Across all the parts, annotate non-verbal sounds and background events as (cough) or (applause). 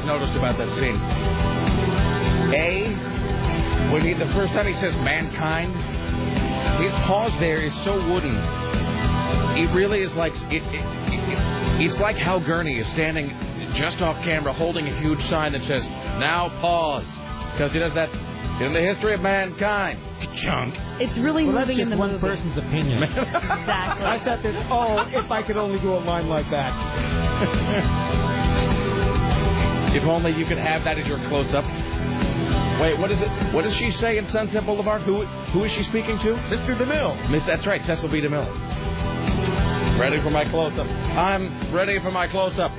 I've noticed about that scene. A, when he the first time he says mankind, his pause there is so wooden. He really is like it, it, it, it's like Hal Gurney is standing just off camera holding a huge sign that says "Now pause," because he does that in the history of mankind. Chunk. It's really well, that's moving just in the one movie. person's opinion. (laughs) (laughs) Exactly. I sat there. Oh, if I could only do a line like that. (laughs) If only you could have that as your close-up. Wait, what is it? What does she say in Sunset Boulevard? Who who is she speaking to? Mr. DeMille. Miss, that's right, Cecil B. DeMille. Ready for my close-up. I'm ready for my close-up.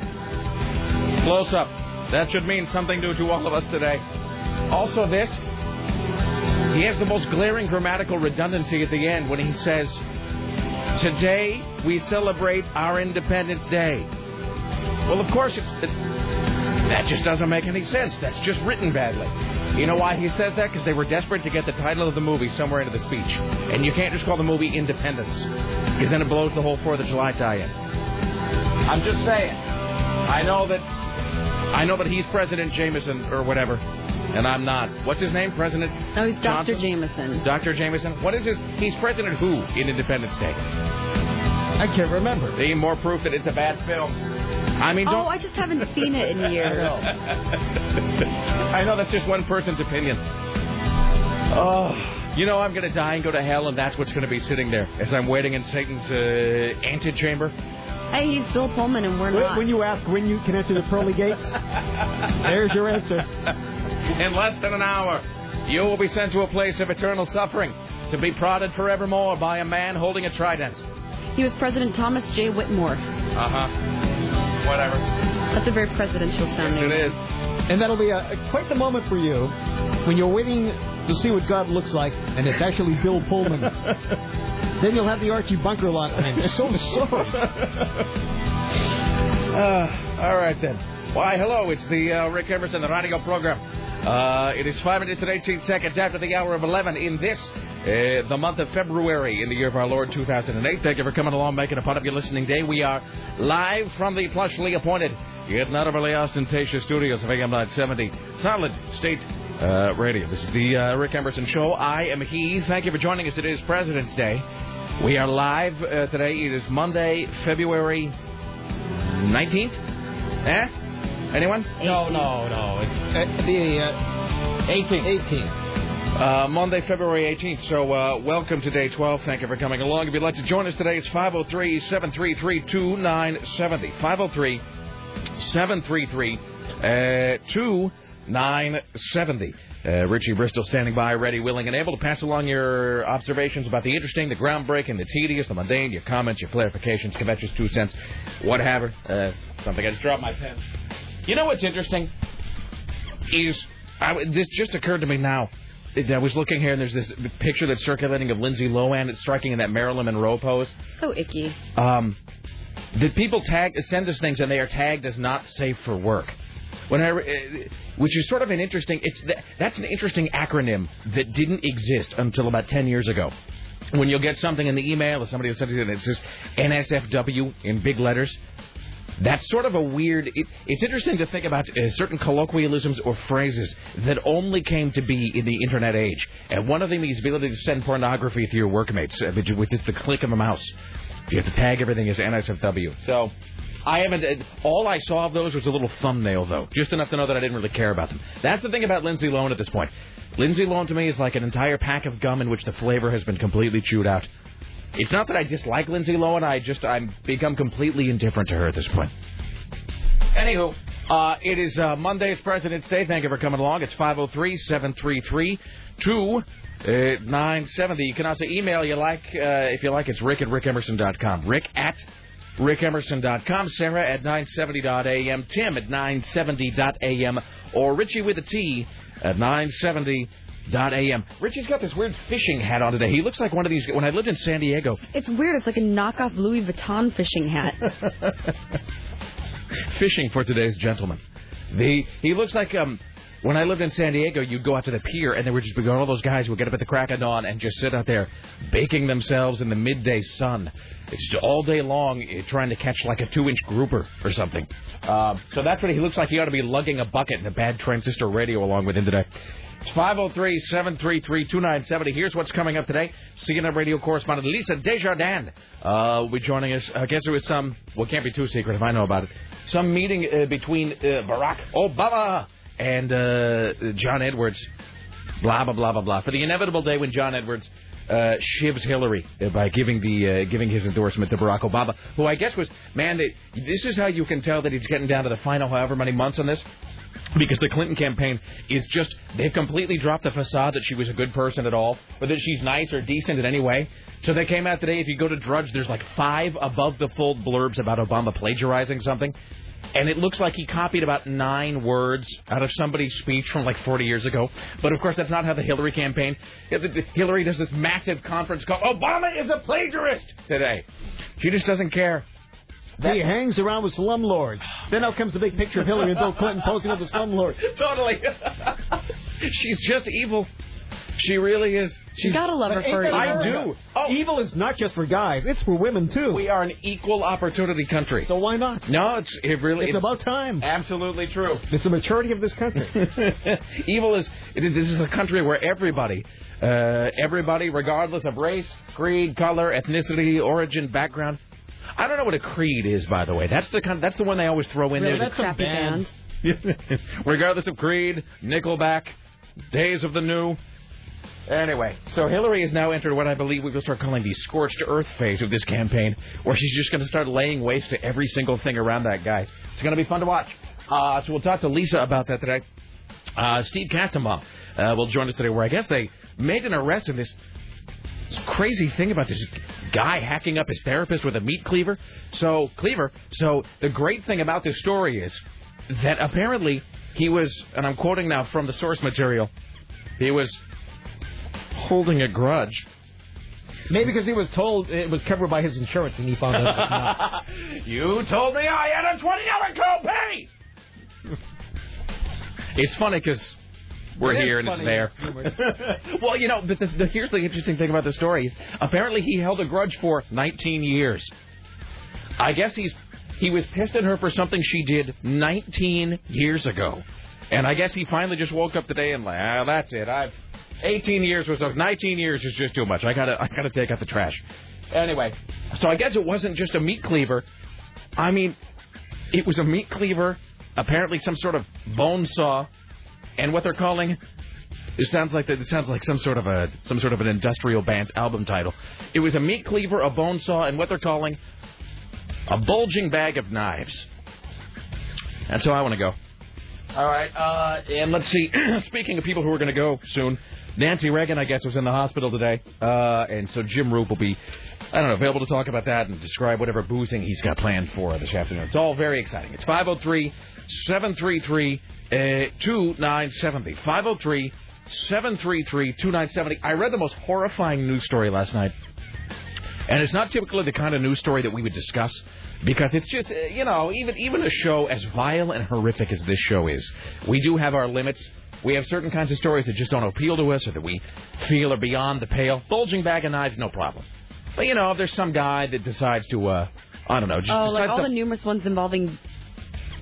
Close-up. That should mean something to, to all of us today. Also, this. He has the most glaring grammatical redundancy at the end when he says, "Today we celebrate our Independence Day." Well, of course, it's, it, that just doesn't make any sense. That's just written badly. You know why he says that? Because they were desperate to get the title of the movie somewhere into the speech. And you can't just call the movie Independence, because then it blows the whole 4th of July tie-in. I'm just saying. I know that I know that he's President Jameson or whatever, and I'm not. What's his name? President No, he's Dr. Johnson? Jameson. Dr. Jameson? What is his? He's President who in Independence Day? I can't remember. Any more proof that it's a bad film? I mean, Oh, don't. I just haven't seen it in (laughs) years. (laughs) I know that's just one person's opinion. Oh, you know I'm going to die and go to hell, and that's what's going to be sitting there as I'm waiting in Satan's uh, antechamber. Hey, he's Bill Pullman and we're When, not. when you ask when you can enter the pearly gates, (laughs) there's your answer. In less than an hour, you will be sent to a place of eternal suffering to be prodded forevermore by a man holding a trident. He was President Thomas J. Whitmore. Uh huh. Whatever. That's a very presidential sounding. It is. And that'll be a, quite the moment for you when you're waiting to see what God looks like, and it's actually Bill Pullman. (laughs) then you'll have the Archie Bunker line. I'm so (laughs) sorry. Uh, all right then. Why, hello. It's the uh, Rick Emerson, the radio program. Uh, it is 5 minutes and 18 seconds after the hour of 11 in this, uh, the month of February in the year of our Lord 2008. Thank you for coming along, making a part of your listening day. We are live from the plushly appointed, yet not overly ostentatious studios of AM 970, Solid State uh, Radio. This is the uh, Rick Emerson Show. I am he. Thank you for joining us. It is President's Day. We are live uh, today. It is Monday, February 19th? Eh? Anyone? No, no, no. It's uh, the uh, 18th. 18th. Uh, Monday, February 18th. So, uh, welcome to day 12. Thank you for coming along. If you'd like to join us today, it's 503 733 2970. 503 733 2970. Uh, Richie Bristol standing by, ready, willing, and able to pass along your observations about the interesting, the groundbreaking, the tedious, the mundane, your comments, your clarifications, conventions, two cents, whatever. Uh, something. I just dropped my pen. You know what's interesting? Is I, this just occurred to me now. I was looking here, and there's this picture that's circulating of Lindsay Lohan. It's striking in that Marilyn Monroe pose. So icky. Um, did people tag send us things, and they are tagged as not safe for work? When I, uh, which is sort of an interesting. It's that's an interesting acronym that didn't exist until about ten years ago. When you'll get something in the email or somebody will send it, and it says NSFW in big letters. That's sort of a weird. It, it's interesting to think about uh, certain colloquialisms or phrases that only came to be in the internet age. And one of them is the ability to send pornography to your workmates uh, with just the click of a mouse. You have to tag everything as NSFW. So I haven't. uh, All I saw of those was a little thumbnail, though, just enough to know that I didn't really care about them. That's the thing about Lindsay Lohan at this point. Lindsay Lohan to me is like an entire pack of gum in which the flavor has been completely chewed out. It's not that I dislike Lindsay Lohan. I just I'm become completely indifferent to her at this point. Anywho, uh, it is uh, Monday. It's President's Day. Thank you for coming along. It's 503-733-2970. You can also email you like uh, if you like. It's rick at rickemerson.com. Rick at rickemerson.com. Sarah at 970.am. Tim at 970.am. Or Richie with a T at 970. Dot AM. Richie's got this weird fishing hat on today. He looks like one of these. When I lived in San Diego, It's weird. It's like a knockoff Louis Vuitton fishing hat. (laughs) fishing for today's gentleman. The he looks like um when I lived in San Diego, you'd go out to the pier and there would just be all those guys who would get up at the crack of dawn and just sit out there baking themselves in the midday sun. It's just all day long eh, trying to catch like a two-inch grouper or something. Uh, so that's what he looks like. He ought to be lugging a bucket and a bad transistor radio along with him today. It's 503-733-2970. Here's what's coming up today. CNN radio correspondent Lisa Desjardins uh, will be joining us. I guess it was some, well, can't be too secret if I know about it, some meeting uh, between uh, Barack Obama and uh, John Edwards. Blah, blah, blah, blah, blah. For the inevitable day when John Edwards uh, shivs Hillary uh, by giving the uh, giving his endorsement to Barack Obama, who I guess was, man, this is how you can tell that he's getting down to the final however many months on this because the Clinton campaign is just they've completely dropped the facade that she was a good person at all or that she's nice or decent in any way. So they came out today. If you go to Drudge, there's like five above the fold blurbs about Obama plagiarizing something. And it looks like he copied about nine words out of somebody's speech from like 40 years ago. But of course, that's not how the Hillary campaign. Hillary does this massive conference call. Obama is a plagiarist today. She just doesn't care. He hangs around with slumlords. Then out comes the big picture of Hillary and Bill Clinton posing with the slumlord. (laughs) totally. She's just evil. She really is. You gotta love her for Ain't. I do. Oh. Evil is not just for guys; it's for women too. We are an equal opportunity country. so why not? no, it's it really It's about time. absolutely true. It's the maturity of this country. (laughs) Evil is it is- this is a country where everybody, uh, everybody, regardless of race, creed, color, ethnicity, origin, background. I don't know what a creed is, by the way. That's the kind. That's the one they always throw in Really? there. That's Crappy band. band. (laughs) regardless of creed, Nickelback, Days of the New. Anyway, so Hillary has now entered what I believe we will start calling the scorched earth phase of this campaign, where she's just going to start laying waste to every single thing around that guy. It's going to be fun to watch. Uh, so we'll talk to Lisa about that today. Uh, Steve Kastenbaum uh, will join us today, where I guess they made an arrest in this crazy thing about this guy hacking up his therapist with a meat cleaver. So cleaver. So the great thing about this story is that apparently he was, and I'm quoting now from the source material, he was holding a grudge. Maybe because he was told it was covered by his insurance and he found out not. (laughs) you told me I had a twenty dollar copay. (laughs) it's funny because we're It here and it's there. (laughs) well, you know, but the, the, here's the interesting thing about the story is apparently he held a grudge for 19 years. I guess he's he was pissed at her for something she did 19 years ago, and I guess he finally just woke up today and like, ah, that's it. I've 18 years was 19 years is just too much. I gotta I gotta take out the trash. Anyway, so I guess it wasn't just a meat cleaver. I mean, it was a meat cleaver, apparently some sort of bone saw, and what they're calling it sounds like. It sounds like some sort of a some sort of an industrial band's album title. It was a meat cleaver, a bone saw, and what they're calling a bulging bag of knives. That's how I want to go. All right. Uh, and let's see. (clears throat) Speaking of people who are going to go soon, Nancy Reagan, I guess, was in the hospital today. Uh, and so Jim Roop will be, I don't know, available to talk about that and describe whatever boozing he's got planned for this afternoon. It's all very exciting. It's 503 733 uh, 2970. 503 733 2970. I read the most horrifying news story last night. And it's not typically the kind of news story that we would discuss because it's just, uh, you know, even even a show as vile and horrific as this show is, we do have our limits. We have certain kinds of stories that just don't appeal to us or that we feel are beyond the pale. Bulging bag of knives, no problem. But, you know, if there's some guy that decides to, uh, I don't know, just Oh, like all to- the numerous ones involving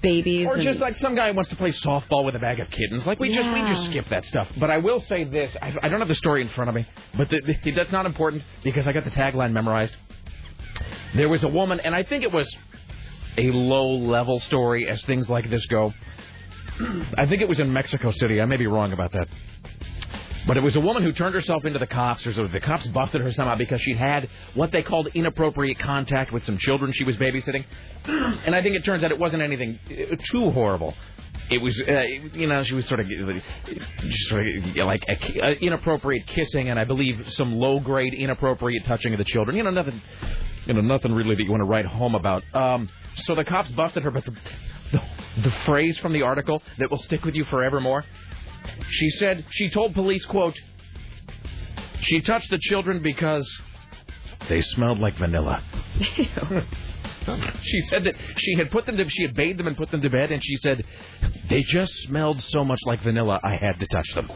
babies. or and... just like some guy wants to play softball with a bag of kittens. Like we just we just skip that stuff. But I will say this: I, I don't have the story in front of me, but the, the, that's not important because I got the tagline memorized. There was a woman, and I think it was a low-level story as things like this go. (clears throat) I think it was in Mexico City. I may be wrong about that. But it was a woman who turned herself into the cops, or so the cops busted her somehow because she'd had what they called inappropriate contact with some children she was babysitting. (clears throat) And I think it turns out it wasn't anything uh, too horrible. It was, uh, you know, she was sort of, uh, sort of uh, like a, uh, inappropriate kissing, and I believe some low-grade inappropriate touching of the children. You know, nothing, you know, nothing really that you want to write home about. Um, so the cops busted her, but the, the, the phrase from the article that will stick with you forevermore. She said she told police, quote, she touched the children because they smelled like vanilla. (laughs) she said that she had put them to she had bathed them and put them to bed and she said they just smelled so much like vanilla I had to touch them.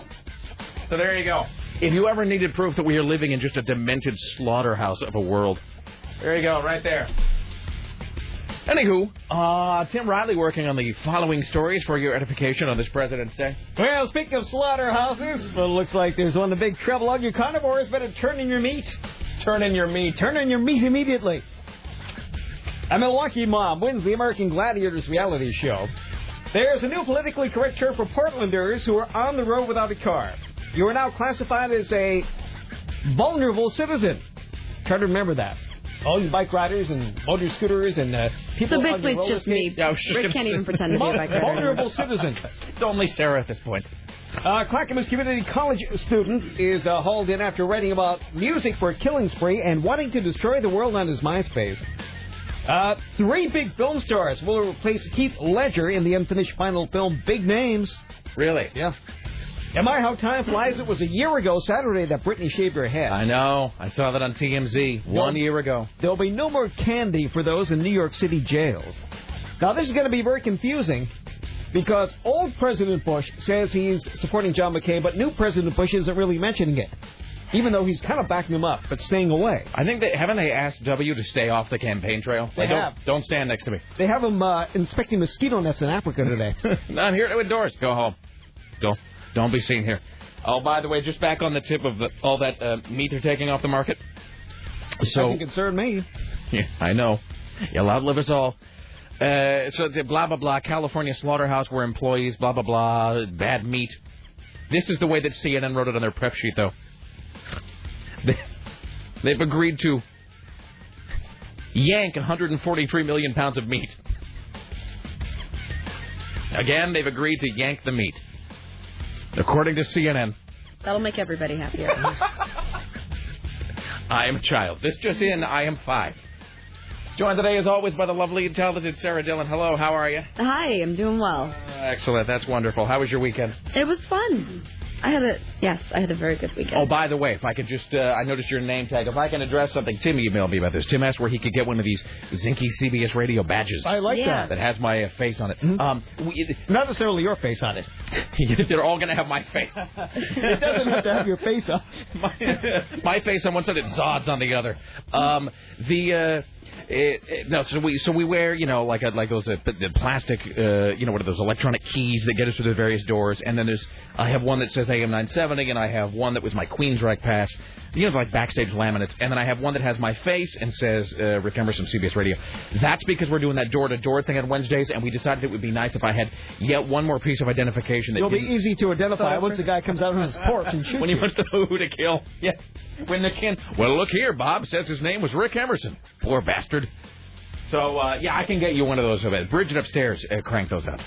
So there you go. If you ever needed proof that we are living in just a demented slaughterhouse of a world, there you go, right there. Anywho, uh, Tim Riley working on the following stories for your edification on this President's Day. Well, speaking of slaughterhouses, well, it looks like there's one of the big trouble. All you carnivores better turn in your meat. Turn in your meat. Turn in your meat immediately. A Milwaukee mom wins the American Gladiators reality show. There's a new politically correct term for Portlanders who are on the road without a car. You are now classified as a vulnerable citizen. Try to remember that. All you bike riders and motor scooters and uh, people So on basically, your it's roller just me. skates. Yeah, I was Rick can't even pretend to be a bike rider. Vulnerable citizens. It's only Sarah at this point. Uh, Clackamas Community College student is uh, hauled in after writing about music for a killing spree and wanting to destroy the world on his MySpace. Uh, three big film stars will replace Heath Ledger in the unfinished final film Big Names. Really? Yeah. Am I how time flies? It was a year ago Saturday that Britney shaved her head. I know. I saw that on TMZ one year ago. There'll be no more candy for those in New York City jails. Now, this is going to be very confusing because old President Bush says he's supporting John McCain, but new President Bush isn't really mentioning it, even though he's kind of backing him up, but staying away. I think they haven't they asked W to stay off the campaign trail. They Like, don't, have. Don't stand next to me. They have him uh, inspecting mosquito nests in Africa today. (laughs) no, I'm here to endorse. Go home. Don't don't be seen here. Oh, by the way, just back on the tip of the, all that uh, meat they're taking off the market. So Doesn't concern me. Yeah, I know. You'll outlive us all. Uh, so the blah blah blah. California slaughterhouse where employees blah blah blah. Bad meat. This is the way that CNN wrote it on their prep sheet, though. They, they've agreed to yank 143 million pounds of meat. Again, they've agreed to yank the meat, according to CNN. That'll make everybody happier. (laughs) I am a child. This just in, I am five. Joined today, as always, by the lovely and talented Sarah Dillon. Hello, how are you? Hi, I'm doing well. Excellent. That's wonderful. How was your weekend? It was fun. I had a yes, I had a very good weekend. Oh, by the way, if I could just, uh, I noticed your name tag. If I can address something, Tim emailed me about this. Tim asked where he could get one of these Zinky CBS radio badges. I like Yeah. that has my uh, face on it. Um, we, Not necessarily your face on it. (laughs) they're all going to have my face. (laughs) It doesn't have to have your face on. my, (laughs) my face on one side and Zod's on the other. Um, the uh, it, it, no, so we so we wear you know like a, like those uh, the plastic uh, you know what are those electronic keys that get us through the various doors, and then there's I have one that says AM 970, and I have one that was my Queens Queensryche pass, you know like backstage laminates, and then I have one that has my face and says uh, Rick Emerson CBS Radio. That's because we're doing that door to door thing on Wednesdays, and we decided it would be nice if I had yet one more piece of identification that It'll be didn't- easy to identify once the guy comes out on his porch and shoots when he wants to know who to kill. (laughs) Yeah. When the can. Well, look here. Bob says his name was Rick Emerson. Poor bastard. So uh, yeah, I can get you one of those. Bridget upstairs uh, cranked those out.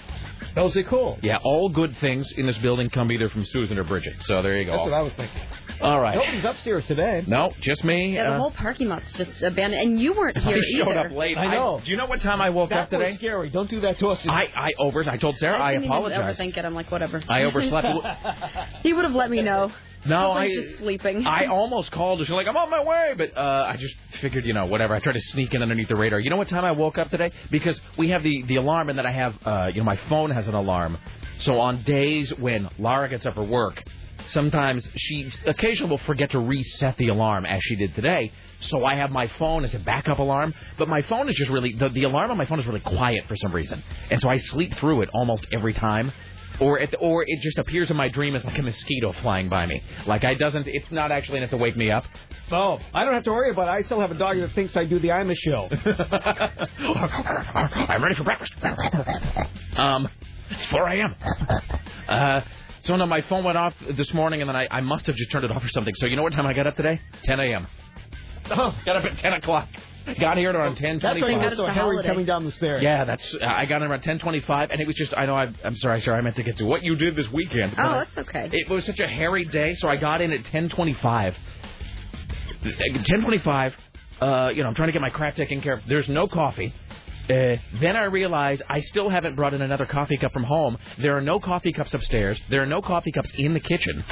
Those are cool. Yeah, all good things in this building come either from Susan or Bridget. So there you go. That's what I was thinking. All right. Nobody's upstairs today. No, just me. Yeah, the uh, whole parking lot's just abandoned, and you weren't (laughs) here I showed either. up late. I know. do you know what time I woke up That was today? scary. Don't do that to us. I, I over. I told Sarah I, I didn't apologize. even overthink it. I'm like, whatever. I overslept. (laughs) (laughs) he would have let me know. no, I I. was just sleeping. I almost called her. She's like, I'm on my way, but uh, I just figured, you know, whatever. I tried to sneak in underneath the radar. You know what time I woke up today? Because we have the the alarm, and then I have, uh, you know, my phone has an alarm. So on days when Lara gets up for work, sometimes she occasionally will forget to reset the alarm as she did today. So I have my phone as a backup alarm, but my phone is just really the, the alarm on my phone is really quiet for some reason, and so I sleep through it almost every time. Or it, or it just appears in my dream as like a mosquito flying by me. Like I doesn't. It's not actually enough to wake me up. Oh, I don't have to worry about it. I still have a dog that thinks I do the Ima show. (laughs) I'm ready for breakfast. Um, it's 4 a.m. Uh, so no, my phone went off this morning, and then I, I must have just turned it off or something. So you know what time I got up today? 10 a.m. (laughs) Oh, Got up at 10 o'clock. Got here around 10:25. that's when That's so the Harry holiday. coming down the stairs. Yeah, that's. Uh, I got in around 10:25, and it was just. I know. I, I'm sorry, sir. I meant to get to what you did this weekend. oh, I- that's okay. it was such a hairy day, so I got in at 10:25. 10:25. Uh, you know, I'm trying to get my crap taken care of. There's no coffee. Uh, then I realize I still haven't brought in another coffee cup from home. There are no coffee cups upstairs. There are no coffee cups in the kitchen.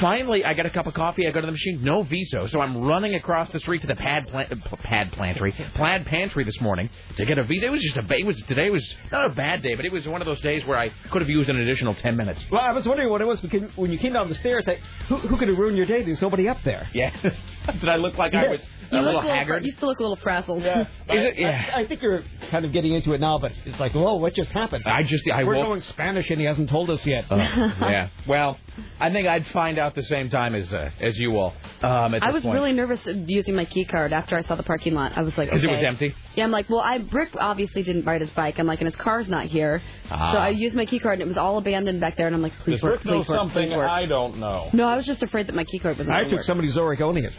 Finally, I get a cup of coffee. I go to the machine. No Viso. So I'm running across the street to the pad plant, uh, pad pantry, plaid pantry this morning to get a Viso. It was just a. It was today was not a bad day, but it was one of those days where I could have used an additional ten minutes. Well, I was wondering what it was because when you came down the stairs. Like, who, who could have ruined your day? There's nobody up there. Yeah. (laughs) Did I look like I was you a look little a little, haggard? You still look a little frazzled. Yeah. (laughs) Is it? Yeah. I, I think you're kind of getting into it now, but it's like, whoa, what just happened? I just I We're woke. going Spanish and he hasn't told us yet. Oh, (laughs) yeah. Well, I think I'd find out the same time as uh, as you all. Um, at I was point. really nervous using my key card after I saw the parking lot. I was like, because okay. it was empty. Yeah, I'm like, well, I Rick obviously didn't ride his bike. I'm like, and his car's not here. Ah. So I used my key card, and it was all abandoned back there. And I'm like, please work, please work, please work. I don't know. No, I was just afraid that my key card wasn't. I gonna took work. somebody's Oregonian.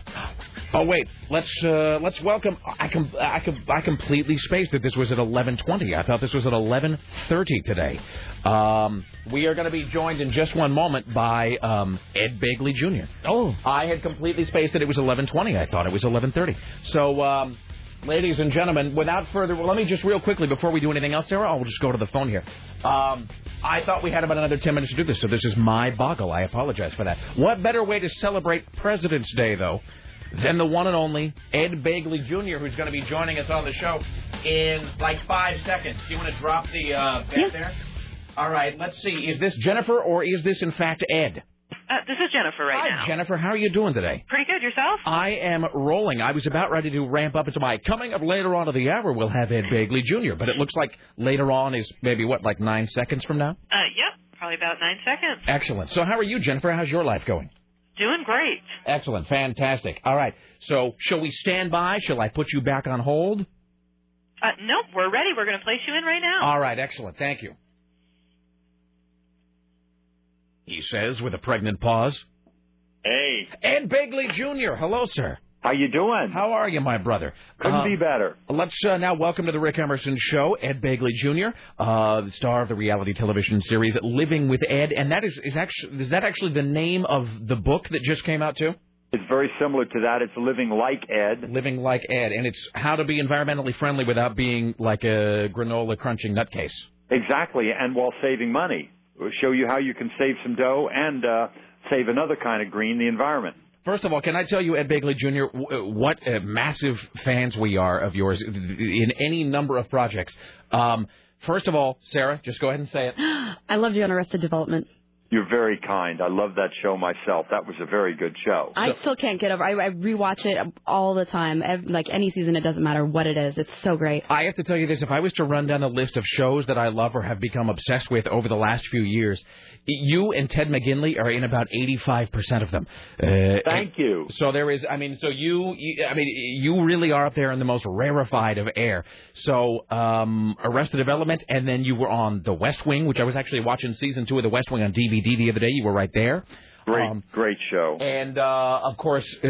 Oh wait, let's uh, let's welcome. I com- I com- I completely spaced that this was at 11:20. I thought this was at 11:30 today. Um, we are going to be joined in just one moment by um, Ed Begley Jr. Oh. I had completely spaced that it was 11:20. I thought it was 11:30. So. Um, Ladies and gentlemen, without further, well, let me just real quickly before we do anything else, Sarah, I'll just go to the phone here. Um, I thought we had about another 10 minutes to do this, so this is my boggle. I apologize for that. What better way to celebrate President's Day, though, than the one and only Ed Begley Jr., who's going to be joining us on the show in like five seconds. Do you want to drop the uh, Yeah. there? All right, let's see. Is this Jennifer or is this, in fact, Ed? Uh, this is Jennifer right Hi, now. Jennifer. How are you doing today? Pretty good. Yourself? I am rolling. I was about ready to ramp up into my coming up later on of the hour. We'll have Ed Begley Jr., but it looks like later on is maybe what, like nine seconds from now? Uh, yep. Probably about nine seconds. Excellent. So, how are you, Jennifer? How's your life going? Doing great. Excellent. Fantastic. All right. So, shall we stand by? Shall I put you back on hold? Uh, nope. We're ready. We're going to place you in right now. All right. Excellent. Thank you. He says with a pregnant pause. Hey, Ed Begley Jr. Hello, sir. How you doing? How are you, my brother? Couldn't Uh, be better. Let's uh, now welcome to the Rick Emerson Show, Ed Begley Jr., uh, the star of the reality television series Living with Ed, and that is, is actually is that actually the name of the book that just came out too? It's very similar to that. It's living like Ed. Living like Ed, and it's how to be environmentally friendly without being like a granola crunching nutcase. Exactly, and while saving money. We'll show you how you can save some dough and uh, save another kind of green, the environment. First of all, can I tell you, Ed Begley Jr., uh, what uh, massive fans we are of yours in any number of projects. Um, first of all, Sarah, just go ahead and say it. (gasps) I loved you on Arrested Development. You're very kind. I love that show myself. That was a very good show. I still can't get over. I, I rewatch it all the time. Ev- Like any season, it doesn't matter what it is. It's so great. I have to tell you this: if I was to run down a list of shows that I love or have become obsessed with over the last few years, you and Ted McGinley are in about eighty-five percent of them. Uh, Thank you. So there is, I mean, so you, you, I mean, you really are up there in the most rarefied of air. So, um, Arrested Development, and then you were on The West Wing, which I was actually watching season two of The West Wing on DVD the other day. You were right there. Great, Um, great show. and uh, of course, uh,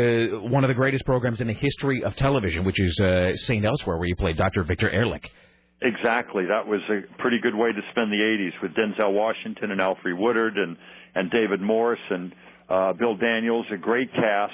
one of the greatest programs in the history of television, which is uh, Saint Elsewhere, where you played Dr. Victor Ehrlich. Exactly. That was a pretty good way to spend the 80s with Denzel Washington and Alfre Woodard and and David Morse and uh, Bill Daniels, a great cast,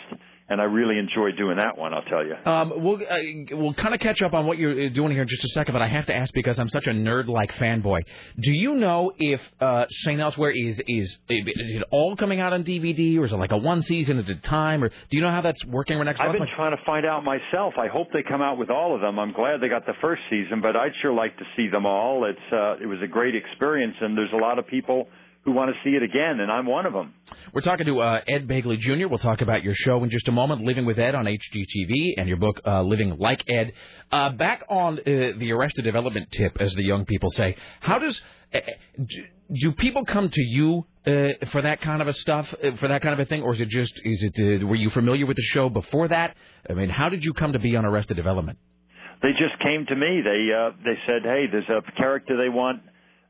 and I really enjoyed doing that one. I'll tell you. Um, we'll uh, we'll kind of catch up on what you're uh, doing here in just a second, but I have to ask because I'm such a nerd-like fanboy. Do you know if uh, St. Elsewhere is is is it all coming out on DVD, or is it like a one season at a time, or do you know how that's working for next I've month? been trying to find out myself. I hope they come out with all of them. I'm glad they got the first season, but I'd sure like to see them all. It's uh, it was a great experience, and there's a lot of people who want to see it again, and I'm one of them. We're talking to uh, Ed Begley Jr. We'll talk about your show in just a moment, Living with Ed on HGTV, and your book, uh, Living Like Ed. Uh, back on uh, the Arrested Development tip, as the young people say, how does uh, do, do people come to you uh, for that kind of a stuff, uh, for that kind of a thing, or is it just is it uh, were you familiar with the show before that? I mean, how did you come to be on Arrested Development? They just came to me. They uh, they said, "Hey, there's a character they want,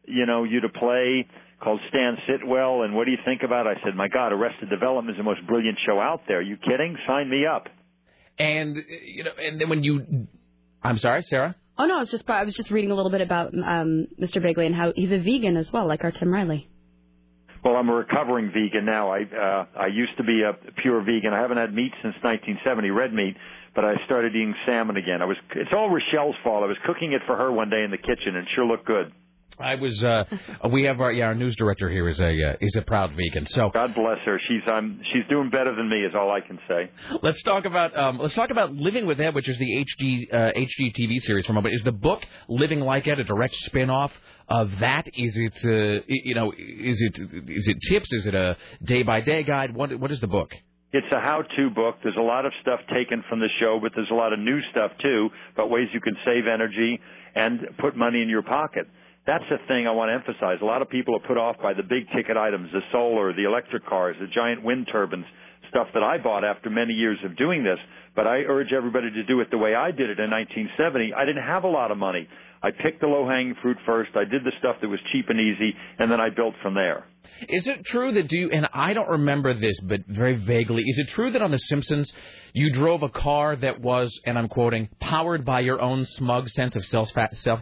you know, you to play." Called Stan Sitwell, and what do you think about it? I said, my God, Arrested Development is the most brilliant show out there. Are you kidding? Sign me up. And you know, and then when you, I'm sorry, Sarah. Oh no, I was just I was just reading a little bit about um, Mr. Begley and how he's a vegan as well, like our Tim Riley. Well, I'm a recovering vegan now. I uh, I used to be a pure vegan. I haven't had meat since 1970, red meat, but I started eating salmon again. I was it's all Rochelle's fault. I was cooking it for her one day in the kitchen, and it sure looked good. I was. Uh, we have our yeah, our news director here is a uh, is a proud vegan. So God bless her. She's um she's doing better than me is all I can say. let's talk about um, let's talk about Living with Ed, which is the HD uh, HGTV series for a moment. Is the book Living Like Ed a direct spin-off of that? Is it uh, you know is it is it tips? Is it a day by day guide? What what is the book? It's a how-to book. There's a lot of stuff taken from the show, but there's a lot of new stuff too about ways you can save energy and put money in your pocket. That's the thing I want to emphasize. A lot of people are put off by the big ticket items, the solar, the electric cars, the giant wind turbines, stuff that I bought after many years of doing this. But I urge everybody to do it the way I did it in 1970. I didn't have a lot of money. I picked the low-hanging fruit first. I did the stuff that was cheap and easy, and then I built from there. Is it true that do you, and I don't remember this, but very vaguely, is it true that on The Simpsons you drove a car that was, and I'm quoting, powered by your own smug sense of self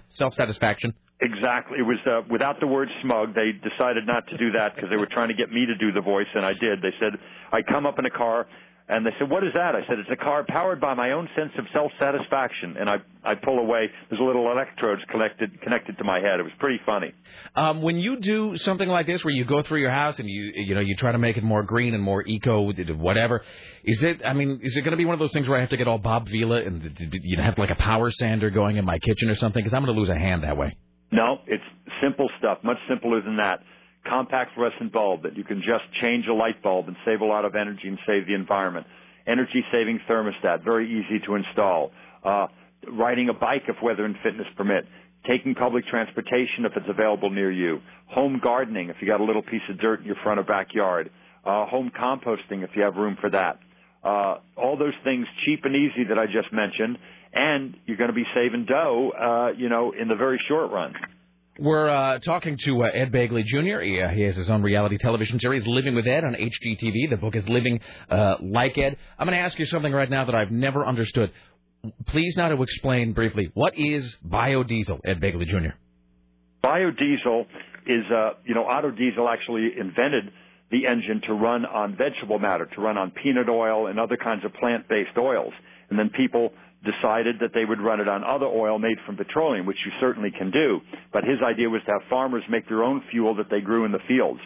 self satisfaction? Exactly. It was uh, without the word smug. They decided not to do that because they were trying to get me to do the voice, and I did. They said I come up in a car, and they said, "What is that?" I said, "It's a car powered by my own sense of self-satisfaction." And I I pull away. There's a little electrodes connected connected to my head. It was pretty funny. Um, when you do something like this, where you go through your house and you you know you try to make it more green and more eco, whatever, is it? I mean, is it going to be one of those things where I have to get all Bob Vila and you know have like a power sander going in my kitchen or something? Because I'm going to lose a hand that way. No, it's simple stuff, much simpler than that. Compact fluorescent bulb that you can just change a light bulb and save a lot of energy and save the environment. Energy saving thermostat, very easy to install. Uh, riding a bike if weather and fitness permit. Taking public transportation if it's available near you. Home gardening if you got a little piece of dirt in your front or backyard. Uh, home composting if you have room for that. Uh, all those things cheap and easy that I just mentioned and you're going to be saving dough, uh, you know, in the very short run. We're uh, talking to uh, Ed Begley Jr. He, uh, he, has his own reality television series, Living with Ed, on HGTV. The book is Living uh, Like Ed. I'm going to ask you something right now that I've never understood. Please, now to explain briefly, what is biodiesel, Ed Begley Jr.? Biodiesel is, uh, you know, Otto Diesel actually invented the engine to run on vegetable matter, to run on peanut oil and other kinds of plant-based oils. And then people decided that they would run it on other oil made from petroleum, which you certainly can do. But his idea was to have farmers make their own fuel that they grew in the fields.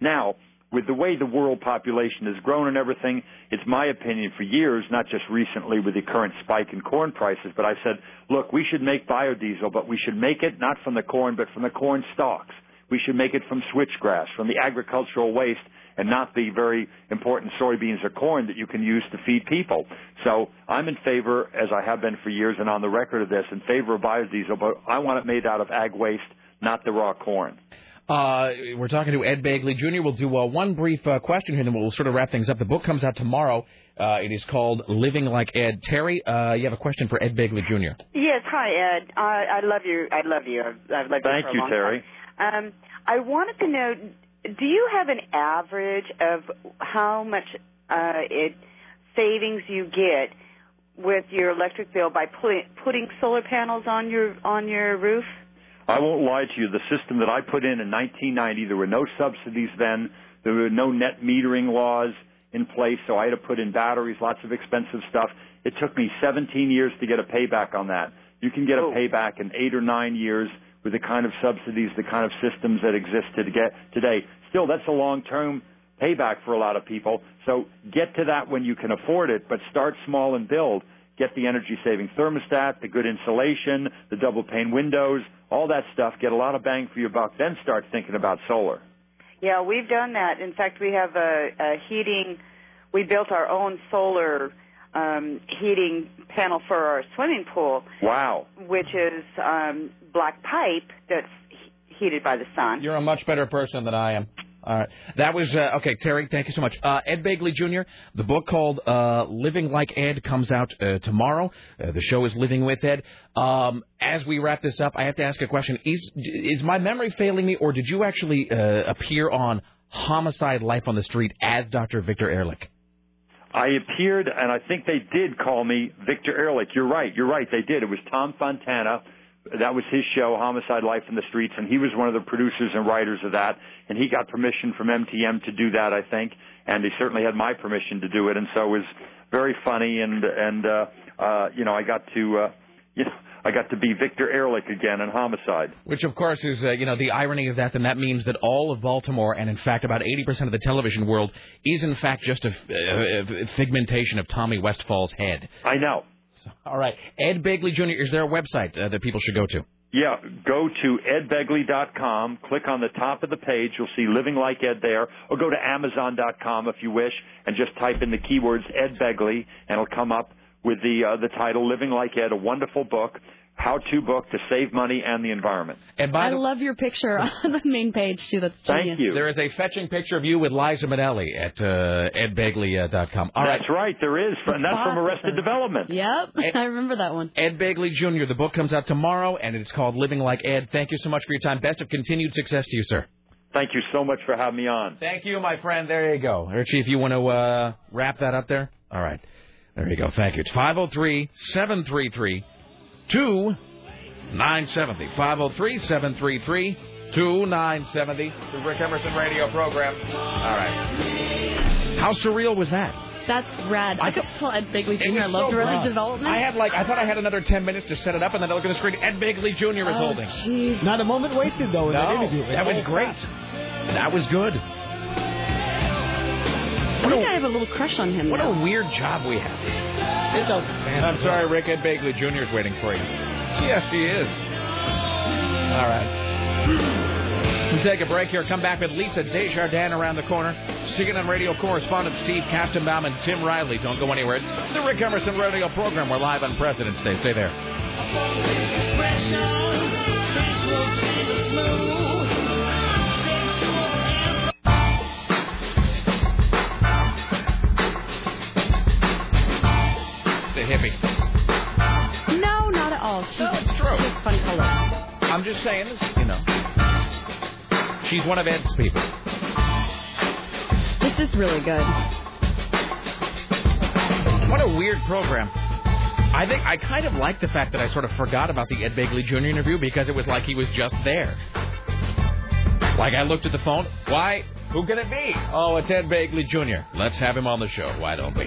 Now, with the way the world population has grown and everything, it's my opinion for years, not just recently with the current spike in corn prices, but I said, look, we should make biodiesel, but we should make it not from the corn, but from the corn stalks. We should make it from switchgrass, from the agricultural waste and not the very important soybeans or corn that you can use to feed people. So I'm in favor, as I have been for years and on the record of this, in favor of biodiesel, but I want it made out of ag waste, not the raw corn. Uh, we're talking to Ed Begley Jr. We'll do uh, one brief uh, question here, and then we'll sort of wrap things up. The book comes out tomorrow. Uh, it is called Living Like Ed. Terry, uh, you have a question for Ed Begley Jr. Yes, hi Ed. I, I love you. I love you. I've, I've loved Thank you you, for a long Terry. Time. Um, I wanted to know do you have an average of how much uh, it savings you get with your electric bill by putting putting solar panels on your on your roof? I won't lie to you. The system that I put in in 1990, there were no subsidies then. There were no net metering laws in place, so I had to put in batteries, lots of expensive stuff. It took me 17 years to get a payback on that. You can get a Oh. payback in eight or nine years with the kind of subsidies, the kind of systems that exist to get today. Still, that's a long-term payback for a lot of people. So get to that when you can afford it, but start small and build. Get the energy-saving thermostat, the good insulation, the double-pane windows, all that stuff. Get a lot of bang for your buck. Then start thinking about solar. Yeah, we've done that. In fact, we have a, a heating. We built our own solar um, heating panel for our swimming pool, Wow. which is um, black pipe that's heated by the sun. You're a much better person than I am. All right. That was, uh, okay, Terry, thank you so much. Uh, Ed Begley Jr., the book called uh, Living Like Ed comes out uh, tomorrow. Uh, the show is Living with Ed. Um, as we wrap this up, I have to ask a question. Is, is my memory failing me, or did you actually uh, appear on Homicide Life on the Street as Dr. Victor Ehrlich? I appeared, and I think they did call me Victor Ehrlich. You're right. You're right. They did. It was Tom Fontana. That was his show, Homicide Life in the Streets, and he was one of the producers and writers of that. And he got permission from MTM to do that, I think, and he certainly had my permission to do it. And so it was very funny, and and uh, uh, you know, I got to, uh, (laughs) you know, I got to be Victor Ehrlich again in Homicide. Which, of course, is, uh, you know, the irony of that, then that means that all of Baltimore, and in fact about 80% of the television world, is in fact just a figmentation of Tommy Westphall's head. I know. All right. Ed Begley Jr., is there a website uh, that people should go to? Yeah, go to edbegley.com, click on the top of the page, you'll see Living Like Ed there, or go to amazon.com if you wish, and just type in the keywords Ed Begley, and it'll come up with the uh, the title Living Like Ed, a wonderful book, how-to book to save money and the environment. And by I the love your picture (laughs) on the main page too. That's genius. Thank you. There is a fetching picture of you with Liza Minnelli at uh, edbegley.com. All right. That's right, there is, and that's from Arrested Development. Yep, (laughs) I remember that one. Ed Begley Jr., the book comes out tomorrow, and it's called Living Like Ed. Thank you so much for your time. Best of continued success to you, sir. Thank you so much for having me on. Thank you, my friend. There you go. Richie, if you want to uh, wrap that up there. All right. There you go. Thank you. It's 503 733 2970. 503 733 2970. The Rick Emerson radio program. All right. How surreal was that? That's rad. I could tell Ed Begley Jr. I love so the fun. development. I had like I thought I had another ten minutes to set it up, and then I look at the screen. Ed Begley Jr. is Oh, holding. jeez. Not a moment wasted though in that No, interview. that was oh, great. That was good. I think I have a little crush on him. What now. a weird job we have. It's outstanding. I'm sorry, Rick. Ed Begley Jr. is waiting for you. Yes, he is. All right. We'll take a break here. Come back with Lisa Desjardins around the corner. CNN radio correspondent Steve Kastenbaum and Tim Riley. Don't go anywhere. It's the Rick Emerson radio program. We're live on President's Day. Stay there. Hippie. No, not at all. She's, No, it's true. She has fun colors. I'm just saying this, you know. She's one of Ed's people. This is really good. What a weird program. I think I kind of like the fact that I sort of forgot about the Ed Begley Jr. interview because it was like he was just there. Like I looked at the phone. Why? Who can it be? Oh, it's Ed Begley Jr. Let's have him on the show. Why don't we?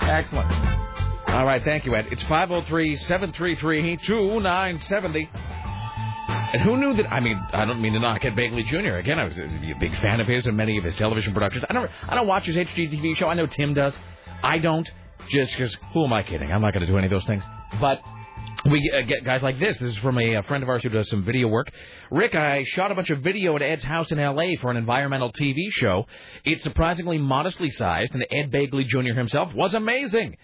Excellent. All right, thank you, Ed. It's 503-733-2970. And who knew that? I mean, I don't mean to knock Ed Begley Jr. Again, I was a big fan of his and many of his television productions. I don't, I don't watch his HGTV show. I know Tim does. I don't. Just because, who am I kidding? I'm not going to do any of those things. But we uh, get guys like this. This is from a, a friend of ours who does some video work. Rick, I shot a bunch of video at Ed's house in L.A. for an environmental TV show. It's surprisingly modestly sized, and Ed Begley Jr. himself was amazing.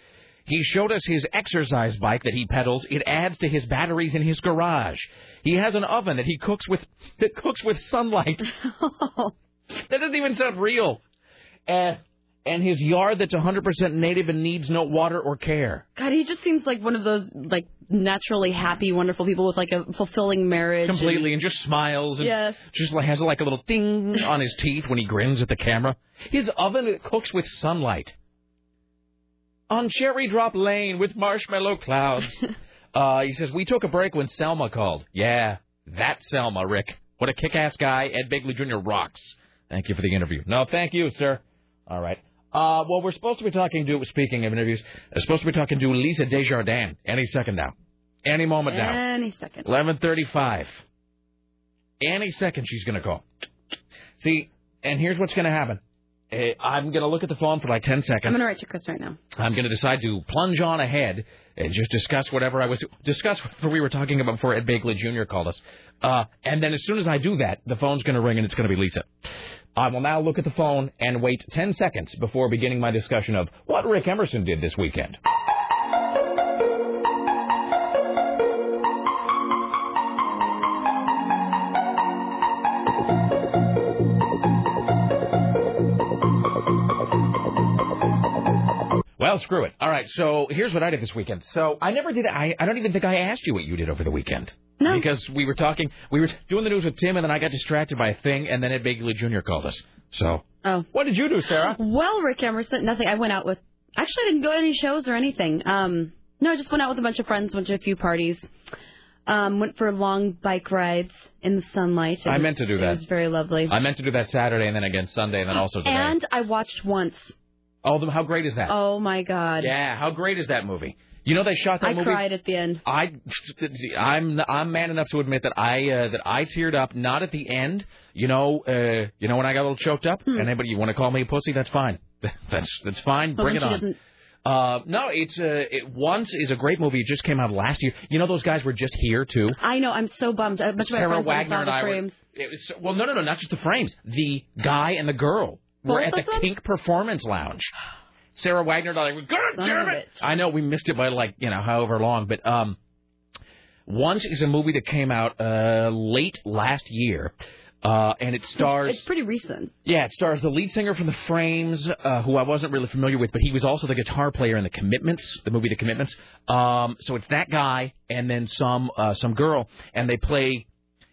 He showed us his exercise bike that he pedals. It adds to his batteries in his garage. He has an oven that he cooks with (laughs) that cooks with sunlight. (laughs) that doesn't even sound real. And and his yard that's 100% native and needs no water or care. God, he just seems like one of those like naturally happy, wonderful people with like a fulfilling marriage. Completely and just smiles and Yes. just like has like a little ding on his teeth when he grins at the camera. His oven cooks with sunlight. On Cherry Drop Lane with marshmallow clouds. (laughs) uh, he says, We took a break when Selma called. Yeah, that Selma, Rick. What a kick ass guy. Ed Begley Jr. rocks. Thank you for the interview. No, thank you, sir. All right. Uh, well, we're supposed to be talking to, speaking of interviews, we're supposed to be talking to Lisa Desjardins any second now. Any moment now. Any second. 11:35. Any second she's going to call. See, and here's what's going to happen. Uh, I'm going to look at the phone for like 10 seconds. I'm gonna write to Chris right now. I'm going to decide to plunge on ahead and just discuss whatever I was discuss whatever we were talking about before Ed Begley Jr. called us. Uh, and then as soon as I do that, the phone's going to ring and it's going to be Lisa. I will now look at the phone and wait 10 seconds before beginning my discussion of what Rick Emerson did this weekend. Well, screw it. All right, so here's what I did this weekend. So I never did. I I don't even think I asked you what you did over the weekend. No. Because we were talking, we were doing the news with Tim, and then I got distracted by a thing, and then Ed Begley Jr. called us. So Oh. what did you do, Sarah? Well, Rick Emerson, nothing. I went out with. Actually, I didn't go to any shows or anything. Um, no, I just went out with a bunch of friends, went to a few parties. Um, went for long bike rides in the sunlight. I meant to do that. It was very lovely. I meant to do that Saturday, and then again Sunday, and then also today. and I watched once. Oh, the- how great is that? Oh my God! Yeah, how great is that movie? You know they shot that I movie. I cried at the end. I, I'm I'm man enough to admit that I uh, that I teared up not at the end. You know, uh, you know when I got a little choked up. Hmm. Anybody you want to call me a pussy? That's fine. (laughs) That's that's fine. But Bring it on. doesn't- Uh, no, it's uh, it, once is a great movie. It just came out last year. You know those guys were just here too. I know. I'm so bummed. A bunch of my Sarah Wagner and the I were. It was, well, no, no, no, not just the frames. The guy and the girl were at the them? Kink Performance Lounge. Sarah Wagner I God Son damn it! I know we missed it by like you know however long, but um, once is a movie that came out uh late last year. Uh, and it stars. It's pretty recent. Yeah, it stars the lead singer from The Frames, uh, who I wasn't really familiar with, but he was also the guitar player in The Commitments, the movie The Commitments. Um, so it's that guy and then some uh, some girl, and they play.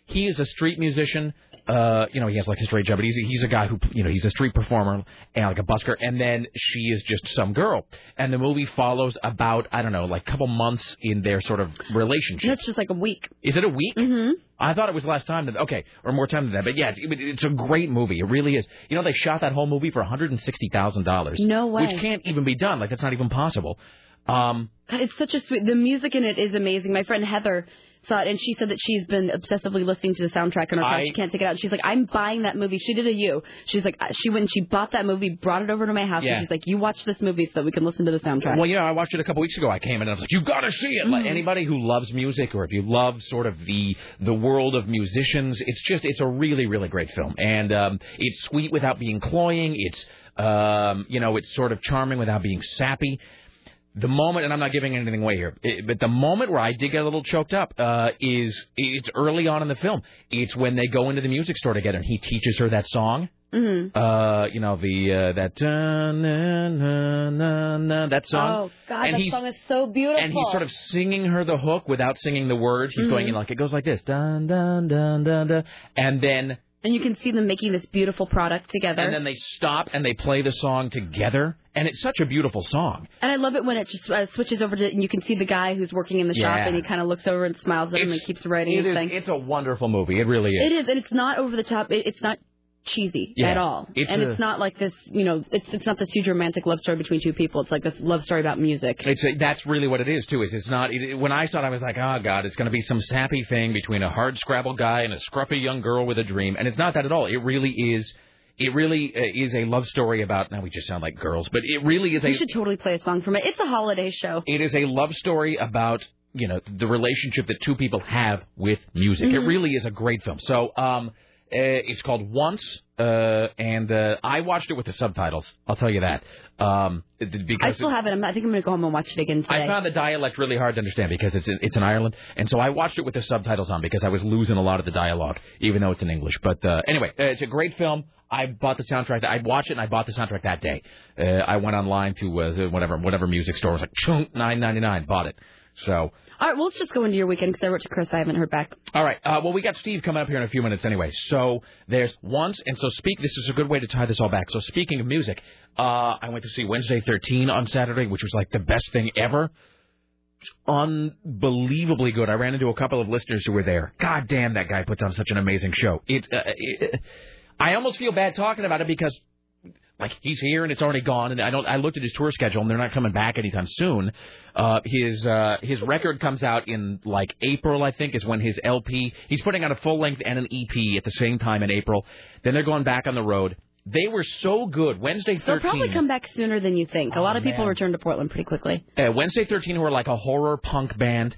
He is a street musician. Uh, you know, he has like a straight job, but he's he's a guy who you know he's a street performer and like a busker, and then she is just some girl, and the movie follows about I don't know like a couple months in their sort of relationship. That's just like a week. Is it a week? Mm-hmm. I thought it was less time than okay, or more time than that. But yeah, it's, it's a great movie. It really is. You know, they shot that whole movie for one hundred and sixty thousand dollars. No way. Which can't even be done. Like that's not even possible. Um, God, it's such a sweet. The music in it is amazing. My friend Heather it, and she said that she's been obsessively listening to the soundtrack on her car. I- She can't take it out. She's like, I'm buying that movie. She did a you. She's like, uh, she went and she bought that movie, brought it over to my house, Yeah. and she's like, you watch this movie so that we can listen to the soundtrack. well, you know, I watched it a couple weeks ago. I came in and I was like, "You got to see it!" Mm-hmm. Like anybody who loves music, or if you love sort of the the world of musicians, it's just it's a really really great film, and um, it's sweet without being cloying. It's um, you know, it's sort of charming without being sappy. The moment, and I'm not giving anything away here, it, but the moment where I did get a little choked up uh, is it's early on in the film. It's when they go into the music store together, and he teaches her that song. Mm-hmm. Uh, you know the uh, that na, na, na, na, that song. Oh God, and that song is so beautiful. and he's sort of singing her the hook without singing the words. He's going Mhm. in like it goes like this, dun dun dun dun dun, and then and you can see them making this beautiful product together. and then they stop and they play the song together, and it's such a beautiful song. And I love it when it just uh, switches over to, and you can see the guy who's working in the shop, and he kind of looks over and smiles at him and keeps writing It his is, thing. it's a wonderful movie. It really is. It is, and it's not over the top. It, it's not cheesy Yeah. at all, It's and a- it's not like this. You know, it's it's not this huge romantic love story between two people. It's like this love story about music. It's a, that's really what it is too. Is it's not it, when I saw it, I was like, oh god, it's going to be some sappy thing between a hard scrabble guy and a scruffy young girl with a dream, and it's not that at all. It really is. It really uh, is a love story about. Now we just sound like girls, but it really is a. You should totally play a song from it. It's a holiday show. It is a love story about you know the relationship that two people have with music. It Mhm. really is a great film. So um, it's called Once, uh, and uh, I watched it with the subtitles. I'll tell you that. Um, it- I because still have it. I'm, I think I'm going to go home and watch it again today. I found the dialect really hard to understand because it's in, it's in Ireland, and so I watched it with the subtitles on because I was losing a lot of the dialogue, even though it's in English. But uh, anyway, uh, it's a great film. I bought the soundtrack. I watched it and I bought the soundtrack that day. Uh, I went online to uh, whatever whatever music store. It was like chunk nine ninety nine. Bought it. So, All right, well, let's just go into your weekend because I wrote to Chris. I haven't heard back. all right. Uh, well, we got Steve coming up here in a few minutes anyway. So there's once, and so speak. This is a good way to tie this all back. So speaking of music, uh, I went to see Wednesday 13 on Saturday, which was like the best thing ever. Unbelievably good. I ran into a couple of listeners who were there. God damn, that guy puts on such an amazing show. It, uh, it I almost feel bad talking about it because like he's here and it's already gone and I don't I looked at his tour schedule and they're not coming back anytime soon. Uh his uh his record comes out in like April I think is when his LP he's putting out a full length and an EP at the same time in April. Then they're going back on the road. They were so good. Wednesday 13 They'll probably come back sooner than you think. A Oh, lot of people man. return to Portland pretty quickly. uh, Wednesday 13 who are like a horror punk band.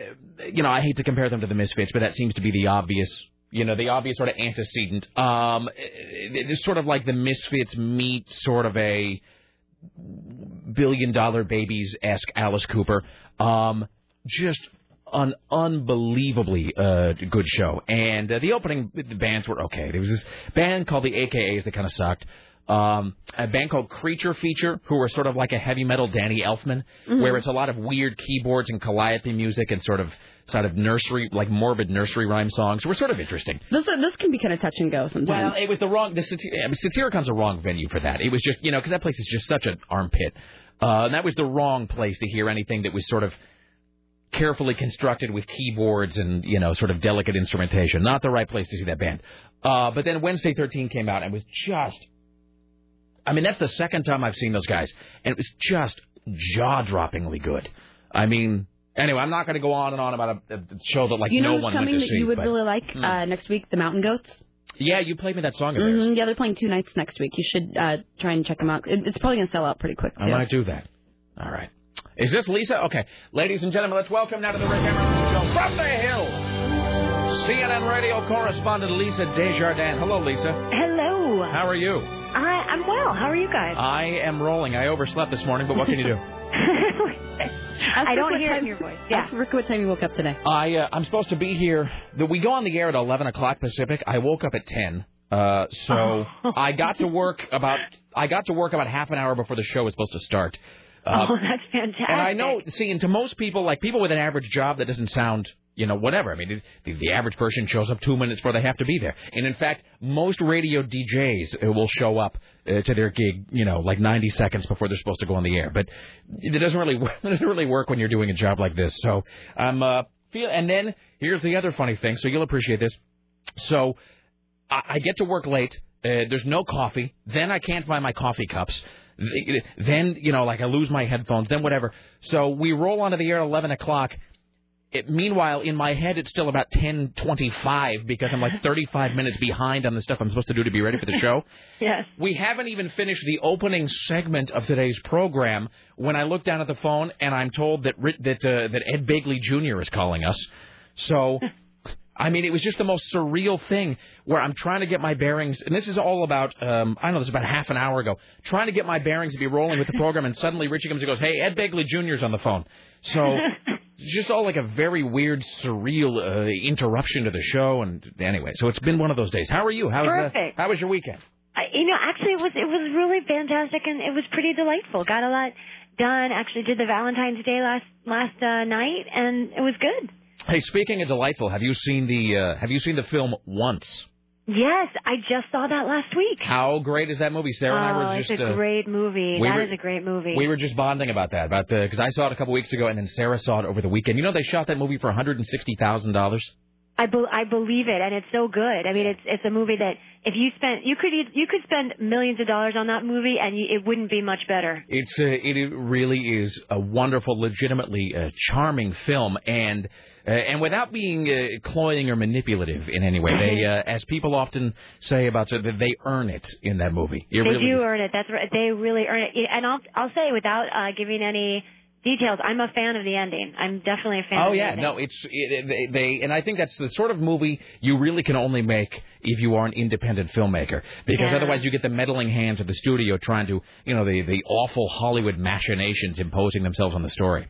Uh, you know, I hate to compare them to the Misfits, but that seems to be the obvious, you know, the obvious sort of antecedent. Um, it- it's sort of like the Misfits meet sort of a billion dollar babies esque Alice Cooper. Um, just an unbelievably uh, good show. And uh, the opening the bands were okay. There was this band called the AKAs that kind of sucked. Um, a band called Creature Feature, who were sort of like a heavy metal Danny Elfman, Mhm. where it's a lot of weird keyboards and calliope music and sort of sort of nursery, like morbid nursery rhyme songs. Were sort of interesting. This this can be kind of touch and go sometimes. Well, it was the wrong. The Satir- Satyricon's a wrong venue for that. It was just you know because that place is just such an armpit. Uh, and that was the wrong place to hear anything that was sort of carefully constructed with keyboards and you know sort of delicate instrumentation. Not the right place to see that band. Uh, but then Wednesday 13 came out and was just. I mean, that's the second time I've seen those guys, and it was just jaw-droppingly good. I mean, anyway, I'm not going to go on and on about a, a show that like you know no one coming went to that see. you would but- really like Hmm. uh, next week? The Mountain Goats. Yeah, you played me that song of theirs. hmm Yeah, they're playing two nights next week. You should uh, try and check them out. It, it's probably gonna sell out pretty quick. I too. might do that. All right. Is this Lisa? Okay. Ladies and gentlemen, let's welcome now to the Rick Emerson Show from the Hill, CNN radio correspondent Lisa Desjardins. Hello, Lisa. Hello. How are you? I, I'm well. How are you guys? I am rolling. I overslept this morning, but what can you do? (laughs) I don't hear it time- your voice. Yeah. Ask Rick what time you woke up today. I uh, I'm supposed to be here. The, we go on the air at 11 o'clock Pacific. I woke up at 10. Uh, so I got to work about I got to work about half an hour before the show was supposed to start. Uh, oh, that's fantastic. And I know, see, and to most people, like people with an average job, that doesn't sound, you know, whatever. I mean, the, the average person shows up two minutes before they have to be there. And in fact, most radio DJs uh, will show up uh, to their gig, you know, like 90 seconds before they're supposed to go on the air. But it doesn't really, (laughs) it doesn't really work when you're doing a job like this. So I'm, uh, feel, and then here's the other funny thing. So you'll appreciate this. So I, I get to work late. Uh, there's no coffee. Then I can't find my coffee cups. Then you know, like I lose my headphones. Then whatever. So we roll onto the air at 11 o'clock. It, meanwhile, in my head, it's still about 10:25 because I'm like (laughs) 35 minutes behind on the stuff I'm supposed to do to be ready for the show. (laughs) Yes. We haven't even finished the opening segment of today's program when I look down at the phone and I'm told that that uh, that Ed Begley Jr. is calling us. So, (laughs) I mean, it was just the most surreal thing where I'm trying to get my bearings, and this is all about um, I don't know, this is about half an hour ago, trying to get my bearings to be rolling with the program, and suddenly Richie comes and goes, "Hey, Ed Begley Jr.'s on the phone." So. Just all like a very weird, surreal uh, interruption to the show, and anyway, so it's been one of those days. How are you? Uh, Perfect. how was your weekend? I, you know, actually, it was it was really fantastic and it was pretty delightful. Got a lot done. Actually, did the Valentine's Day last last uh, night, and it was good. Hey, speaking of delightful, have you seen the uh, have you seen the film Once? Yes, I just saw that last week. How great is that movie? Sarah and I oh, were it's a uh, great movie. we That were- is a great movie. we were just bonding about that about the because I saw it a couple weeks ago and then Sarah saw it over the weekend. You know they shot that movie for one hundred and sixty thousand dollars. I, be- I believe it, and it's so good. I mean, it's it's a movie that if you spent you could you could spend millions of dollars on that movie, and you, it wouldn't be much better. It's uh, it really is a wonderful, legitimately uh, charming film, and uh, and without being uh, cloying or manipulative in any way, they (laughs) uh, as people often say about it, that they earn it in that movie. It they really do is. earn it. That's right. They really earn it. And I'll I'll say without uh, giving any details, I'm a fan of the ending. I'm definitely a fan. Oh of the end. Oh yeah, no, it's it, they, they and I think that's the sort of movie you really can only make if you are an independent filmmaker because Yeah. otherwise you get the meddling hands of the studio trying to you know the the awful Hollywood machinations imposing themselves on the story.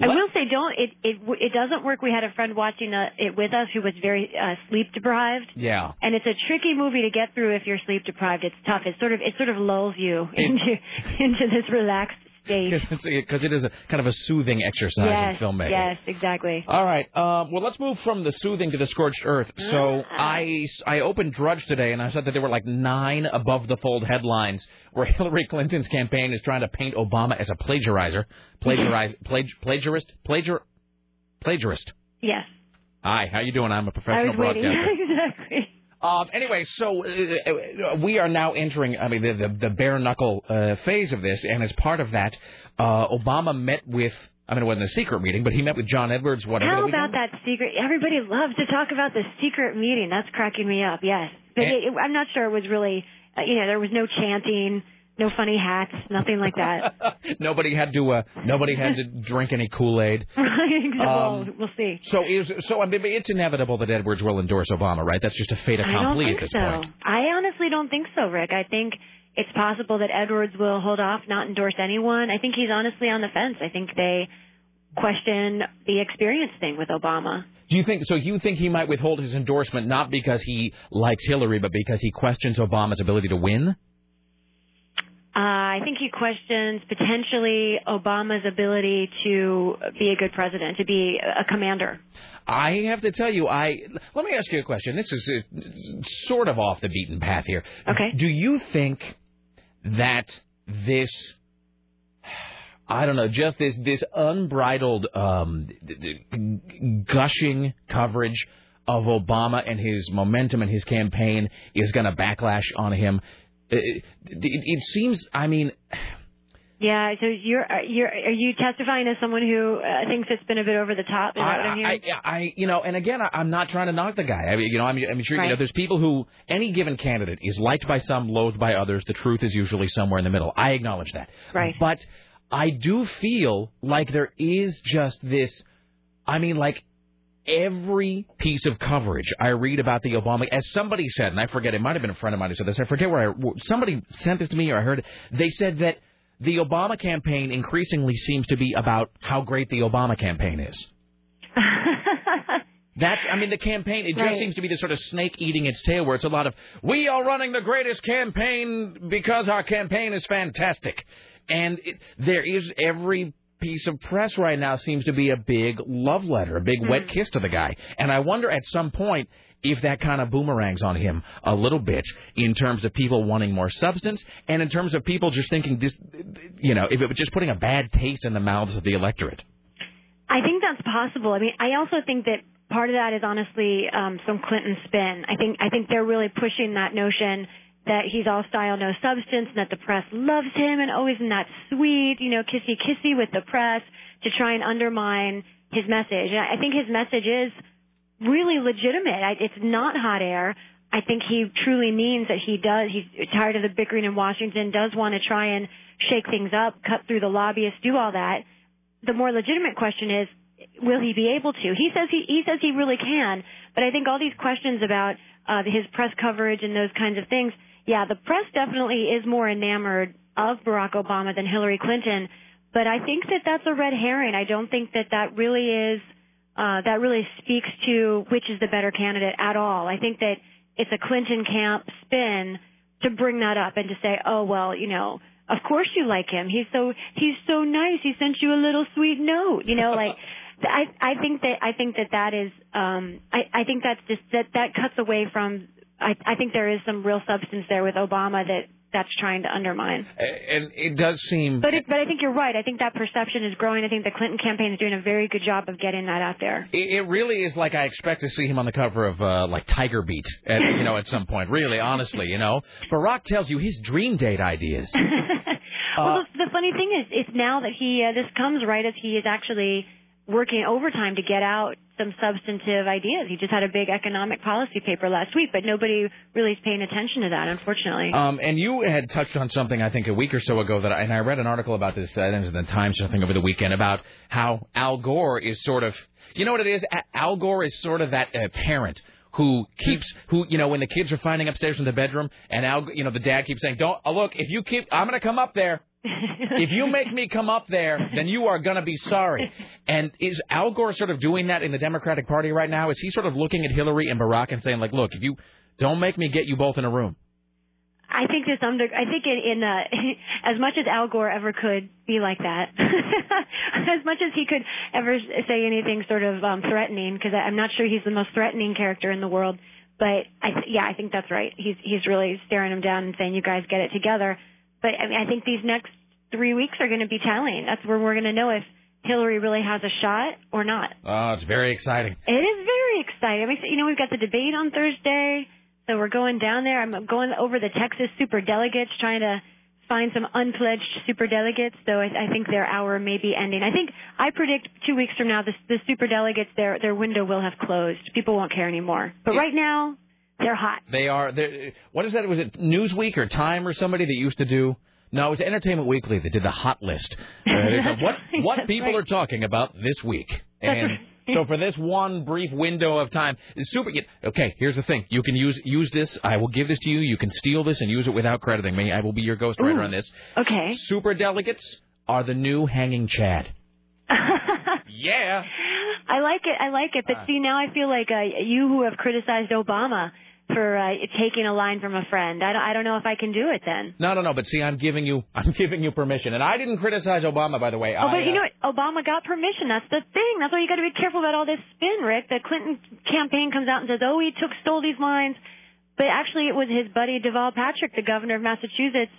I will say, don't it it it doesn't work. We had a friend watching uh, it with us who was very uh, sleep deprived. Yeah. And it's a tricky movie to get through if you're sleep deprived. It's tough. It sort of it sort of lulls you into (laughs) into this relaxed Because (laughs) it is a kind of a soothing exercise yes, in filmmaking. yes, exactly. All right. Um, well, let's move from the soothing to the scorched earth. So Ah. I I opened Drudge today, and I said that there were like nine above the fold headlines where (laughs) Hillary Clinton's campaign is trying to paint Obama as a plagiarizer, plagiarize, (clears throat) plag, plagiarist, plagiar, plagiarist. Yes, Hi, how you doing? I'm a professional was waiting. (laughs) broadcaster. exactly. Um, anyway, so uh, uh, we are now entering, I mean, the, the, the bare knuckle uh, phase of this, and as part of that, uh, Obama met with, I mean, it wasn't a secret meeting, but he met with John Edwards, whatever. How about that secret? Everybody loves to talk about the secret meeting. That's cracking me up. Yes, but And- it, I'm not sure it was really. Uh, you know, there was no chanting, no funny hats, nothing like that. (laughs) nobody had to, uh, nobody had to (laughs) drink any Kool Aid. (laughs) well, Um, we'll see. So is so I mean, it's inevitable that Edwards will endorse Obama, right? That's just a fait I don't accompli think at this so. point. I honestly don't think so, Rick. I think it's possible that Edwards will hold off, not endorse anyone. I think he's honestly on the fence. I think they question the experience thing with Obama. Do you think so? You think he might withhold his endorsement not because he likes Hillary, but because he questions Obama's ability to win? Uh, I think he questions potentially Obama's ability to be a good president, to be a commander. I have to tell you, I let me ask you a question. This is uh, sort of off the beaten path here. Okay. Do you think that this, I don't know, just this this unbridled, um, gushing coverage of Obama and his momentum and his campaign is going to backlash on him? It, it, it seems. I mean. Yeah, so you're are- you're are you testifying as someone who uh, thinks it's been a bit over the top? Is that what I'm I, hearing? I, I, you know, and again, I, I'm not trying to knock the guy. I mean, you know, I'm, I'm sure you know there's people who any given candidate is liked by some, loathed by others. The truth is usually somewhere in the middle. I acknowledge that. Right. But I do feel like there is just this. I mean, like every piece of coverage I read about the Obama, as somebody said, and I forget, it might have been a friend of mine who said this. I forget where I, somebody sent this to me or I heard it. They said that the Obama campaign increasingly seems to be about how great the Obama campaign is. (laughs) That's, I mean, the campaign, it just Right. seems to be this sort of snake eating its tail where it's a lot of, we are running the greatest campaign because our campaign is fantastic. And it, there is every piece of press right now seems to be a big love letter, a big wet kiss to the guy. And I wonder at some point if that kind of boomerangs on him a little bit in terms of people wanting more substance and in terms of people just thinking this, you know, if it was just putting a bad taste in the mouths of the electorate. I think that's possible. I mean, I also think that part of that is honestly um, some Clinton spin. I think I think they're really pushing that notion that he's all style, no substance, and that the press loves him, and always in that sweet, you know, kissy kissy with the press to try and undermine his message. And I think his message is really legitimate. It's not hot air. I think he truly means that he does. He's tired of the bickering in Washington. Does want to try and shake things up, cut through the lobbyists, do all that the more legitimate question is, will he be able to? He says he, he says he really can, but I think all these questions about uh, his press coverage and those kinds of things, yeah, the press definitely is more enamored of Barack Obama than Hillary Clinton, but I think that that's a red herring. I don't think that that really is uh, that really speaks to which is the better candidate at all. I think that it's a Clinton camp spin to bring that up and to say, oh well, you know, of course you like him. He's so he's so nice. He sent you a little sweet note. You know, (laughs) like I I think that I think that that is um I I think that's just that that cuts away from I I think there is some real substance there with Obama that that's trying to undermine. And it does seem. But it, but I think you're right. I think that perception is growing. I think the Clinton campaign is doing a very good job of getting that out there. It, it really is like I expect to see him on the cover of uh, like Tiger Beat, at, (laughs) you know, at some point. Really, honestly, you know, Barack tells you his dream date ideas. (laughs) well, the, the funny thing is, it's now that he uh, this comes right as he is actually working overtime to get out some substantive ideas. He just had a big economic policy paper last week, but nobody really is paying attention to that, unfortunately. Um, and you had touched on something I think a week or so ago that, I, and I read an article about this. I think it was in the Times or something over the weekend about how Al Gore is sort of, you know what it is? Al Gore is sort of that uh, parent who keeps who you know when the kids are finding upstairs in the bedroom and Al you know the dad keeps saying don't oh, look if you keep I'm going to come up there if you make me come up there then you are going to be sorry and is Al Gore sort of doing that in the Democratic Party right now is he sort of looking at Hillary and Barack and saying like look if you don't make me get you both in a room I think this under. I think in, in uh, (laughs) as much as Al Gore ever could be like that, (laughs) as much as he could ever say anything sort of um, threatening, because I'm not sure he's the most threatening character in the world. But I, th- yeah, I think that's right. He's he's really staring him down and saying, "You guys get it together." But I mean, I think these next three weeks are going to be telling. That's where we're going to know if Hillary really has a shot or not. Oh, it's very exciting. It is very exciting. I mean, you know, we've got the debate on Thursday, so we're going down there. I'm going over the Texas super delegates, trying to find some unpledged super delegates. So I, I think their hour may be ending. I think I predict two weeks from now, the, the super delegates, their their window will have closed. People won't care anymore. But right now, they're hot. They are. they're- What is that? Was it Newsweek or Time or somebody that used to do? No, it was Entertainment Weekly that did the hot list. Uh, what (laughs) what people right. are talking about this week? And so for this one brief window of time, super. Okay, here's the thing: you can use use this. I will give this to you. You can steal this and use it without crediting me. I will be your ghostwriter Ooh. on this. Okay. Super delegates are the new hanging Chad. (laughs) yeah. I like it. I like it. But see, now I feel like uh, you who have criticized Obama for uh, taking a line from a friend. I don't, I don't know if I can do it then. No, no, no. But see, I'm giving you, (laughs) I'm giving you permission, and I didn't criticize Obama, by the way. Oh, I, but you uh, know what? Obama got permission. That's the thing. That's why you got to be careful about all this spin, Rick. The Clinton campaign comes out and says, "Oh, he took stole these lines," but actually, it was his buddy Deval Patrick, the governor of Massachusetts,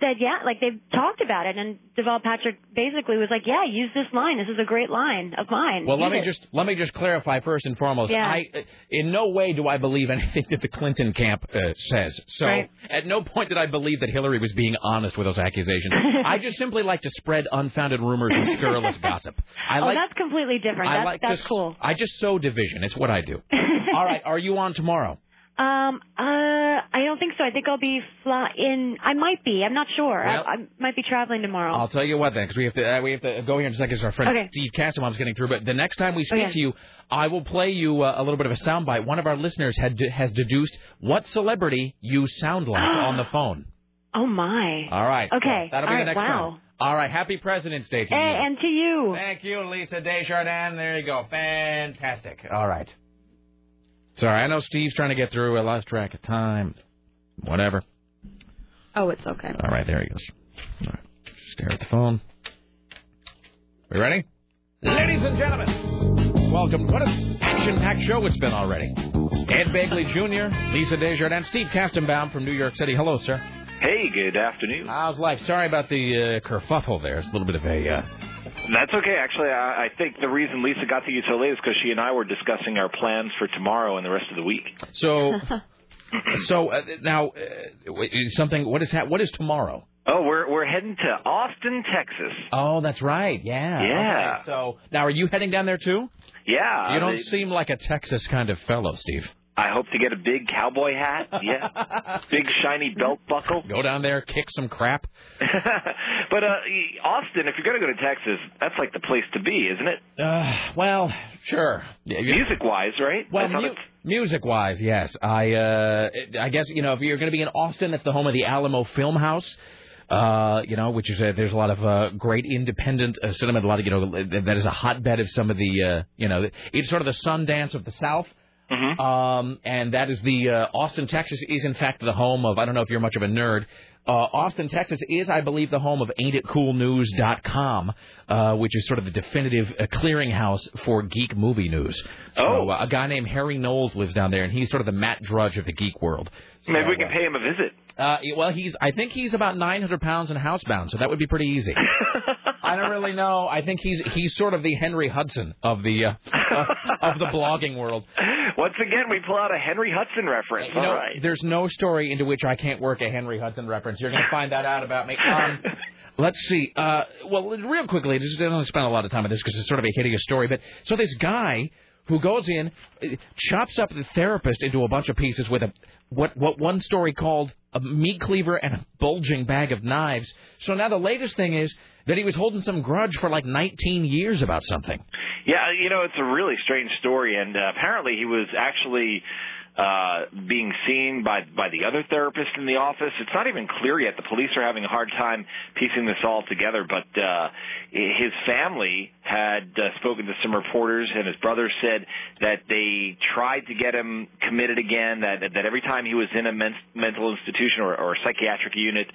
said, "Yeah, like they've talked about it." And Deval Patrick basically was like, "Yeah, use this line. This is a great line of mine." Well, let me it." just let me just clarify first and foremost. Yeah. I, in no way do I believe (laughs) anything that the Clinton camp uh, says. So, Right. at no point did I believe that Hillary was being honest with those accusations. (laughs) I just simply like to spread unfounded rumors and scurrilous (laughs) gossip. I oh, like. that's completely different. I That's like that's to, cool. I just sow division. It's what I do. All right, are you on tomorrow? Um, uh, I don't think so. I think I'll be fly in. I might be. I'm not sure. Well- I, I might be traveling tomorrow. I'll tell you what then, because we have to uh, we have to go here in a second. 'cause Our friend Okay. Steve Kastenbaum's getting through, but the next time we speak Okay. to you, I will play you uh, a little bit of a soundbite. One of our listeners had has deduced what celebrity you sound like (gasps) on the phone. oh my. All right. so Okay. that'll be All the right, next wow. time. All right. Happy President's Day to Hey, you. and to you. Thank you, Lisa Desjardins. There you go. Fantastic. All right. Sorry, I know Steve's trying to get through. I lost track of time. Whatever. Oh, it's okay. All right, there he goes. All right. Stare at the phone. We ready? Ladies and gentlemen, welcome. What an action-packed show it's been already. Ed Begley Jr., Lisa Desjardins, Steve Kastenbaum from New York City. Hello, sir. Hey, good afternoon. How's life? Sorry about the uh, kerfuffle there. It's a little bit of a. Uh... That's okay. Actually, I, I think the reason Lisa got to you so late is because she and I were discussing our plans for tomorrow and the rest of the week. So, (laughs) so uh, now, uh, something. What is ha- What is tomorrow? Oh, we're we're heading to Austin, Texas. Oh, that's right. Yeah. Yeah. Okay, So now, are you heading down there too? Yeah. you don't they- seem like a Texas kind of fellow, Steve. I hope to get a big cowboy hat. Yeah. (laughs) big shiny belt buckle. Go down there, kick some crap. (laughs) but uh, Austin, if you're going to go to Texas, that's like the place to be, isn't it? Uh, well, sure. Yeah, Music wise, right? Well, mu- music-wise, yes. I, uh, I guess you know if you're going to be in Austin, that's the home of the Alamo Film House. Uh, you know, which is a, there's a lot of uh, great independent uh, cinema. A lot of you know that is a hotbed of some of the uh, you know it's sort of the Sundance of the South. Mm-hmm. Um, and that is the uh, Austin, Texas is in fact the home of. I don't know if you're much of a nerd. Uh, Austin, Texas is, I believe, the home of Ain'tItCoolNews.com, uh, which is sort of the definitive uh, clearinghouse for geek movie news. So, Oh. uh, a guy named Harry Knowles lives down there, and he's sort of the Matt Drudge of the geek world. Maybe we can pay him a visit. Uh, well, he's. I think he's about 900 pounds and housebound, so that would be pretty easy. (laughs) I don't really know. I think he's he's sort of the Henry Hudson of the uh, (laughs) of the blogging world. Once again, we pull out a Henry Hudson reference. You know, All right. there's no story into which I can't work a Henry Hudson reference. You're going to find that out about me. Um, (laughs) let's see. Uh, well, real quickly, just I don't spend a lot of time on this because it's sort of a hideous story. But so this guy who goes in, uh, chops up the therapist into a bunch of pieces with a what what one story called a meat cleaver and a bulging bag of knives. So now the latest thing is that he was holding some grudge for like 19 years about something. Yeah, you know, it's a really strange story, and uh, apparently he was actually uh, being seen by by the other therapist in the office. It's not even clear yet. The police are having a hard time piecing this all together. But uh, his family had uh, spoken to some reporters, and his brother said that they tried to get him committed again. That that every time he was in a men- mental institution or, or a psychiatric unit,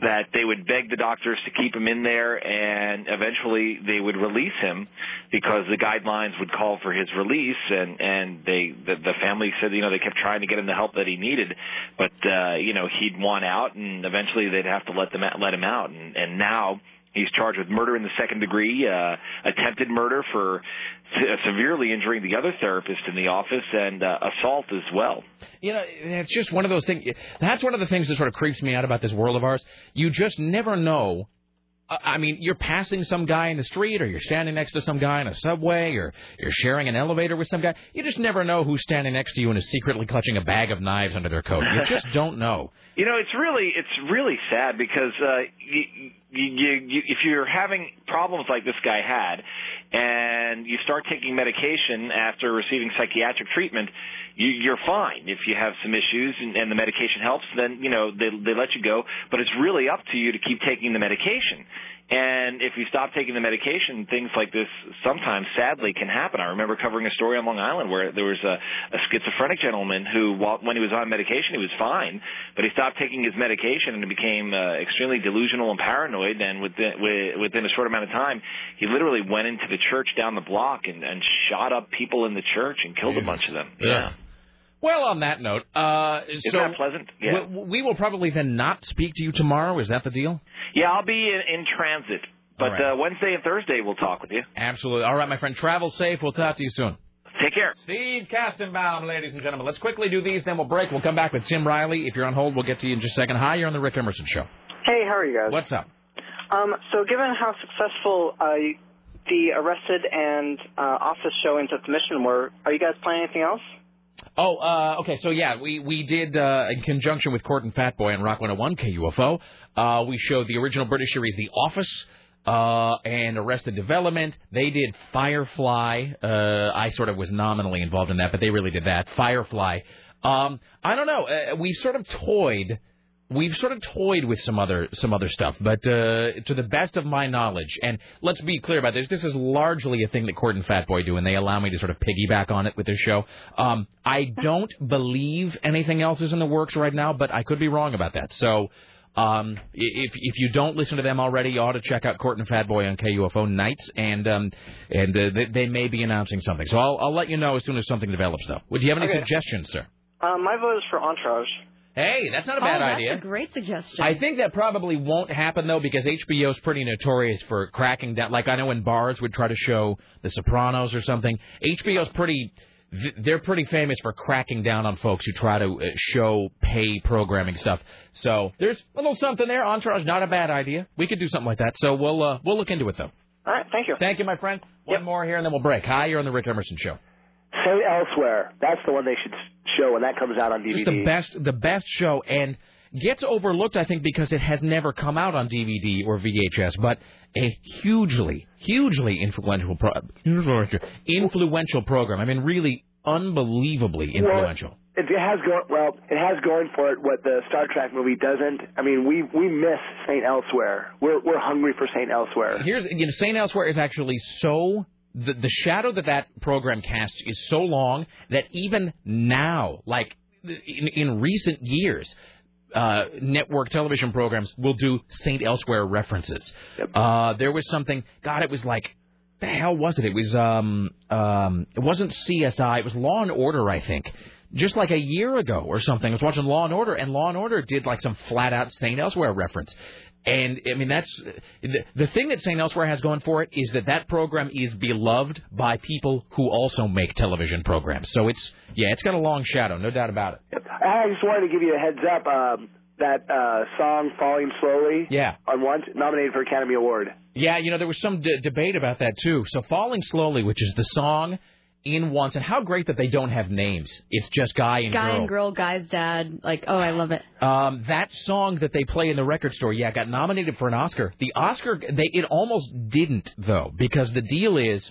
that they would beg the doctors to keep him in there, and eventually they would release him because the guidelines would call for his release. And and they the, the family said you know they kept trying to get him the help that he needed, but uh, you know he'd want out, and eventually they'd have to let them let him out. And, and now he's charged with murder in the second degree, uh, attempted murder for se- severely injuring the other therapist in the office, and uh, assault as well. You know, it's just one of those things. That's one of the things that sort of creeps me out about this world of ours. You just never know. I- mean, you're passing some guy in the street, or you're standing next to some guy in a subway, or you're sharing an elevator with some guy. You just never know who's standing next to you and is secretly clutching a bag of knives under their coat. You just (laughs) don't know. You know, it's really it's really sad because uh, you, you, you, if you're having problems like this guy had, and you start taking medication after receiving psychiatric treatment, you, you're fine. If you have some issues and, and the medication helps, then you know they they let you go. But it's really up to you to keep taking the medication. And if you stop taking the medication, things like this sometimes, sadly, can happen. I remember covering a story on Long Island where there was a, a schizophrenic gentleman who, while, when he was on medication, he was fine, but he stopped taking his medication and became uh, extremely delusional and paranoid. And within, wi- within a short amount of time, he literally went into the church down the block and, and shot up people in the church and killed a bunch of them. Yeah. Well, on that note, uh, Isn't so that pleasant? Yeah. we, we will probably then not speak to you tomorrow. Is that the deal? Yeah, I'll be in, in transit. But All right. uh, Wednesday and Thursday we'll talk with you. Absolutely. All right, my friend. Travel safe. We'll talk to you soon. Take care. Steve Kastenbaum, ladies and gentlemen. Let's quickly do these, then we'll break. We'll come back with Tim Riley. If you're on hold, we'll get to you in just a second. Hi, you're on the Rick Emerson Show. Hey, how are you guys? What's up? Um, so, given how successful uh, the Arrested and uh, Office showings at the Mission were, are you guys planning anything else? Oh, uh, okay. So yeah, we we did uh, in conjunction with Court and Fatboy and Rock 101 KUFO. Uh, we showed the original British series, The Office, uh, and Arrested Development. They did Firefly. Uh, I sort of was nominally involved in that, but they really did that. Firefly. Um, I don't know. Uh, we sort of toyed. We've sort of toyed with some other some other stuff, but uh, to the best of my knowledge, and let's be clear about this, this is largely a thing that Court and Fatboy do, and they allow me to sort of piggyback on it with this show. Um, I (laughs) don't believe anything else is in the works right now, but I could be wrong about that. So um, if if you don't listen to them already, you ought to check out Court and Fatboy on KUFO nights, and um, and uh, they, they may be announcing something. So I'll I'll let you know as soon as something develops, though. Would you have any Okay. suggestions, sir? Um, my vote is for Entourage. Hey, that's not a bad oh, that's idea. a great suggestion. I think that probably won't happen though because HBO's pretty notorious for cracking down. Like I know when bars would try to show The Sopranos or something, HBO's pretty. They're pretty famous for cracking down on folks who try to uh, show pay programming stuff. So there's a little something there. Entourage, is not a bad idea. We could do something like that. So we'll uh, we'll look into it though. All right, thank you. Thank you, my friend. One more here and then we'll break. Hi, you're on the Rick Emerson Show. Saint Elsewhere. That's the one they should show when that comes out on DVD. Just the best, the best show, and gets overlooked, I think, because it has never come out on DVD or VHS. But a hugely, hugely influential, pro- influential program. I mean, really unbelievably influential. It has going well. It has going for it what the Star Trek movie doesn't. I mean, we we miss Saint Elsewhere. We're we're hungry for Saint Elsewhere. Here's you know, Saint Elsewhere is actually so the the shadow that that program casts is so long that even now, like in, in recent years, uh, network television programs will do Saint Elsewhere references. Uh, there was something. God, it was like. The hell was it? It was um um it wasn't CSI. It was Law and Order, I think. Just like a year ago or something, I was watching Law and Order, and Law and Order did like some flat out Saint Elsewhere reference. And I mean, that's the, the thing that St. Elsewhere has going for it is that that program is beloved by people who also make television programs. So it's yeah, it's got a long shadow, no doubt about it. I just wanted to give you a heads up. Um, that uh, song "Falling Slowly" Yeah. on once nominated for Academy Award. Yeah, you know, there was some d- debate about that too. So Falling Slowly, which is the song in Once, and how great that they don't have names. It's just guy and girl. Guy girl. and girl, guy's dad. Like, oh, I love it. Um, that song that they play in the record store, yeah, got nominated for an Oscar. The Oscar, they it almost didn't though, because the deal is,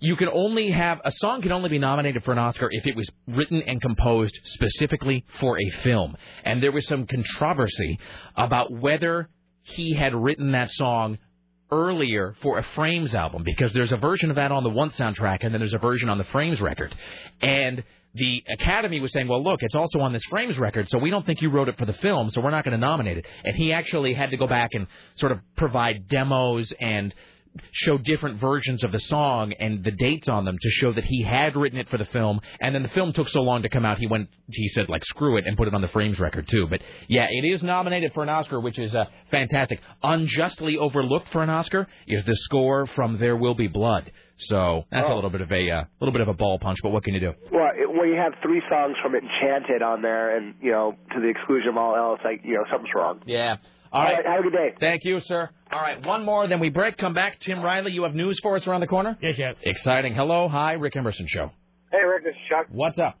you can only have a song can only be nominated for an Oscar if it was written and composed specifically for a film. And there was some controversy about whether he had written that song earlier for a Frames album because there's a version of that on the one soundtrack and then there's a version on the Frames record. And the Academy was saying, well, look, it's also on this Frames record, so we don't think you wrote it for the film, so we're not going to nominate it. And he actually had to go back and sort of provide demos and show different versions of the song and the dates on them to show that he had written it for the film. And then the film took so long to come out he went he said like screw it and put it on the frames record too. But yeah it is nominated for an oscar which is uh, fantastic. Unjustly overlooked for an oscar is the score from there will be blood. So that's a Oh. little bit of a uh, little bit of a ball punch but what can you do? Well, it, when you have three songs from Enchanted on there, and you know, to the exclusion of all else, like you know, something's wrong. yeah all right. Have a good day. Thank you, sir. All right, one more, then we break. Come back. Tim Riley, you have news for us around the corner? Yes, yes. Exciting. Hello. Hi, Rick Emerson Show. Hey, Rick, this is Chuck. What's up?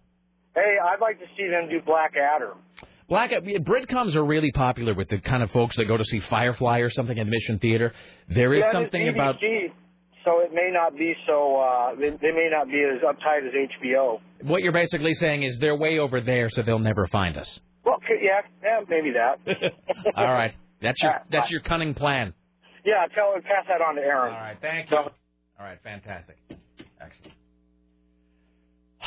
Hey, I'd like to see them do Black Adder. Black Adder. Britcoms are really popular with the kind of folks that go to see Firefly or something at Mission Theater. There is yeah, something it's about so it may not be so. Uh, they, they may not be as uptight as HBO. what you're basically saying is they're way over there, so they'll never find us. Well, yeah, yeah, maybe that. (laughs) All right, that's your that's your cunning plan. yeah, tell pass that on to Aaron. All right, thank you. All right, fantastic. Excellent. (sighs)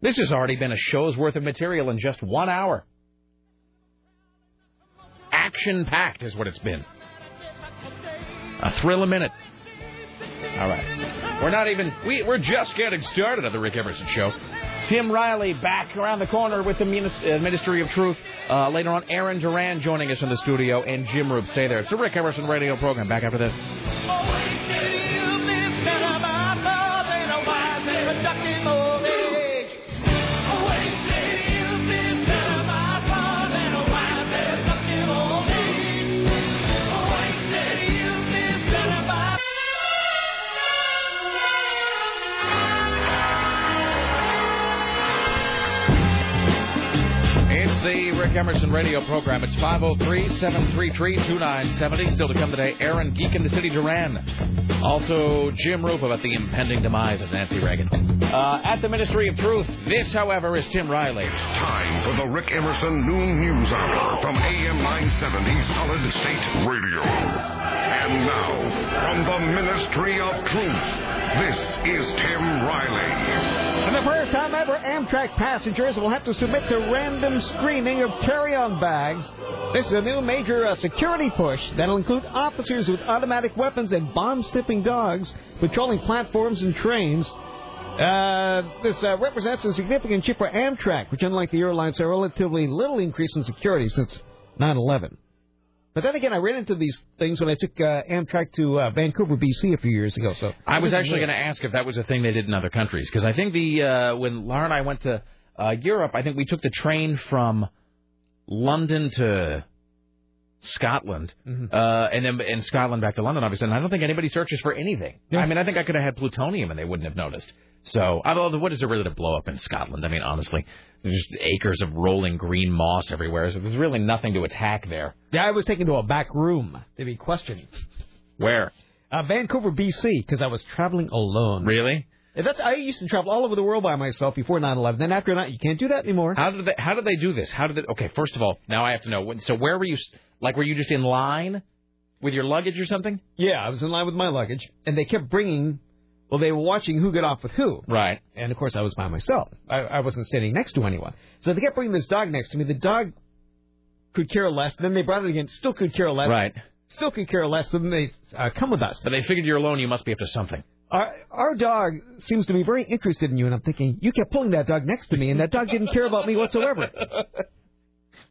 This has already been a show's worth of material in just one hour. Action packed is what it's been. A thrill a minute. All right. We're not even, we, we're just getting started on the Rick Emerson Show. Tim Riley back around the corner with the uh, Ministry of Truth. Uh, later on, Aaron Duran joining us in the studio, and Jim Rube. Stay there. It's the Rick Emerson radio program. Back after this. Rick Emerson radio program. It's 503 733 2970. Still to come today, Aaron Geek in the City Duran. Also, Jim Roof about the impending demise of Nancy Reagan. Uh, at the Ministry of Truth, this, however, is Tim Riley. Time for the Rick Emerson Noon News Hour from AM 970 Solid State Radio. And now, from the Ministry of Truth, this is Tim Riley. For the first time ever, Amtrak passengers will have to submit to random screening of carry-on bags. This is a new major uh, security push that'll include officers with automatic weapons and bomb-sniffing dogs patrolling platforms and trains. Uh, this uh, represents a significant shift for Amtrak, which, unlike the airlines, had relatively little increase in security since 9/11. But then again, I ran into these things when I took uh, Amtrak to uh, Vancouver, BC, a few years ago. So I was actually going to ask if that was a thing they did in other countries because I think the uh, when Laura and I went to uh, Europe, I think we took the train from London to Scotland, Mm-hmm. uh, and then in Scotland back to London, obviously. And I don't think anybody searches for anything. I mean, I think I could have had plutonium and they wouldn't have noticed. So, although what is there really to blow up in Scotland? I mean, honestly, there's just acres of rolling green moss everywhere, so there's really nothing to attack there. Yeah, I was taken to a back room to be questioned. Where? Uh, Vancouver, BC, because I was traveling alone. Really? That's I used to travel all over the world by myself before 9/11. Then after that, you can't do that anymore. How did they? How did they do this? How did they? Okay, first of all, now I have to know. When- So where were you? Like, were you just in line with your luggage or something? Yeah, I was in line with my luggage, and they kept bringing. Well, they were watching who got off with who. Right. And of course, I was by myself. I, I wasn't standing next to anyone. So they kept bringing this dog next to me. The dog could care less. Then they brought it again. Still could care less. Right. Still could care less. So then they uh, come with us. But they figured you're alone. You must be up to something. Our, our dog seems to be very interested in you, and I'm thinking you kept pulling that dog next to me, and that dog didn't care about me whatsoever. (laughs)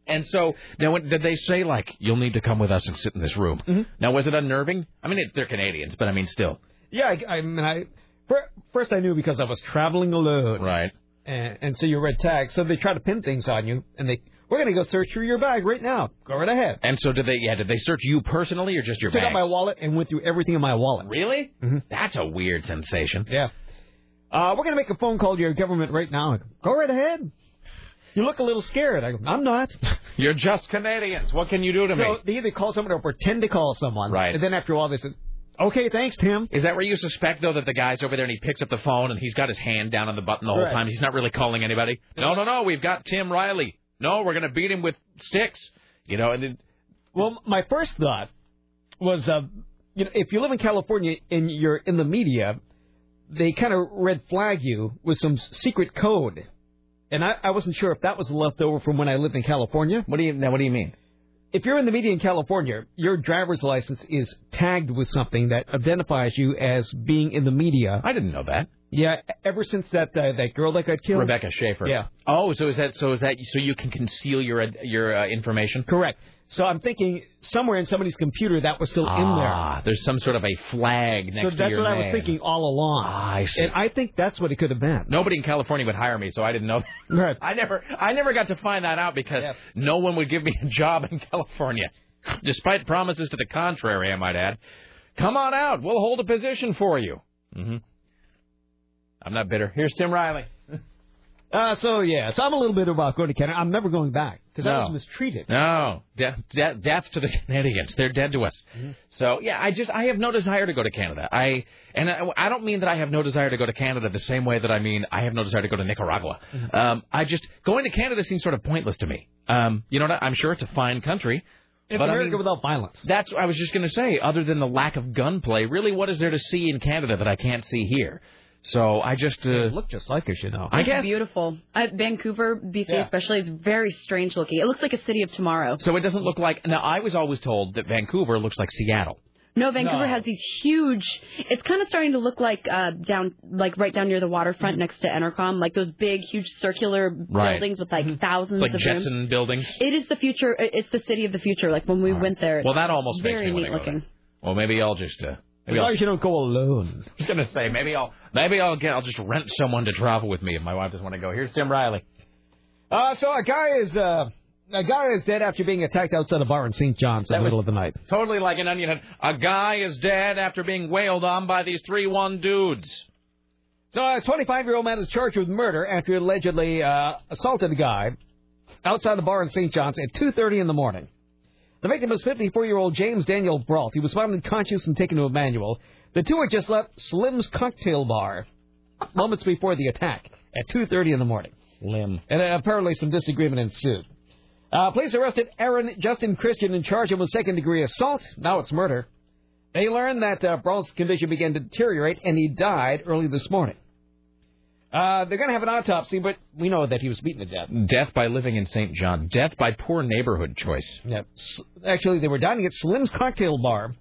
And so now, when, did they say like you'll need to come with us and sit in this room? Mm-hmm. Now, was it unnerving? I mean, it, they're Canadians, but I mean, still. Yeah, I, I mean, I first I knew because I was traveling alone, right? And, and so you red tag. So they try to pin things on you, and they we're gonna go search through your bag right now. Go right ahead. And so did they? Yeah, did they search you personally or just your bag? Took out my wallet and went through everything in my wallet. Really? That's a weird sensation. Yeah. Uh, we're gonna make a phone call to your government right now. Go, Go right ahead. You look a little scared. I go, I'm not. (laughs) You're just Canadians. What can you do to so me? So they either call someone or pretend to call someone. Right. And then after a while they said, Okay, thanks, Tim. Is that where you suspect though that the guy's over there and he picks up the phone and he's got his hand down on the button the whole Correct. time? He's not really calling anybody. No, no, no. We've got Tim Riley. No, we're gonna beat him with sticks. You know, and then Well, my first thought was, uh, you know, if you live in California and you're in the media, they kind of red flag you with some secret code, and I, I wasn't sure if that was left over from when I lived in California. What do you now? What do you mean? If you're in the media in California, your driver's license is tagged with something that identifies you as being in the media. I didn't know that. Yeah, ever since that uh, that girl that got killed. Rebecca Schaeffer. Yeah. Oh, so is that so? Is that so you can conceal your your uh, information? Correct. So I'm thinking somewhere in somebody's computer that was still in there. Ah, there's some sort of a flag next so to that's what I was thinking all along. Ah, I see. And I think that's what it could have been. Nobody in California would hire me, so I didn't know. Right. (laughs) I never, I never got to find that out because no one would give me a job in (laughs) California, despite promises to the contrary. I might add. Come on out, we'll hold a position for you. hmm I'm not bitter. Here's Tim Riley. Uh, so yeah, so I'm a little bit about going to Canada. I'm never going back because I was mistreated. No, death, death, death to the (laughs) Canadians. They're dead to us. So yeah, I just I have no desire to go to Canada. I and I, I don't mean that I have no desire to go to Canada the same way that I mean I have no desire to go to Nicaragua. Um, I just going to Canada seems sort of pointless to me. Um, you know what? I'm sure it's a fine country. It's but I America mean, without violence. That's what I was just going to say. Other than the lack of gunplay, really, what is there to see in Canada that I can't see here? So I just uh, look just like us, you know. I It's guess beautiful. Uh, Vancouver, BC, Yeah. especially, is very strange looking. It looks like a city of tomorrow. so. It doesn't look like. Now I was always told that Vancouver looks like Seattle. No, Vancouver No. has these huge. It's kind of starting to look like uh, down, like right down near the waterfront next to Entercom, like those big, huge circular Right. buildings with like thousands It's like of rooms. Jetson buildings. It is the future. It's the city of the future. Like when we went there. Well, that almost makes very me neat wanna go looking. Well, maybe I'll just. Uh, maybe As long I'll, as you don't go alone. (laughs) I was gonna say maybe I'll maybe I'll get I'll just rent someone to travel with me if my wife doesn't want to go. Here's Tim Riley. Uh, so a guy is uh, a guy is dead after being attacked outside a bar in St. John's in the middle of the night. Totally like an onion head. A guy is dead after being wailed on by these three one dudes. So a 25 year old man is charged with murder after he allegedly uh, assaulted a guy outside the bar in St. John's at 2:30 in the morning. The victim is 54 year old James Daniel Brault. He was found unconscious and taken to Emanuel. The two had just left Slim's Cocktail Bar moments before the attack at 2:30 in the morning. Slim. And uh, apparently some disagreement ensued. Uh, police arrested Aaron Justin Christian and charged him with second degree assault. Now it's murder. They learned that uh, Brault's condition began to deteriorate and he died early this morning. Uh, they're going to have an autopsy, but we know that he was beaten to death. Death by living in St. John. Death by poor neighborhood choice. Yeah. S- Actually, they were dining at Slim's Cocktail Bar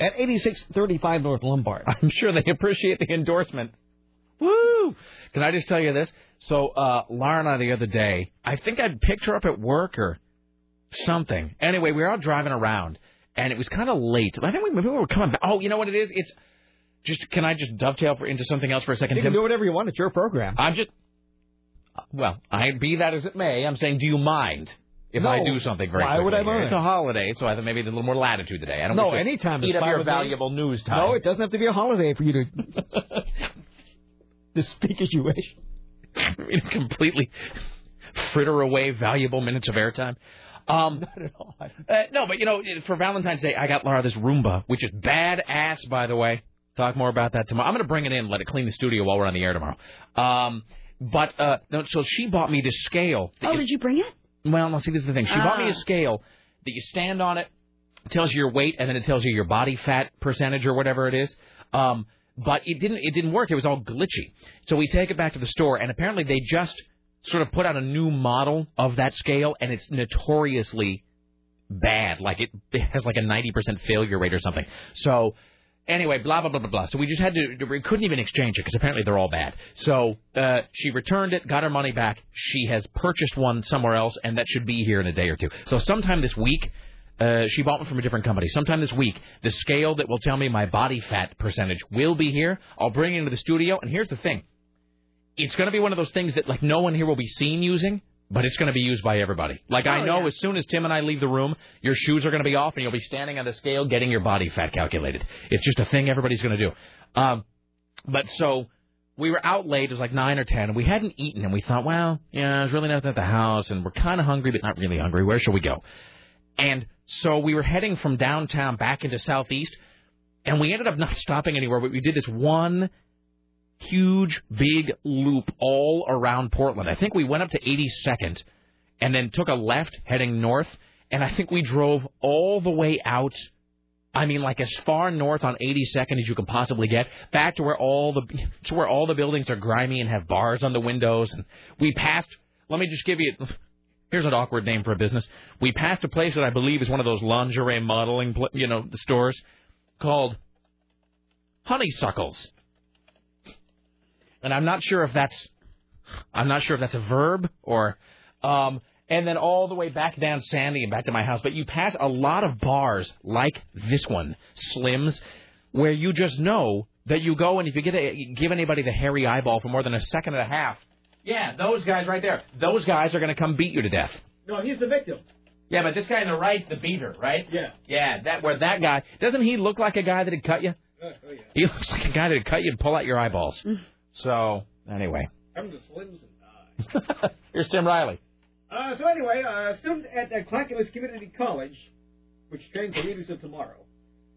at 8635 North Lombard. (laughs) I'm sure they appreciate the endorsement. Woo! Can I just tell you this? So, uh, I the other day, I think I picked her up at work or something. Anyway, we were out driving around, and it was kind of late. I think we, maybe we were coming back. Oh, you know what it is? It's just, can I just dovetail for, into something else for a second, You can Tim? do whatever you want. It's your program. I'm just, well, I be that as it may, I'm saying, do you mind if I do something very Why would I mind? It's a holiday, so I thought maybe a little more latitude today. I don't No, get to anytime is your valuable news time. No, it doesn't have to be a holiday for you to, (laughs) to speak as you wish. I mean, completely fritter away valuable minutes of airtime. Um, Not at all. uh, no, but you know, for Valentine's Day, I got Laura this Roomba, which is badass, by the way. Talk more about that tomorrow. I'm going to bring it in, let it clean the studio while we're on the air tomorrow. Um, but uh, no, so she bought me this scale. Oh, you- did you bring it? well, no, see, this is the thing. She bought me a Ah. scale that you stand on it, it tells you your weight, and then it tells you your body fat percentage or whatever it is. Um, but it didn't. It didn't work. It was all glitchy. So we take it back to the store, and apparently they just sort of put out a new model of that scale, and it's notoriously bad. Like it, it has like a ninety percent failure rate or something. So. Anyway, blah blah blah blah blah. So we just had to. We couldn't even exchange it because apparently they're all bad. So uh, she returned it, got her money back. She has purchased one somewhere else, and that should be here in a day or two. So sometime this week, uh, she bought one from a different company. Sometime this week, the scale that will tell me my body fat percentage will be here. I'll bring it into the studio, and here's the thing: it's going to be one of those things that like no one here will be seen using, but it's going to be used by everybody. Like I Oh, know yeah. as soon as Tim and I leave the room, your shoes are going to be off, and you'll be standing on the scale getting your body fat calculated. It's just a thing everybody's going to do. Um, but so we were out late. It was like nine or ten, and we hadn't eaten, and we thought, well, yeah, there's really nothing at the house, and we're kind of hungry, but not really hungry. Where shall we go? And so we were heading from downtown back into southeast, and we ended up not (laughs) stopping anywhere, but we did this one huge, big loop all around Portland. I think we went up to 82nd and then took a left heading north, and I think we drove all the way out. I mean, like as far north on 82nd as you could possibly get, back to where all the (laughs) to where all the buildings are grimy and have bars on the windows. And we passed. Let me just give you. (sighs) Here's an awkward name for a business. We passed a place that I believe is one of those lingerie modeling, you know, stores called Honeysuckles. And I'm not sure if that's I'm not sure if that's a verb or um and then all the way back down Sandy and back to my house. But you pass a lot of bars like this one, Slims, where you just know that you go and if you get a, give anybody the hairy eyeball for more than a second and a half, yeah, those guys right there, those guys are going to come beat you to death. No, he's the victim. Yeah, but this guy on the right's the beater, right? Yeah. Yeah, that where that guy doesn't he look like a guy that'd cut you? Oh, yeah. He looks like a guy that'd cut you and pull out your eyeballs. So anyway, I'm the Slims and I. (laughs) here's Tim Riley. Uh, so anyway, uh, a student at uh, Clackamas Community College, which trains the leaders of tomorrow,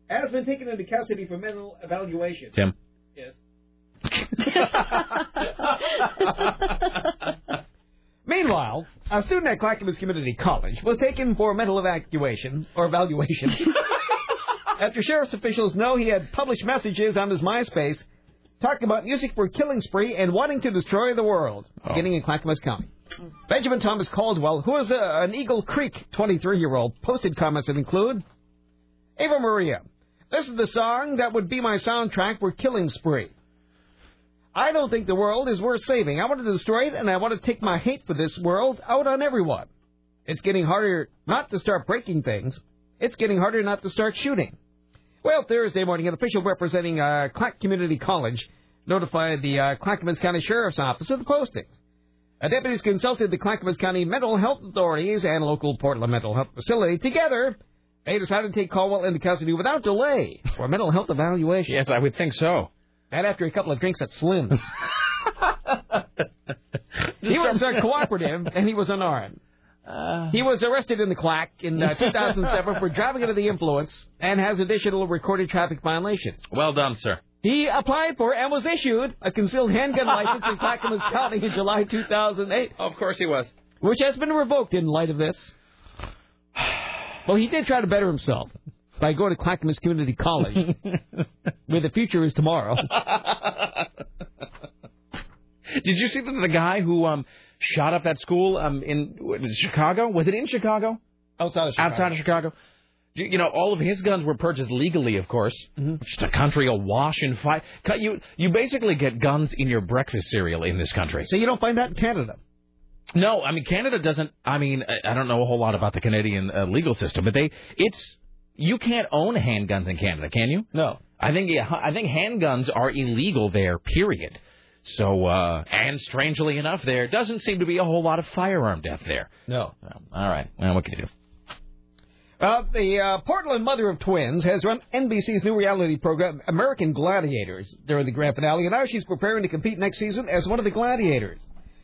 has been taken into custody for mental evaluation. Tim. Yes. (laughs) Meanwhile, a student at Clackamas Community College was taken for mental evacuation or evaluation (laughs) after sheriff's officials know he had published messages on his MySpace talking about music for killing spree and wanting to destroy the world, oh. beginning in Clackamas County. Benjamin Thomas Caldwell, who is a, an Eagle Creek 23-year-old, posted comments that include, Ave Maria, this is the song that would be my soundtrack for Killing Spree. I don't think the world is worth saving. I want to destroy it, and I want to take my hate for this world out on everyone. It's getting harder not to start breaking things. It's getting harder not to start shooting. Well, Thursday morning, an official representing uh, Clack Community College notified the uh, Clackamas County Sheriff's Office of the postings. Uh, deputies consulted the Clackamas County mental health authorities and local Portland mental health facility. Together, they decided to take Caldwell into custody without delay for mental health evaluation. Yes, I would think so. And after a couple of drinks at Slim's. (laughs) he was uh, cooperative and he was unarmed. He was arrested in the clack in uh, 2007 for driving under the influence and has additional recorded traffic violations. Well done, sir. He applied for and was issued a concealed handgun (laughs) license in Clackamas County in July 2008. Of course he was. Which has been revoked in light of this. Well, he did try to better himself by going to Clackamas Community College, (laughs) where the future is tomorrow. (laughs) Did you see the, the guy who um shot up that school um in Chicago? Was it in Chicago? Outside of Chicago. Outside of Chicago. You know, all of his guns were purchased legally, of course. Just a country awash in fire. You you basically get guns in your breakfast cereal in this country. So you don't find that in Canada. No, I mean Canada doesn't. I mean, I I don't know a whole lot about the Canadian uh, legal system, but they it's you can't own handguns in Canada, can you? No. I think yeah, I think handguns are illegal there. Period. So uh and strangely enough, there doesn't seem to be a whole lot of firearm death there. No. All right. Well, what can you do? Uh, the uh, Portland mother of twins has run NBC's new reality program, American Gladiators, during the grand finale, and now she's preparing to compete next season as one of the gladiators.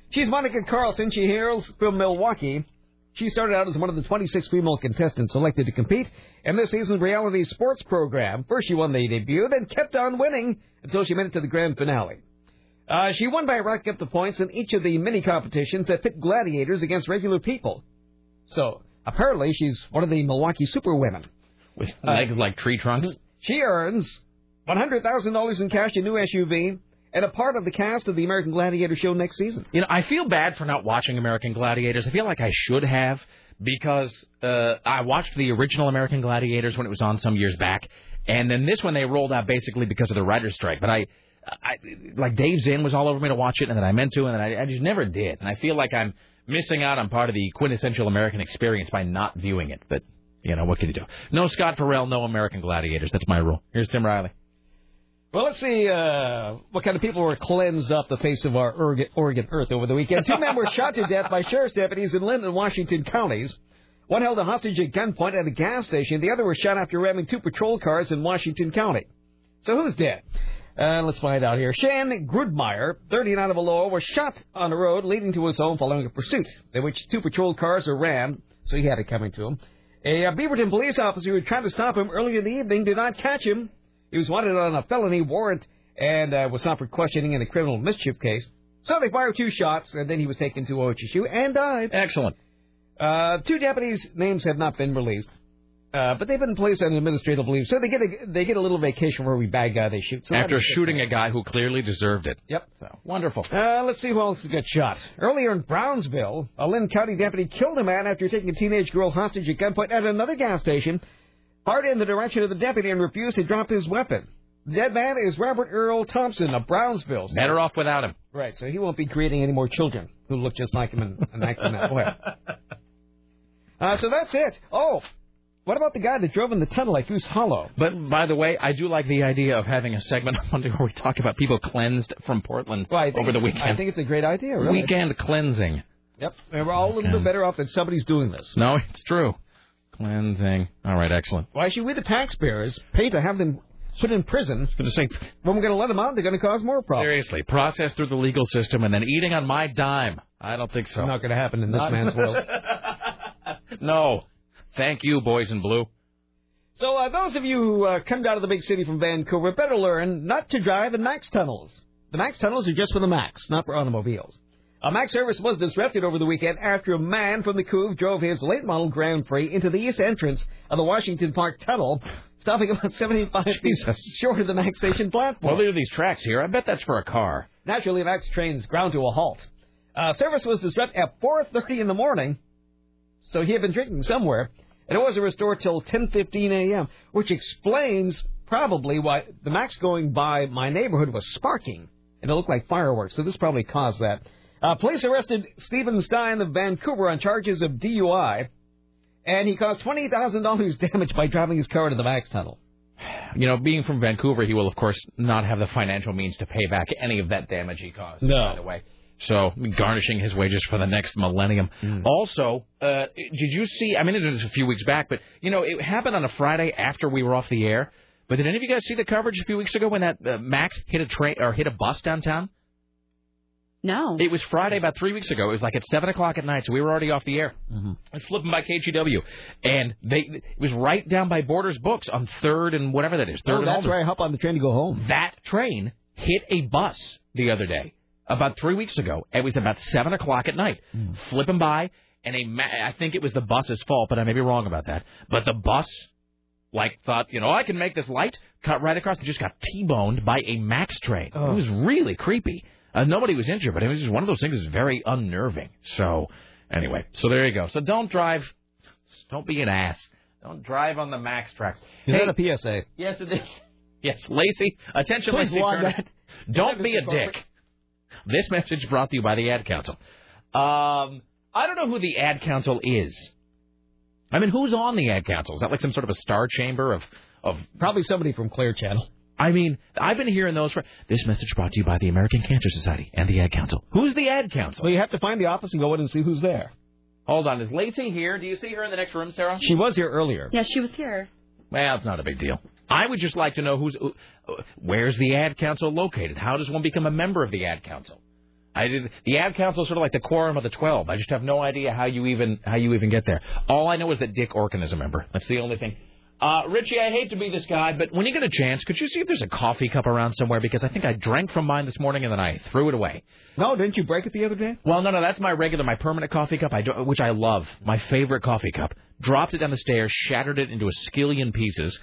She's Monica Carlson. She hails from Milwaukie. She started out as one of the 26 female contestants selected to compete in this season's reality sports program. First, she won the debut, then kept on winning until she made it to the grand finale. Uh, she won by racking up the points in each of the mini competitions that pit gladiators against regular people. So, apparently, she's one of the Milwaukie superwomen. With legs like tree trunks. She earns $100,000 in cash, a new SUV, and a part of the cast of the American Gladiator show next season. You know, I feel bad for not watching American Gladiators. I feel like I should have because uh, I watched the original American Gladiators when it was on some years back, and then this one they rolled out basically because of the writer's strike. But I, I like Dave Zinn was all over me to watch it, and then I meant to, and then I, I just never did. And I feel like I'm missing out on part of the quintessential American experience by not viewing it. But you know, what can you do? No Scott Farrell, no American Gladiators. That's my rule. Here's Tim Riley. Well, let's see uh, what kind of people were cleansed off the face of our Oregon, Oregon earth over the weekend. Two men were (laughs) shot to death by sheriff's deputies in Linn and Washington counties. One held a hostage at gunpoint at a gas station. The other was shot after ramming two patrol cars in Washington County. So who's dead? Uh, let's find out here. Shan Grudmeyer, 39 of Aloha, was shot on the road leading to his home following a pursuit in which two patrol cars were rammed, so he had it coming to him. A uh, Beaverton police officer who tried to stop him early in the evening did not catch him. He was wanted on a felony warrant and uh, was offered questioning in a criminal mischief case. So they fired two shots, and then he was taken to OHSU and died. Excellent. Uh, two deputies' names have not been released, uh, but they've been placed on administrative leave, so they get a they get a little vacation for every bad guy they shoot. So After that is good. shooting a guy who clearly deserved it. Yep. So wonderful. Uh, let's see who else got shot. Earlier in Brownsville, a Linn County deputy killed a man after taking a teenage girl hostage at gunpoint at another gas station, fired in the direction of the deputy and refused to drop his weapon. The dead man is Robert Earl Thompson of Brownsville. So- Better off without him. Right, so he won't be creating any more children who look just like him and, and act in that way. (laughs) Uh, so that's it. Oh, what about the guy that drove in the tunnel at Goose Hollow? But by the way, I do like the idea of having a segment (laughs) on Monday where we talk about people cleansed from Portland Well, think- over the weekend. I think it's a great idea, really. Weekend cleansing. Yep, and we're all a little bit better off that somebody's doing this. No, it's true. Cleansing. All right, excellent. Why should we, the taxpayers, pay to have them put in prison? Going to say, when we're going to let them out, they're going to cause more problems. seriously, processed through the legal system and then eating on my dime. I don't think so. Not going to happen in this man's world. (laughs) no. Thank you, boys in blue. So uh, those of you who uh, come down to the big city from Vancouver better learn not to drive in Max tunnels. The Max tunnels are just for the Max, not for automobiles. A Max service was disrupted over the weekend after a man from the Couve drove his late model Grand Prix into the east entrance of the Washington Park Tunnel, stopping about (laughs) 75 feet short of the Max station platform. Well, there are these tracks here. I bet that's for a car. Naturally, Max trains ground to a halt. Uh, service was disrupted at 4:30 in the morning, so he had been drinking somewhere, and it wasn't restored till 10:15 a.m., which explains probably why the Max going by my neighborhood was sparking, and it looked like fireworks. So this probably caused that. Uh, police arrested Stephen Stein of Vancouver on charges of DUI, and he caused twenty thousand dollars damage by driving his car into the Max tunnel. You know, being from Vancouver, he will, of course, not have the financial means to pay back any of that damage he caused. No. By the way. So, garnishing his wages for the next millennium. Also, uh, did you see? I mean, it was a few weeks back, but, you know, it happened on a Friday after we were off the air. But did any of you guys see the coverage a few weeks ago when that uh, Max hit a train or hit a bus downtown? No. It was Friday about three weeks ago. It was like at seven o'clock at night, so we were already off the air. Mm-hmm. I was flipping by KGW, and they it was right down by Borders Books on Third and whatever that is. Third Oh, that's Alder. where I hop on the train to go home. That train hit a bus the other day, about three weeks ago. It was about seven o'clock at night, flipping by, and a ma- I think it was the bus's fault, but I may be wrong about that. But the bus, like, thought, you know, I can make this light, cut right across, and just got T-boned by a Max train. Oh. It was really creepy. Uh, nobody was injured, but it was just one of those things that's very unnerving. So, anyway, so there you go. So don't drive, don't be an ass. Don't drive on the Max tracks. Is Hey, that a PSA? Yes, it is. (laughs) Yes, Lacey. Attention, Please Lacey Turner. that. Don't be a dick. This message brought to you by the Ad Council. Um, I don't know who the Ad Council is. I mean, who's on the Ad Council? Is that like some sort of a star chamber of of Probably somebody from Clear Channel. I mean, I've been hearing those. For, this message brought to you by the American Cancer Society and the Ad Council. Who's the Ad Council? Well, you have to find the office and go in and see who's there. Hold on, is Lacey here? Do you see her in the next room, Sarah? She was here earlier. Yeah, she was here. Well, it's not a big deal. I would just like to know who's where's the ad council located. How does one become a member of the ad council? I did, the ad council is sort of like the quorum of the twelve. I just have no idea how you even how you even get there. All I know is that Dick Orkin is a member. That's the only thing. Uh, Richie, I hate to be this guy, but when you get a chance, could you see if there's a coffee cup around somewhere? Because I think I drank from mine this morning and then I threw it away. No, didn't you break it the other day? Well, no, no, that's my regular, my permanent coffee cup, I do, which I love. My favorite coffee cup. Dropped it down the stairs, shattered it into a skillion pieces.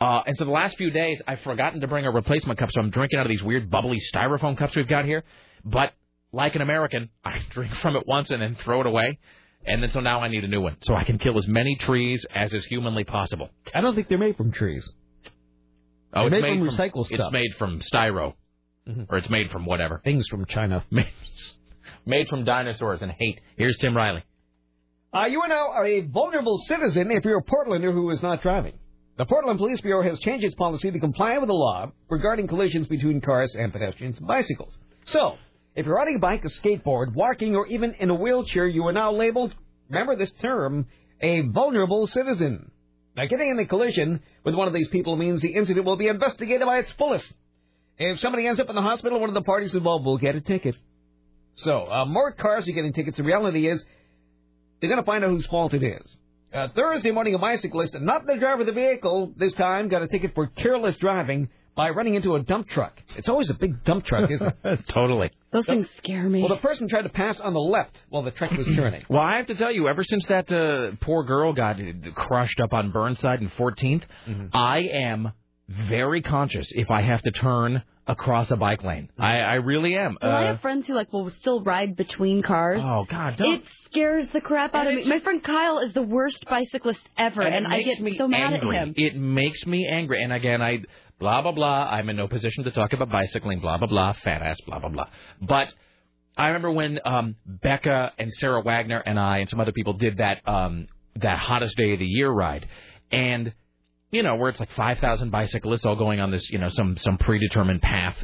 Uh, and so the last few days, I've forgotten to bring a replacement cup, so I'm drinking out of these weird bubbly styrofoam cups we've got here. But like an American, (laughs) I drink from it once and then throw it away. And then so now I need a new one, so I can kill as many trees as is humanly possible. I don't think they're made from trees. Oh, They're it's made made from recycled stuff. It's made from styro, or it's made from whatever. Things from China. Made, (laughs) made from dinosaurs and hate. Here's Tim Riley. Uh, you are now a vulnerable citizen if you're a Portlander who is not driving. The Portland Police Bureau has changed its policy to comply with the law regarding collisions between cars and pedestrians and bicycles. So, if you're riding a bike, a skateboard, walking, or even in a wheelchair, you are now labeled, remember this term, a vulnerable citizen. Now, getting in a collision with one of these people means the incident will be investigated by its fullest. If somebody ends up in the hospital, one of the parties involved will get a ticket. So, uh, more cars are getting tickets. The reality is, they're going to find out whose fault it is. Uh, Thursday morning, a bicyclist, not the driver of the vehicle, this time got a ticket for careless driving by running into a dump truck. It's always a big dump truck, isn't it? (laughs) totally. Those things scare me. Well, the person tried to pass on the left while the truck was (clears throat) turning. Well, I have to tell you, ever since that uh, poor girl got crushed up on Burnside and 14th, Mm-hmm. I am very conscious if I have to turn across a bike lane. I, I really am. Well, I Uh, have friends who like will still ride between cars. Oh God, don't. It scares the crap out of me. My friend Kyle is the worst bicyclist ever, and, it I get me so mad angry. at him. It makes me angry. And again, I blah blah blah. I'm in no position to talk about bicycling. Blah blah blah. Fat ass. Blah blah blah. But I remember when um, Becca and Sarah Wagner and I and some other people did that um, that hottest day of the year ride, and you know, where it's like 5,000 bicyclists all going on this, you know, some some predetermined path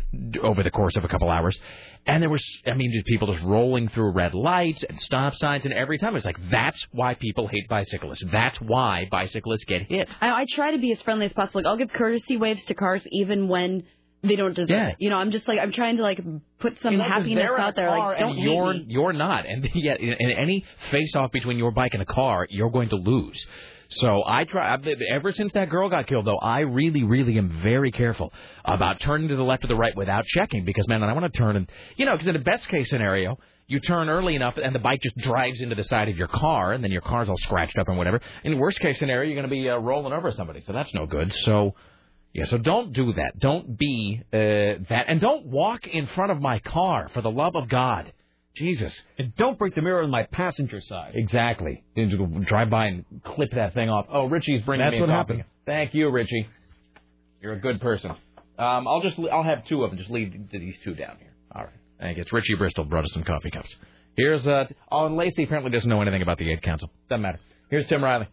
over the course of a couple hours. And there was, I mean, people just rolling through red lights and stop signs, and every time it's like, that's why people hate bicyclists. That's why bicyclists get hit. I, I try to be as friendly as possible. Like I'll give courtesy waves to cars even when they don't deserve Yeah. it. You know, I'm just like I'm trying to like put some You know, happiness out there. Like don't hate you're me. you're not, and (laughs) yet in, in any face off between your bike and a car, you're going to lose. So I try. Ever since that girl got killed, though, I really, really am very careful about turning to the left or the right without checking because, man, I want to turn and you know, because in the best case scenario. You turn early enough, and the bike just drives into the side of your car, and then your car's all scratched up and whatever. In worst case scenario, you're going to be uh, rolling over somebody, so that's no good. So, yeah, so don't do that. Don't be uh, that, and don't walk in front of my car for the love of God. Jesus. And don't break the mirror on my passenger side. Exactly. And you go drive by and clip that thing off. Oh, Richie's bringing That's me a what happened. Thank you, Richie. You're a good person. Um, I'll just I'll have two of them. Just leave these two down here. All right. I guess Richie Bristol brought us some coffee cups. Here's uh oh, and Lacey apparently doesn't know anything about the Aid Council. Doesn't matter. Here's Tim Riley.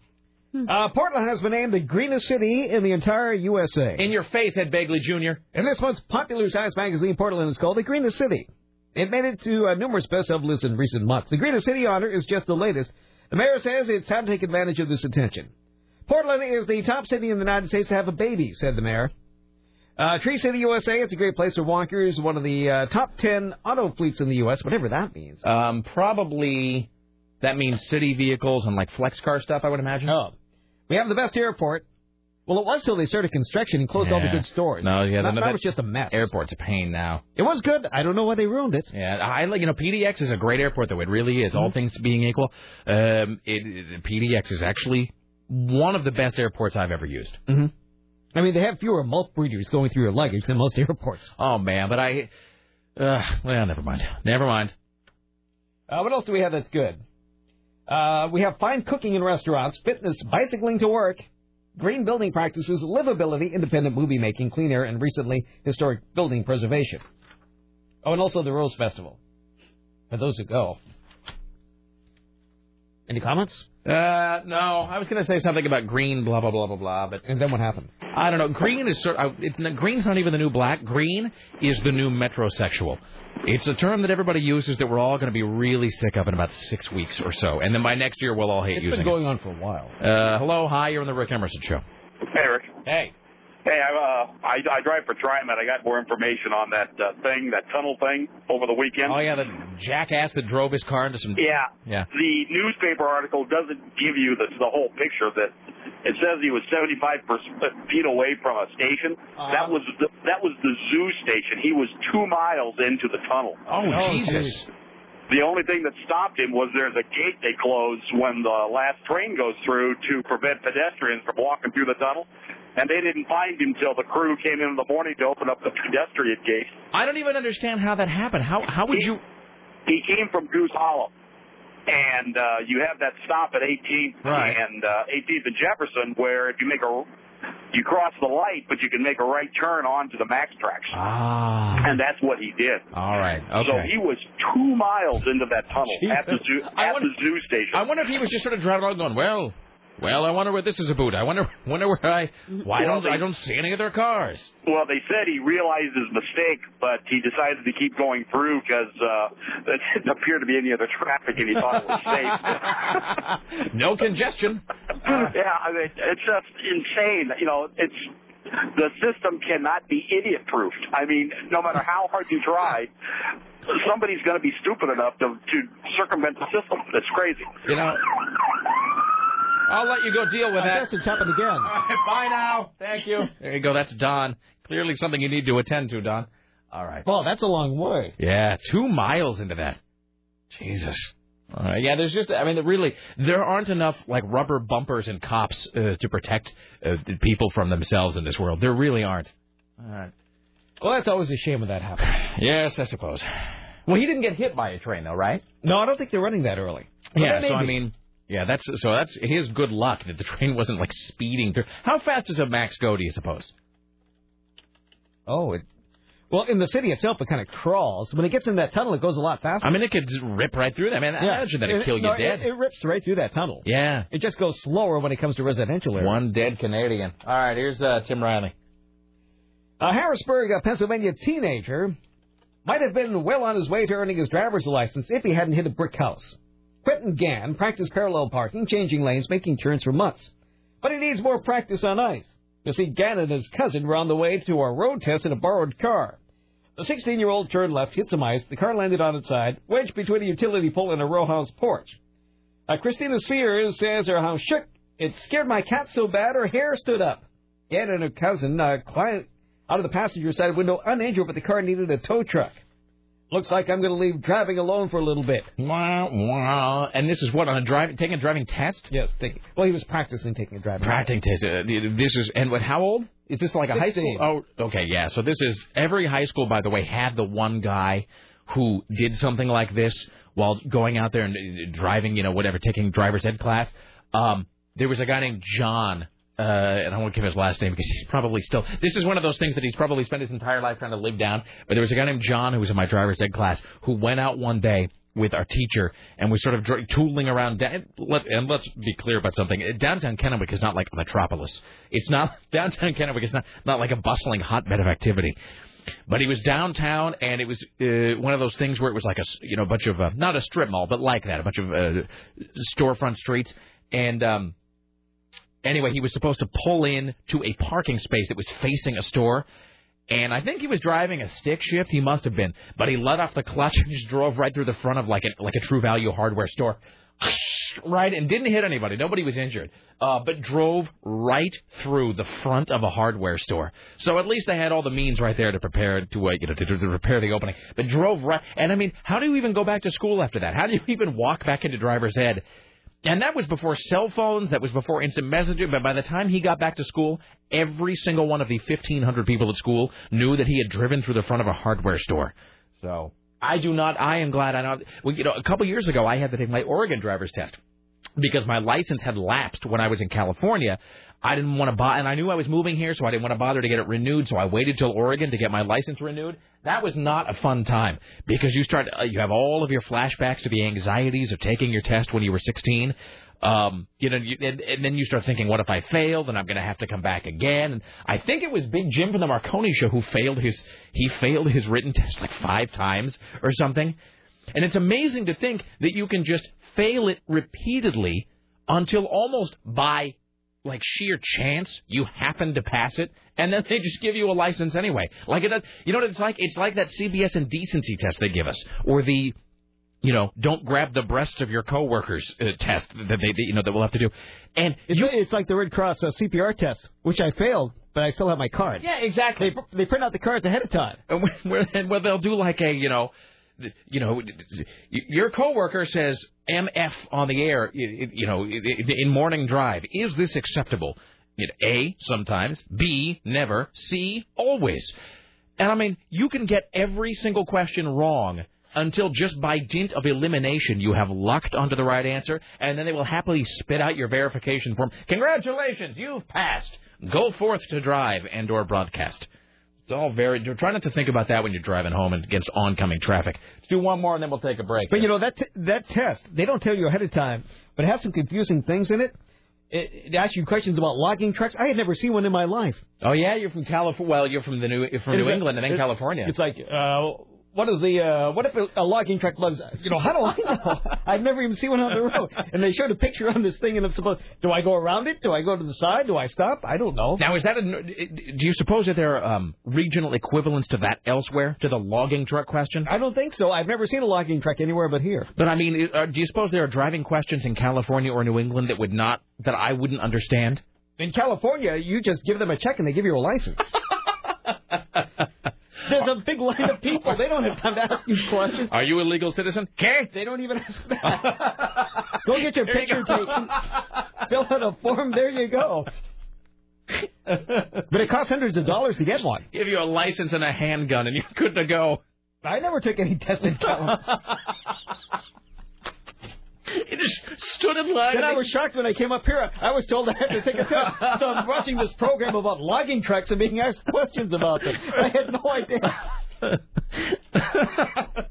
Uh, Portland has been named the greenest city in the entire USA. In your face, Ed Begley Jr. In this month's popular science magazine, Portland is called the greenest city. It made it to uh, numerous best-of lists in recent months. The Greatest city honor is just the latest. The mayor says it's time to take advantage of this attention. Portland is the top city in the United States to have a baby, said the mayor. Uh, Tree City, USA, it's a great place for walkers, one of the uh, top 10 auto fleets in the U.S., whatever that means. Um, probably that means city vehicles and like flex car stuff. I would imagine. Oh, we have the best airport. Well, it was till they started construction and closed all the good stores. No, yeah, that, that that- was just a mess. Airport's a pain now. It was good. I don't know why they ruined it. Yeah, I like you know PDX is a great airport though. It really is. All things being equal, um, it, it- PDX is actually one of the best airports I've ever used. Mm-hmm. I mean, they have fewer mulch breeders going through your luggage than most (laughs) airports. Oh man, but I, uh, well, never mind. Never mind. Uh, what else do we have that's good? Uh, we have fine cooking in restaurants, fitness, bicycling to work, green building practices, livability, independent movie making, clean air, and recently historic building preservation. Oh, and also the Rose Festival. For those who go. Any comments? Uh, no, I was going to say something about green, blah blah blah blah blah, but and then what happened? I don't know. Green is sort. Of, it's green's not even the new black. Green is the new metrosexual. It's a term that everybody uses that we're all going to be really sick of in about six weeks or so, and then by next year we'll all hate It's using it. It's been going on for a while. Uh, hello, hi, you're on the Rick Emerson show. Hey, Rick. Hey. Hey, I, uh, I, I drive for TriMet. I got more information on that uh, thing, that tunnel thing, over the weekend. Oh yeah, the jackass that drove his car into some. Yeah. Yeah. The newspaper article doesn't give you the, the whole picture. That it says he was 75 per- feet away from a station. Uh-huh. That was the, that was the zoo station. He was two miles into the tunnel. Oh, Jesus. The only thing that stopped him was there's a gate they close when the last train goes through to prevent pedestrians from walking through the tunnel. And they didn't find him till the crew came in in the morning to open up the pedestrian gate. I don't even understand how that happened. How how would you? He came from Goose Hollow. And uh, you have that stop at 18th Right. and uh, 18th and Jefferson, where if you make a you cross the light, but you can make a right turn onto the Max tracks. Ah. And that's what he did. All right. Okay. So he was two miles into that tunnel at the zoo at wonder- the zoo station. I wonder if he was just sort of driving along, going, "Well, well, I wonder where this is about. I wonder, (laughs) wonder where I, why Well, don't they- I don't see any of their cars." Well, they said he realized his mistake, but he decided to keep going through because uh, (laughs) there didn't appear to be any other traffic, and he thought it was safe. (laughs) no congestion. yeah, I mean, it's just insane. You know, it's the system cannot be idiot-proofed. I mean, no matter how hard you try, somebody's going to be stupid enough to, to circumvent the system. It's crazy. You know, I'll let you go deal with I that. guess it's happened again. All right, bye now. Thank you. There you go. That's Don. Clearly something you need to attend to, Don. All right. Well, that's a long way. Yeah, two miles into that. Jesus. All right. Yeah, there's just, I mean, really, there aren't enough, like, rubber bumpers and cops uh, to protect uh, the people from themselves in this world. There really aren't. All right. Well, that's always a shame when that happens. (sighs) Yes, I suppose. Well, he didn't get hit by a train, though, right? No, I don't think they're running that early. But yeah, so I mean, yeah, that's so that's his good luck that the (laughs) train wasn't like speeding through. How fast does a max go? Do you suppose? Oh, it. Well, in the city itself, it kind of crawls. When it gets in that tunnel, it goes a lot faster. I mean, it could rip right through that. Man, Yeah. imagine that it kill you no, dead. It, it rips right through that tunnel. yeah, It just goes slower when it comes to residential areas. one dead Canadian. All right, here's uh, Tim Riley. A Harrisburg, uh, Pennsylvania teenager might have been well on his way to earning his driver's license if he hadn't hit a brick house. Quentin Gann practiced parallel parking, changing lanes, making turns for months. But he needs more practice on ice. You see, Gann and his cousin were on the way to a road test in a borrowed car. The 16 year old turned left, hit some ice, the car landed on its side, wedged between a utility pole and a row house porch. Uh, Christina Sears says her house shook. It scared my cat so bad her hair stood up. Gann and her cousin uh, climbed out of the passenger side window uninjured, but the car needed a tow truck. Looks like I'm going to leave driving alone for a little bit. Wow, wow. And this is what on a driving taking a driving test? Yes, taking. Well, he was practicing taking a driving. Practicing test. Uh, This is and what? How old? Is this like a high school? Oh, okay, yeah. So this is every high school, by the way, had the one guy who did something like this while going out there and uh, driving, you know, whatever, taking driver's ed class. Um, there was a guy named John. Uh, and I won't give his last name because he's probably still. This is one of those things that he's probably spent his entire life trying to live down. But there was a guy named John who was in my driver's ed class who went out one day with our teacher and was sort of dr- tooling around. Da- let, and let's be clear about something. Downtown Kennewick is not like a metropolis. It's not (laughs) downtown Kennewick is not not like a bustling hotbed of activity. But he was downtown, and it was uh, one of those things where it was like a you know a bunch of uh, not a strip mall, but like that, a bunch of uh, storefront streets. And um, anyway, he was supposed to pull in to a parking space that was facing a store. And I think he was driving a stick shift. He must have been, but he let off the clutch and (laughs) just drove right through the front of like a like a True Value hardware store, (laughs) right, and didn't hit anybody. Nobody was injured, uh, but drove right through the front of a hardware store. So at least they had all the means right there to prepare to uh, you know to, to prepare the opening. But drove right, and I mean, how do you even go back to school after that? How do you (laughs) even walk back into driver's ed? And that was before cell phones. That was before instant messaging. But by the time he got back to school, every single one of the 1,500 people at school knew that he had driven through the front of a hardware store. So I do not. I am glad I know. Well, you know, a couple years ago, I had to take my Oregon driver's test because my license had lapsed when I was in California. I didn't want to buy, and I knew I was moving here, so I didn't want to bother to get it renewed. So I waited till Oregon to get my license renewed. That was not a fun time because you start, uh, you have all of your flashbacks to the anxieties of taking your test when you were 16. Um, you know, you, and, and then you start thinking, what if I fail? Then I'm going to have to come back again. And I think it was Big Jim from the Marconi show who failed his, he failed his written (laughs) test like five times or something. And it's amazing to think that you can just fail it repeatedly until almost by like sheer chance you happen to pass it, and then (laughs) they just give you a license anyway. Like it, you know what it's like? It's like that CBS indecency test they give us, or the you know, don't grab the breasts of your coworkers uh, test that they, you know, that we'll have to do. And It's, it's like the Red Cross uh, CPR test, which I failed, but I still have my card. Yeah, exactly. They, they print out the cards ahead of time. And (laughs) where, and where they'll do like a, you know, you know, your coworker says MF on the air, you know, in morning drive. Is this acceptable? A, sometimes. B, never. C, always. And I mean, you can get every single question wrong until just by dint of elimination you have lucked onto the right answer, and then they will happily spit out your verification form. Congratulations, you've passed. Go forth to drive and or broadcast. It's all very. Try not to think about that when you're driving home and against oncoming traffic. Let's do one more and then we'll take a break. But you know that t- that test, they don't tell you ahead of time, but it has some confusing things in it. It, it asks you questions about logging trucks. I had never seen one in my life. Oh yeah, you're from California. Well, you're from the New you're from New England and then California. It's like, uh, what is the uh, what if a, logging truck loves? You know, how do I (laughs) know? I've never even seen one on the road. And they showed a picture on this thing, and I'm supposed. Do I go around it? Do I go to the side? Do I stop? I don't know. Now, is that a, do you suppose that there are um, regional equivalents to that elsewhere, to the logging truck question? I don't think so. I've never seen a logging truck anywhere but here. But I mean, uh, do you suppose there are driving questions in California or New England that would not, that I wouldn't understand? In California, you just give them a check and they give you a license. (laughs) There's a big line of people. They don't have time to ask you questions. Are you a legal citizen? Okay. They don't even ask that. (laughs) go get your There picture go. taken. Fill out a form. There you go. but it costs hundreds of dollars to get one. Give you a license and a handgun, and you're good to go. I never took any test in California. (laughs) (laughs) You just stood in line. Then I was shocked when I came up here. I was told (laughs) I had to take a test. So I'm watching this program about logging trucks and being asked questions about them. I had no idea. (laughs)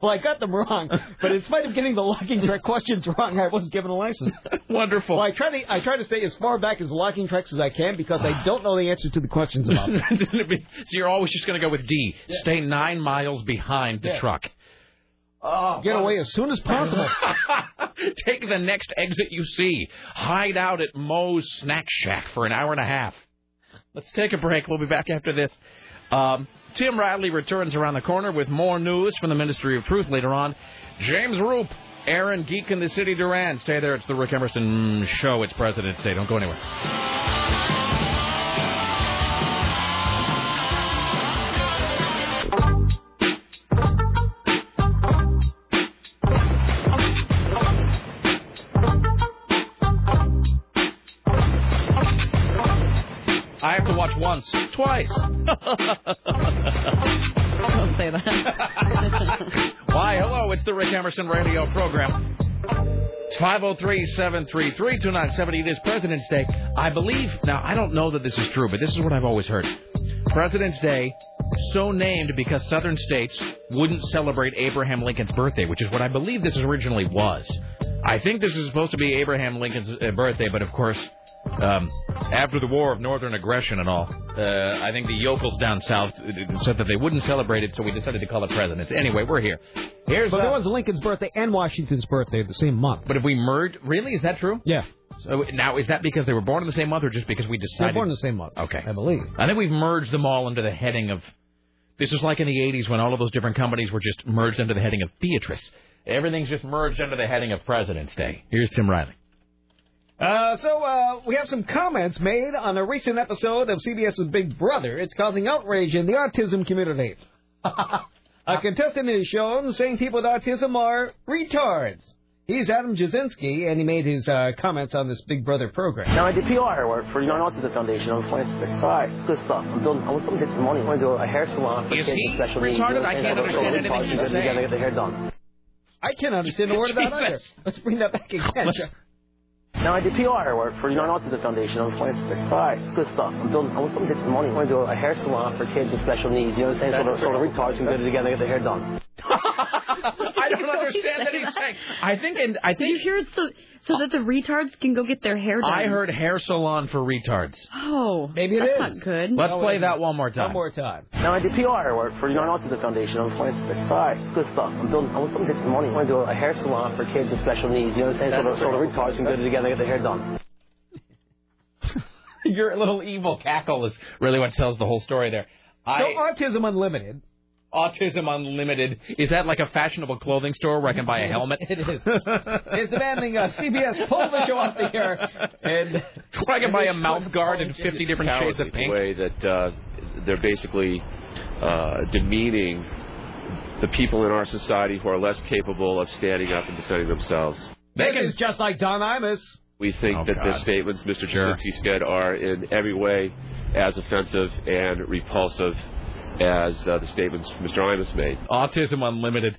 well, I got them wrong, but in spite of getting the logging truck questions wrong, I wasn't given a license. Wonderful. Well, I try to I try to stay as far back as logging trucks as I can because I don't know the answer to the questions about them. so you're always just going to go with D. Stay nine miles behind the Yeah. truck. Oh, get away as soon as possible. (laughs) Take the next exit you see. Hide out at Moe's Snack Shack for an hour and a half. Let's take a break. We'll be back after this. Um, Tim Riley returns around the corner with more news from the Ministry of Truth later on. James Roop, Aaron Geek in the City Duran. Stay there. It's the Rick Emerson Show. It's President's Day. Don't go anywhere. Once, twice. Don't say that. (laughs) Why, hello, it's the Rick Emerson radio program. It's 503-733-2970. It is President's Day. I believe, now, I don't know that this is true, but this is what I've always heard. President's Day, so named because southern states wouldn't celebrate Abraham Lincoln's birthday, which is what I believe this originally was. I think this is supposed to be Abraham Lincoln's uh, birthday, but of course, um, after the War of Northern Aggression and all, uh, I think the yokels down south uh, said that they wouldn't celebrate it, so we decided to call it President's. Anyway, we're here. Here's but uh, there was Lincoln's birthday and Washington's birthday the same month. But if we merged, really, is that true? Yeah. So now, is that because they were born in the same month, or just because we decided? They decided? were born in the same month. Okay. I believe. I think we've merged them all under the heading of. This is like in the '80s when all of those different companies were just merged under the heading of Beatrice. Everything's just merged under the heading of President's Day. Here's Tim Riley. Uh, so uh, we have some comments made on a recent episode of CBS's Big Brother. It's causing outrage in the autism community. (laughs) a contestant is shown saying people with autism are retards. He's Adam Jasinski, and he made his uh, comments on this Big Brother program. Now I did PR work for Young Autism Foundation on 26. Alright, good stuff. I'm building, I want someone to get some money. I want to do a hair salon for Is kids with special needs. retarded? I can't I'm saying? understand So, anything he's so, so, saying. Get the hair done. I can't understand a word of that (laughs) either. Let's bring that back again. Now I do PR work for Young Autism Foundation on 26. Alright, good stuff. I'm building, I want someone to get some money. I want to do a hair salon for kids with special needs. You know what I'm saying? So, the, so the retards can get it together and get their hair done. (laughs) I don't understand that he's saying. I think, and I think you hear it so so that the retards can go get their hair done? I heard hair salon for retards. Oh, maybe that's not good. Let's play that one more time. One more time. Now I do PR work for Young Autism Foundation on 26. Alright, good stuff. I'm building, I want someone to get some money. I want to do a hair salon for kids with special needs. You know what I'm saying? So, the, so the retards can go together and get their hair done. (laughs) Your little evil cackle is really what tells the whole story there. I, So Autism Unlimited. Autism Unlimited. Is that like a fashionable clothing store where I can buy a helmet? (laughs) it is. It's demanding uh, CBS pull the show off the air. And Where I can buy a mouth guard in 50 different shades of cowardly pink. way that uh, they're basically uh, demeaning the people in our society who are less capable of standing up and defending themselves. Megan is just like Don Imus. We think Oh, that the statements Mr. Sure. Jasinski said are in every way as offensive and repulsive as uh, the statements Mr. Imus made. Autism Unlimited.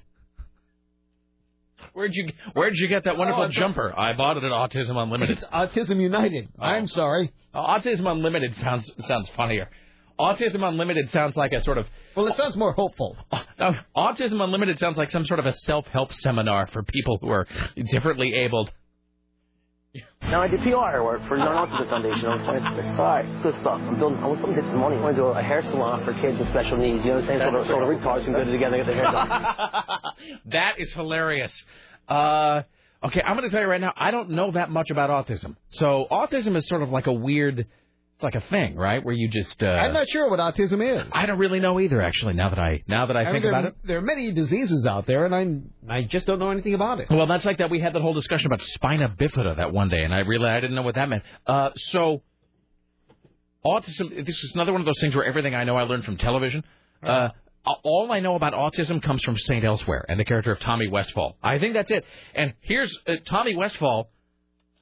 Where'd you Where'd you get that wonderful Oh, jumper? I bought it at Autism Unlimited. It's Autism United. I'm sorry. Uh, Autism Unlimited sounds sounds funnier. Autism Unlimited sounds like a sort of Well, it sounds more hopeful. uh, Autism Unlimited sounds like some sort of a self help seminar for people who are differently abled. Now I do PR work for the Autism Foundation on 26. All right, good stuff. I'm building. I want someone to get some money. I want to do a hair salon for kids with special needs. You know what I'm saying? So the, so the retards can go together and get their hair done. (laughs) that is hilarious. Uh, okay, I'm going to tell you right now, I don't know that much about autism. So autism is sort of like a weird, it's like a thing, right? Where you just. Uh, I'm not sure what autism is. I don't really know either, actually. Now that I now that I, I think mean, about it. there are many diseases out there, and I'm I just don't know anything about it. Well, that's like that. We had that whole discussion about spina bifida that one day, and I really I didn't know what that meant. Uh, so, autism. This is another one of those things where everything I know I learned from television. Uh, all I know about autism comes from Saint Elsewhere and the character of Tommy Westphall. I think that's it. And here's uh, Tommy Westphall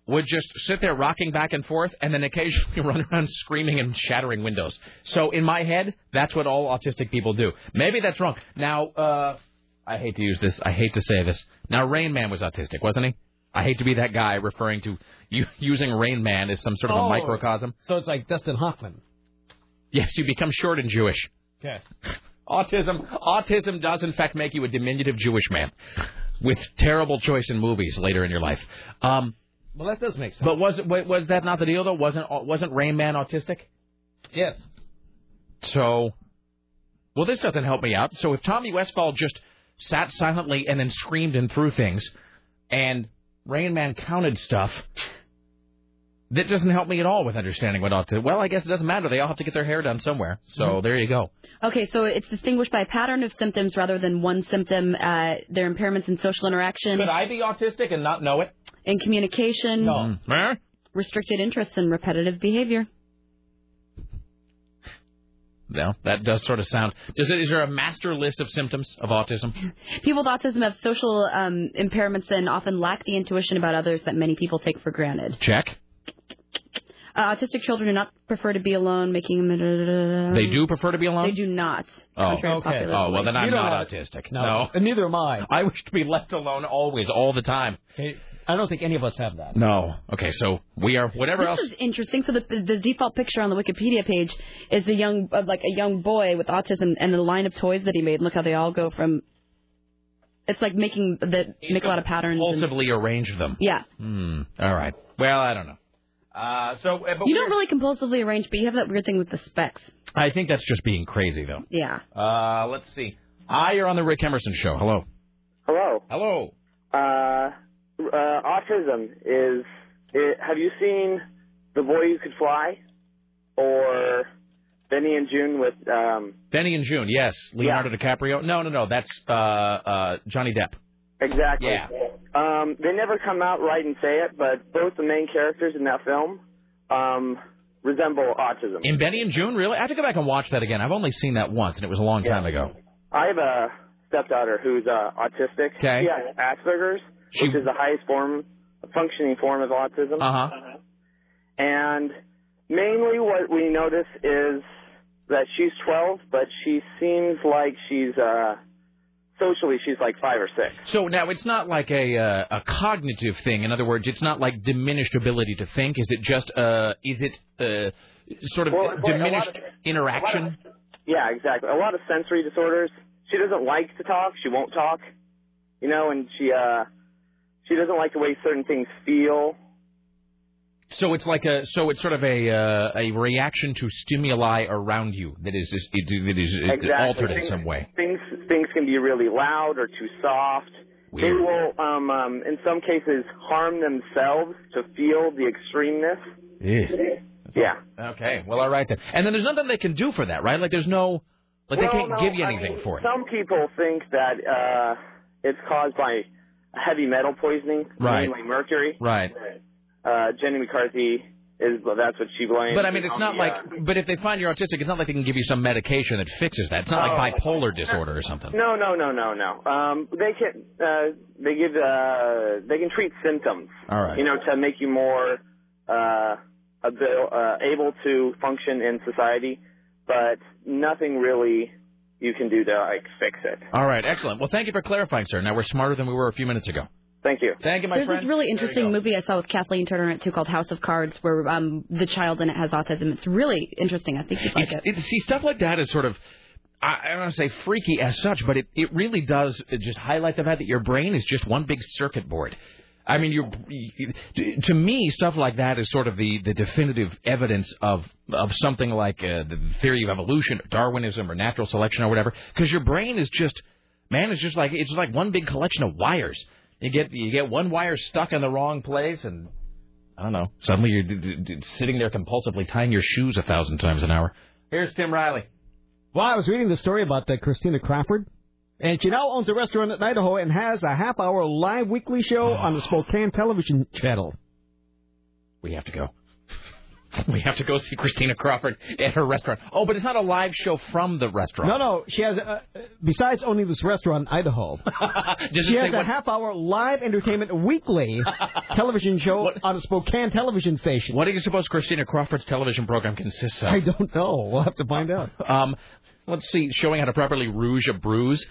would just sit there rocking back and forth, and then occasionally (laughs) run around screaming and shattering windows. So in my head, that's what all autistic people do. Maybe that's wrong. Now, uh, I hate to use this. I hate to say this. Now, Rain Man was autistic, wasn't he? I hate to be that guy referring to you (laughs) using Rain Man as some sort of Oh. a microcosm. So it's like Dustin Hoffman. Yes, you become short and Jewish. Okay. (laughs) Autism, autism does in fact make you a diminutive Jewish man with terrible choice in movies later in your life. Um, Well, that does make sense. but was wa- was that not the deal though? Wasn't wasn't Rain Man autistic? Yes. So, well, this doesn't help me out. So if Tommy Westphall just sat silently and then screamed and threw things, and Rain Man counted stuff, that doesn't help me at all with understanding what autism. Well, I guess it doesn't matter. They all have to get their hair done somewhere. So Mhm. there you go. Okay, so it's distinguished by a pattern of symptoms rather than one symptom. Uh, their impairments in social interaction. Could I be autistic and not know it? In communication. No. Huh? Restricted interests and repetitive behavior. No, that does sort of sound. Does it? Is there a master list of symptoms of autism? People with autism have social um, impairments and often lack the intuition about others that many people take for granted. Check. Uh, autistic children do not prefer to be alone, making them. They do prefer to be alone. They do not. Oh, contrary to popular Oh, well, then. I'm not autistic. No. And neither am I. I wish to be left alone always, all the time. Okay. I don't think any of us have that. No. Okay, so we are whatever this else. is interesting. So the the default picture on the Wikipedia page is a young, uh, like a young boy with autism, and the line of toys that he made. Look how they all go from. It's like making that make a lot of patterns. and- Compulsively arrange them. yeah, Hmm. All right. Well, I don't know. Uh, so, uh, but you we're- don't really compulsively arrange, but you have that weird thing with the specs. I think that's just being crazy, though. Yeah. Uh, let's see. Hi, you're on the Rick Emerson show. Hello. Hello. Hello. Uh, uh, autism is. It, have you seen The Boy Who Could Fly, or Benny and Joon with? Um, Benny and Joon. Yes. Leonardo DiCaprio. No, no, no. That's uh, uh, Johnny Depp. exactly. Yeah. Um, they never come out right and say it, but both the main characters in that film um, resemble autism. In Benny and Joon, really? I have to go back and watch that again. I've only seen that once, and it was a long time ago. I have a stepdaughter who's uh, autistic. Okay. She has Asperger's, which is the highest form, functioning form of autism. Uh huh. And mainly what we notice is that she's 12, but she seems like she's uh socially she's like five or six. So now it's not like a uh, a cognitive thing. In other words, it's not like diminished ability to think. Is it just uh is it uh sort of Well, it's like a diminished of- interaction? of- yeah, exactly. A lot of sensory disorders. She doesn't like to talk. She won't talk. You know, and she uh she doesn't like the way certain things feel. So it's like a so it's sort of a uh, a reaction to stimuli around you that is that is Exactly. altered in some way. Things things can be really loud or too soft. They will, um, um, in some cases, harm themselves to feel the extremeness. Yeah. Okay. Well, all right then. And then there's nothing they can do for that, right? Like there's no like they can't no, give you I anything mean, for it. Some people think that uh, it's caused by heavy metal poisoning, Right. mainly mercury. Right. Uh, Jenny McCarthy is well, that's what she blames. But I mean, it's not the, like. uh, But if they find you're autistic, it's not like they can give you some medication that fixes that. It's not Oh. like bipolar disorder or something. No, no, no, no, no. Um, they can uh, they give uh, they can treat symptoms. All right. You know, to make you more uh, abil- uh, able to function in society, but nothing really you can do to like fix it. All right. Excellent. Well, thank you for clarifying, sir. Now we're smarter than we were a few minutes ago. Thank you. Thank you, my There's friend. this really interesting movie I saw with Kathleen Turner in it too called House of Cards, where um, the child in it has autism. It's really interesting. I think you'd like It's, it. it, see, stuff like that is sort of, I, I don't want to say freaky as such, but it, it really does just highlight the fact that your brain is just one big circuit board. I mean, you're, to me, stuff like that is sort of the, the definitive evidence of of something like uh, the theory of evolution, or Darwinism, or natural selection, or whatever. Because your brain is just, man, it's just like it's like one big collection of wires. You get you get one wire stuck in the wrong place, and I don't know. Suddenly you're d- d- d- sitting there compulsively tying your shoes a thousand times an hour. Here's Tim Riley. Well, I was reading the story about uh, Christina Crawford, and she now owns a restaurant in Idaho and has a half-hour live weekly show on the Spokane television channel. We have to go. (laughs) We have to go see Christina Crawford at her restaurant. Oh, but it's not a live show from the restaurant. No, no, she has. Uh, besides owning this restaurant in Idaho, (laughs) she has a what- half-hour live entertainment weekly (laughs) television show on a Spokane television station. What do you suppose Christina Crawford's television program consists of? I don't know. We'll have to find out. Um, let's see, showing how to properly rouge a bruise.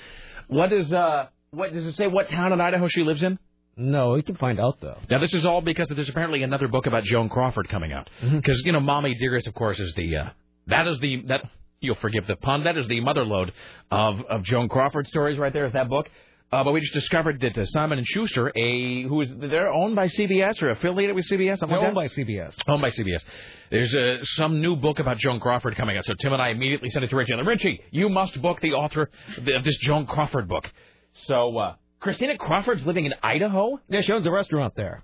What is uh, what does it say? What town in Idaho she lives in? No, we can find out though. Now this is all because there's apparently another book about Joan Crawford coming out. Mm-hmm. Because you know, Mommy Dearest, of course, is the uh, that is the that you'll forgive the pun. That is the mother load of of Joan Crawford stories right there. Is that book? Uh, but we just discovered that uh, Simon and Schuster, a who is they're owned by CBS or affiliated with CBS, something They're like owned by CBS. Owned by CBS. There's uh, some new book about Joan Crawford coming out. So Tim and I immediately sent it to Richie. And Richie, you must book the author of this Joan Crawford book. So uh, Christina Crawford's living in Idaho. Yeah, she owns a restaurant there.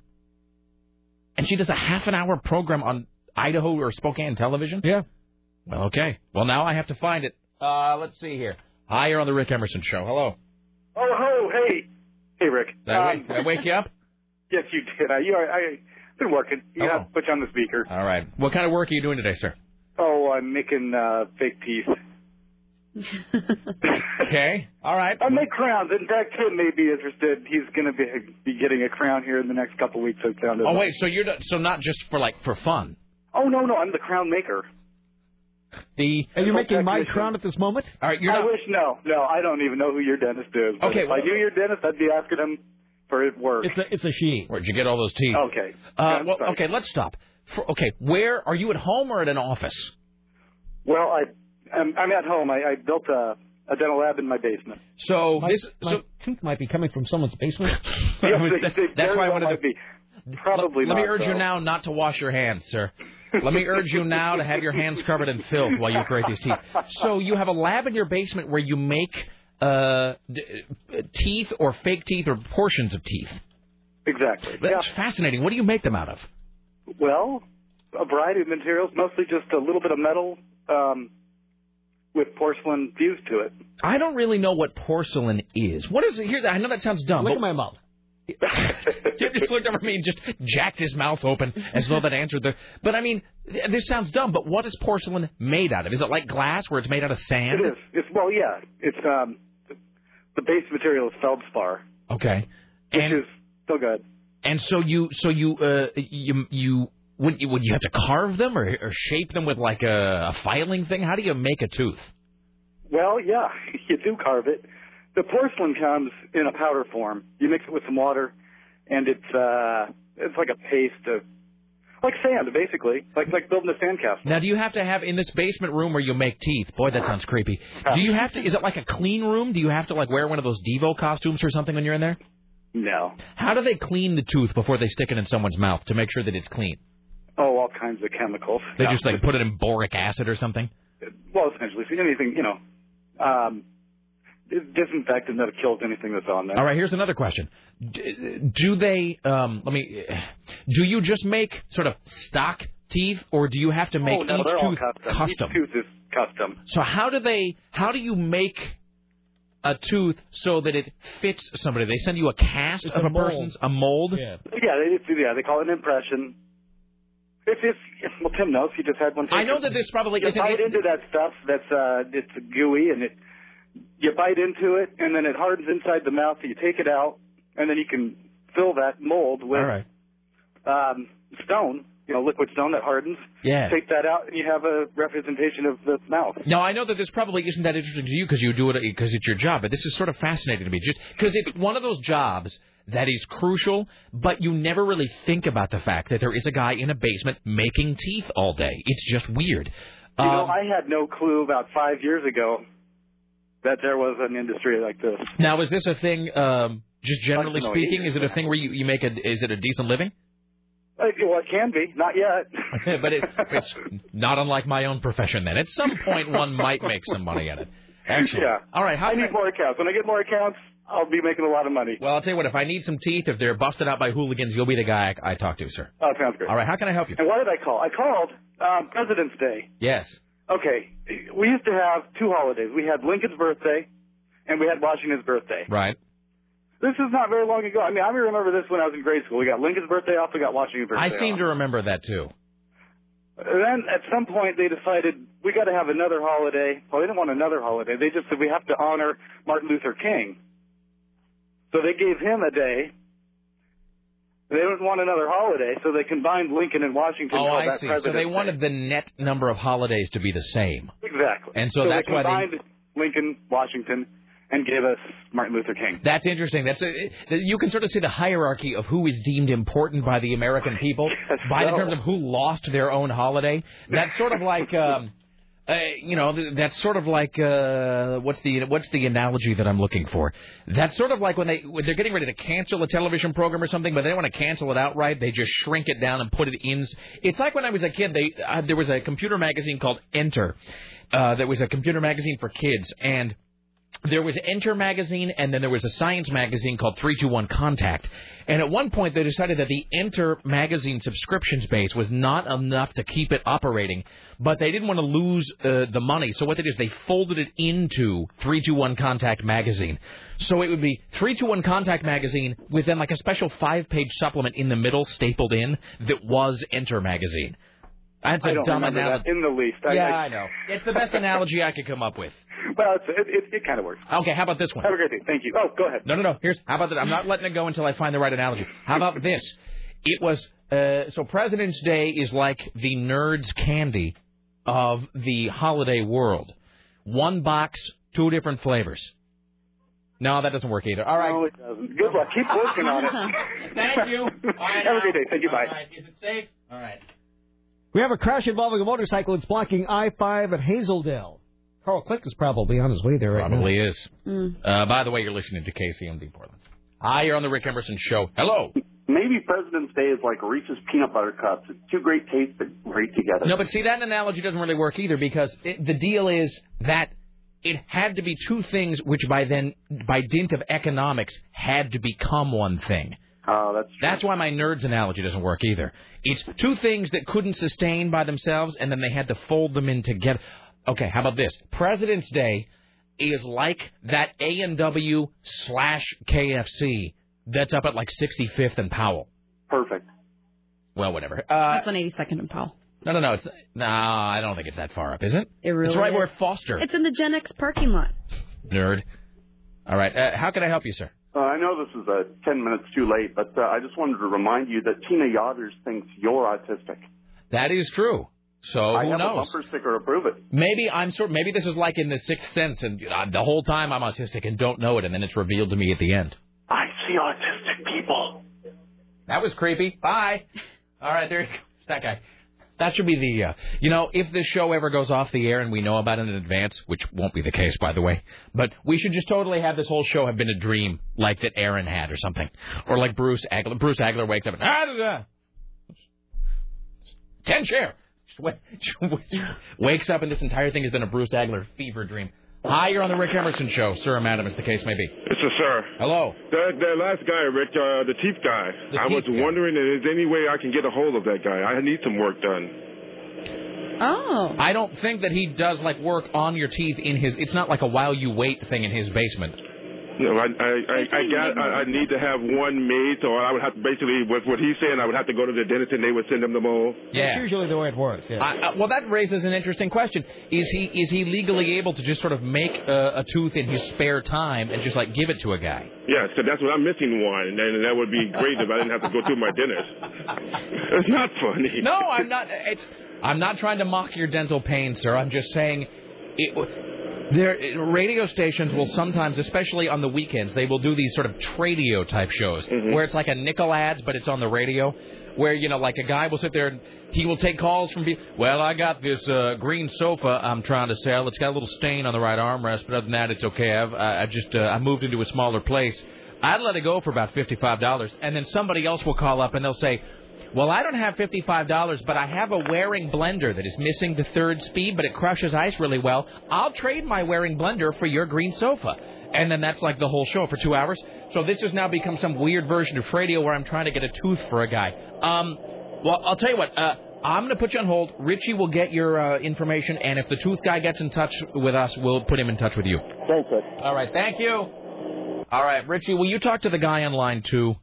And she does a half an hour program on Idaho or Spokane television? Yeah. Well, okay. Well, now I have to find it. Uh, let's see here. Hi, you're on the Rick Emerson Show. Hello. Oh, ho, hey. Hey, Rick. Did I, Um, wake, did I wake you up? (laughs) Yes, you did. I, you I, been working. You Oh. have to put you on the speaker. All right. What kind of work are you doing today, sir? Oh, I'm making uh, fake teeth. (laughs) Okay. All right. I make crowns. In fact, Tim may be interested. He's going to be be getting a crown here in the next couple of weeks. It sounded. Oh wait, so you're not, so not just for like for fun. Oh no, no, I'm the crown maker. The Are you making my crown at this moment? All right, you're I not. wish no, no. I don't even know who your dentist is. Okay, if well- I knew your dentist, I'd be asking him for his work. It's a it's a she. Where'd you get all those teeth? Okay. Uh, I'm well, sorry. okay, let's stop. For, okay, where are you at home or at an office? Well, I, I'm, I'm at home. I, I built a, a dental lab in my basement. So My, this, my so tooth might be coming from someone's basement. (laughs) Yes, they- they that's why I wanted to. be. Probably Let me not, urge you now not to wash your hands, sir. Let me urge you now to have your hands covered in filth while you create these teeth. So you have a lab in your basement where you make uh, d- uh, teeth or fake teeth or portions of teeth. Exactly. That's fascinating. What do you make them out of? Well, a variety of materials, mostly just a little bit of metal um, with porcelain fused to it. I don't really know what porcelain is. What is it? Here, I know that sounds dumb. Look at my mouth. Jim just looked over at me and just jacked his mouth open as though that answered the. But I mean, th- this sounds dumb. But what is porcelain made out of? Is it like glass, where it's made out of sand? It is. It's well, yeah. It's um, the base material is feldspar, Okay. which And is still good. and so you so you uh you you would you would you have to carve them or, or shape them with like a, a filing thing? How do you make a tooth? Well, yeah, (laughs) you do carve it. The porcelain comes in a powder form. You mix it with some water, and it's uh, it's like a paste of like sand, basically, like like building a sandcastle. Now, do you have to have in this basement room where you make teeth? Boy, that sounds creepy. Do you have to? Is it like a clean room? Do you have to like wear one of those Devo costumes or something when you're in there? No. How do they clean the tooth before they stick it in someone's mouth to make sure that it's clean? Oh, all kinds of chemicals. They No. just like put it in boric acid or something. well, essentially, anything, you know, um, disinfectant that kills anything that's on there. All right, here's another question. D- Do they? Um, let me. Do you just make sort of stock teeth, or do you have to make oh, no, each tooth custom. custom? Each tooth is custom. So how do they? How do you make a tooth so that it fits somebody? They send you a cast It's of a a, person's a mold. Yeah, they, yeah, they call it an impression. If, if well, Tim knows, he just had one. I know that this probably you isn't. bite into that stuff that's uh, it's gooey, and it you bite into it, and then it hardens inside the mouth. So you take it out, and then you can fill that mold with All right. um, stone, you know, liquid stone that hardens. Yeah. Take that out, and you have a representation of the mouth. Now I know that this probably isn't that interesting to you because you do it because it's your job, but this is sort of fascinating to me, just because it's one of those jobs that is crucial, but you never really think about the fact that there is a guy in a basement making teeth all day. It's just weird. You know, Um, I had no clue about five years ago that there was an industry like this. now is this a thing? Um, Just generally Like speaking, is it a thing where you, you make a is it a decent living? Uh, well, it can be. Not yet. (laughs) but it, it's not unlike my own profession. Then at some point one might make some money at it. Actually, Yeah. all right. How I need more accounts. When I get more accounts, I'll be making a lot of money. Well, I'll tell you what. If I need some teeth, if they're busted out by hooligans, you'll be the guy I, I talk to, sir. Oh, sounds great. All right. How can I help you? And why did I call? I called um, President's Day. Yes. Okay, we used to have two holidays. We had Lincoln's birthday, and we had Washington's birthday. Right. This is not very long ago. I mean, I remember this when I was in grade school. We got Lincoln's birthday off. We got Washington's birthday. I seem off. to remember that too. And then at some point they decided we got to have another holiday. Well, they didn't want another holiday. They just said we have to honor Martin Luther King. So they gave him a day. They didn't want another holiday, so they combined Lincoln and Washington. Oh, I that see. So they wanted the net number of holidays to be the same. exactly. And so they that's why they- combined Lincoln, Washington, and gave us Martin Luther King. That's interesting. That's a, you can sort of see the hierarchy of who is deemed important by the American people (laughs) by the terms of who lost their own holiday. That's sort of like. Um, uh, you know, th- that's sort of like uh, what's the what's the analogy that I'm looking for? That's sort of like when they when they're getting ready to cancel a television program or something, but they don't want to cancel it outright. They just shrink it down and put it in. It's like when I was a kid. They uh, there was a computer magazine called Enter. Uh, that was a computer magazine for kids, and there was Enter magazine, and then there was a science magazine called 321 Contact. And at one point, they decided that the Enter magazine subscription space was not enough to keep it operating, but they didn't want to lose uh, the money. So what they did is they folded it into 321 Contact magazine. So it would be 321 Contact magazine with then like a special five-page supplement in the middle stapled in that was Enter magazine. That's a dumb analogy. in the least. I, yeah, I, I know. It's the best analogy I could come up with. (laughs) Well, it's, it, it, it kind of works. Okay, how about this one? Have a great day. Thank you. Oh, go ahead. No, no, no. Here's how about that? I'm not letting it go until I find the right analogy. How about this? It was uh, so President's Day is like the nerds' candy of the holiday world. One box, two different flavors. No, that doesn't work either. All right. No, it doesn't. Good luck. Keep working on it. (laughs) Thank you. (laughs) Have a great day. Thank you. Bye. All right. Is it safe? All right. We have a crash involving a motorcycle. It's blocking I-5 at Hazel Dell. Carl Click is probably on his way there right Probably now. is. Uh, by the way, you're listening to KCMD Portland. Hi, you're on the Rick Emerson Show. Hello. Maybe President's Day is like Reese's peanut butter cups. It's two great tastes that great together. No, but see, that analogy doesn't really work either because it, the deal is that it had to be two things which by then, by dint of economics, had to become one thing. Oh, that's That's why my nerds analogy doesn't work either. It's two things that couldn't sustain by themselves, and then they had to fold them in together. Okay, how about this? President's Day is like that A and W slash KFC that's up at like 65th and Powell. Perfect. Well, whatever. Uh, That's on 82nd and Powell. no, no, no. It's no. I don't think it's that far up, is it? It really it's right is. where Foster. It's in the Gen X parking lot. Nerd. All right. Uh, how can I help you, sir? Uh, I know this is uh, 10 minutes too late, but uh, I just wanted to remind you that Tina Yodders thinks you're autistic. That is true. So I who have knows? a bumper sticker to prove it. Maybe I'm sort. Maybe this is like in the Sixth Sense, and uh, the whole time I'm autistic and don't know it, and then it's revealed to me at the end. I see autistic people. That was creepy. Bye. (laughs) All right, there you go. It's That guy. That should be the. Uh, you know, if this show ever goes off the air and we know about it in advance, which won't be the case, by the way, but we should just totally have this whole show have been a dream, like that Aaron had or something, or like Bruce Agler. Bruce Agler wakes up and ah, da, da. ten chair. (laughs) Wakes up and this entire thing has been a Bruce Agler fever dream. Hi, you're on the Rick Emerson show, sir or madam, as the case may be. It's a sir. Hello. That, the last guy, Rick, uh, the teeth guy. The I was guy. wondering if there's any way I can get a hold of that guy. I need some work done. Oh. I don't think that he does like work on your teeth in his. It's not like a while you wait thing in his basement. No, I I I, I got I, I need to have one made, so I would have to basically with what he's saying, I would have to go to the dentist and they would send him the mold. Yeah. That's usually the way it works. Yeah. I, I, well, that raises an interesting question. Is he is he legally able to just sort of make a, a tooth in his spare time and just like give it to a guy? Yes, so that's what I'm missing one, and then that would be great if I didn't have to go through my dentist. It's not funny. No, I'm not. It's. I'm not trying to mock your dental pain, sir. I'm just saying, it. There, radio stations will sometimes, especially on the weekends, they will do these sort of tradio type shows where it's like a nickel ads, but it's on the radio. Where you know, like a guy will sit there and he will take calls from people. Well, I got this uh, green sofa I'm trying to sell. It's got a little stain on the right armrest, but other than that, it's okay. I've I, I just uh, I moved into a smaller place. I'd let it go for about fifty-five dollars, and then somebody else will call up and they'll say, "Well, I don't have fifty-five dollars, but I have a Waring blender that is missing the third speed, but it crushes ice really well. I'll trade my Waring blender for your green sofa." And then that's like the whole show for two hours. So this has now become some weird version of radio where I'm trying to get a tooth for a guy. Um, well, I'll tell you what. Uh, I'm going to put you on hold. Richie will get your uh, information, and if the tooth guy gets in touch with us, we'll put him in touch with you. Thanks, sir. All right, thank you. All right, Richie, will you talk to the guy on line two?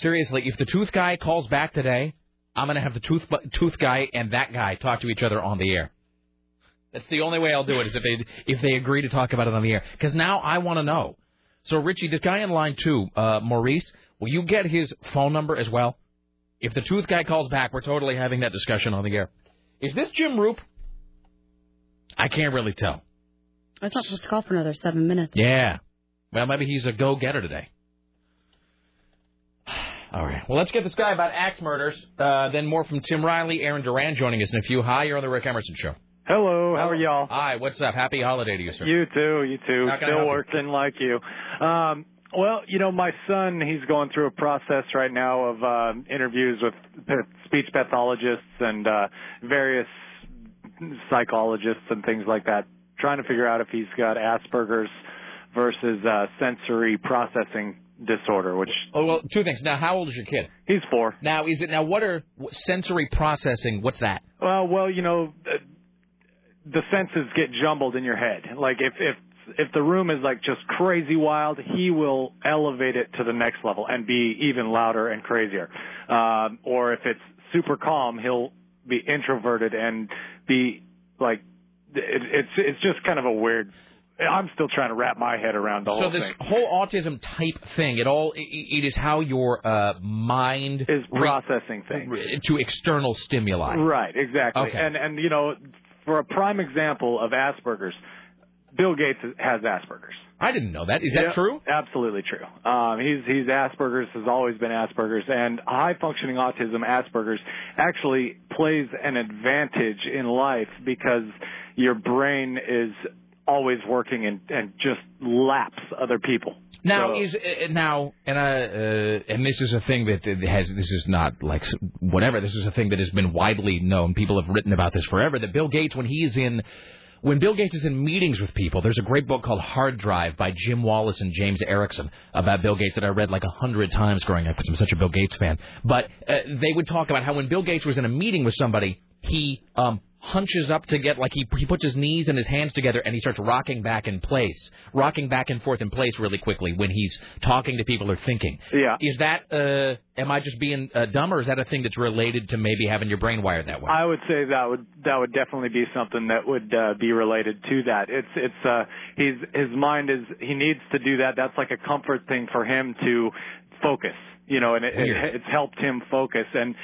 Seriously, if the tooth guy calls back today, I'm going to have the tooth tooth guy and that guy talk to each other on the air. That's the only way I'll do it is if they if they agree to talk about it on the air. Because now I want to know. So Richie, this guy in line two, uh, Maurice, will you get his phone number as well? If the tooth guy calls back, we're totally having that discussion on the air. Is this Jim Roop? I can't really tell. I was not supposed to call for another seven minutes. Yeah. Well, maybe he's a go-getter today. All right. Well, let's get this guy about axe murders. Uh, then more from Tim Riley, Aaron Duran joining us in a few. Hi, you're on the Rick Emerson Show. Hello, how are y'all? Hi, what's up? Happy holiday to you, sir. You too, you too. How can I Still help you? working like you. Um, well, you know, my son, he's going through a process right now of uh, interviews with speech pathologists and uh, various psychologists and things like that, trying to figure out if he's got Asperger's versus uh, sensory processing disorder, which Oh well, two things. Now, how old is your kid? He's four. Now, is it now? What are sensory processing? What's that? Well, well, you know, uh, the senses get jumbled in your head. Like if if if the room is like just crazy wild, he will elevate it to the next level and be even louder and crazier. Um, or if it's super calm, he'll be introverted and be like it, it's it's just kind of a weird. I'm still trying to wrap my head around the so whole this whole autism type thing, it all it, it is how your uh, mind is processing things to external stimuli. Right, exactly. Okay. And and you know, for a prime example of Asperger's, Bill Gates has Asperger's. I didn't know that. Is that Yeah, true? Absolutely true. Um, he's he's Asperger's has always been Asperger's, and high functioning autism Asperger's actually plays an advantage in life because your brain is always working and and just laps other people. Now So- is uh, now and uh, uh, and this is a thing that has. This is not like whatever. This is a thing that has been widely known. People have written about this forever. That Bill Gates, when he's in. When Bill Gates is in meetings with people, there's a great book called Hard Drive by Jim Wallace and James Erickson about Bill Gates that I read like a hundred times growing up because I'm such a Bill Gates fan. But uh, they would talk about how when Bill Gates was in a meeting with somebody, he um, hunches up to get like he he puts his knees and his hands together and he starts rocking back in place, rocking back and forth in place really quickly when he's talking to people or thinking. Yeah. Is that uh am I just being uh, dumb or is that a thing that's related to maybe having your brain wired that way? I would say that would that would definitely be something that would uh, be related to that. It's it's uh he's his mind is he needs to do that. That's like a comfort thing for him to focus. You know, and it, it, it's helped him focus. And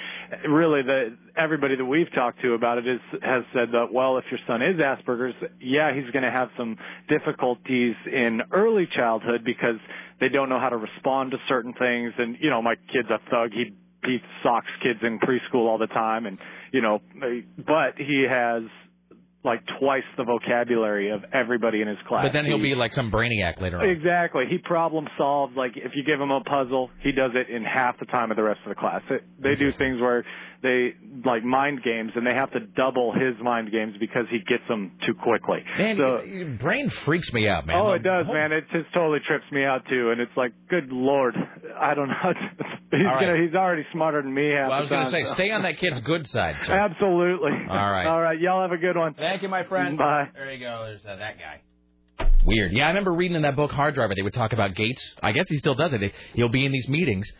really, the everybody that we've talked to about it is has said that well, if your son is Asperger's, yeah, he's going to have some difficulties in early childhood because they don't know how to respond to certain things. And you know, my kid's a thug. He he socks kids in preschool all the time, and you know, but he has like twice the vocabulary of everybody in his class. but then he'll He- be like some brainiac later on. Exactly. He problem solves. Like if you give him a puzzle, he does it in half the time of the rest of the class. It, they mm-hmm. do things where they like mind games, and they have to double his mind games because he gets them too quickly. Man, so, your brain freaks me out, man. Oh, it does, man. It just totally trips me out too, and it's like, good lord, I don't know. (laughs) he's All right. gonna, he's already smarter than me half Well, I was going to say, so- stay on that kid's good side, sir. Absolutely. All right. (laughs) All right. Y'all have a good one. Thank you, my friend. Bye. There you go. There's uh, that guy. Weird. Yeah, I remember reading in that book Hard Driver. They would talk about Gates. I guess he still does it. He'll be in these meetings,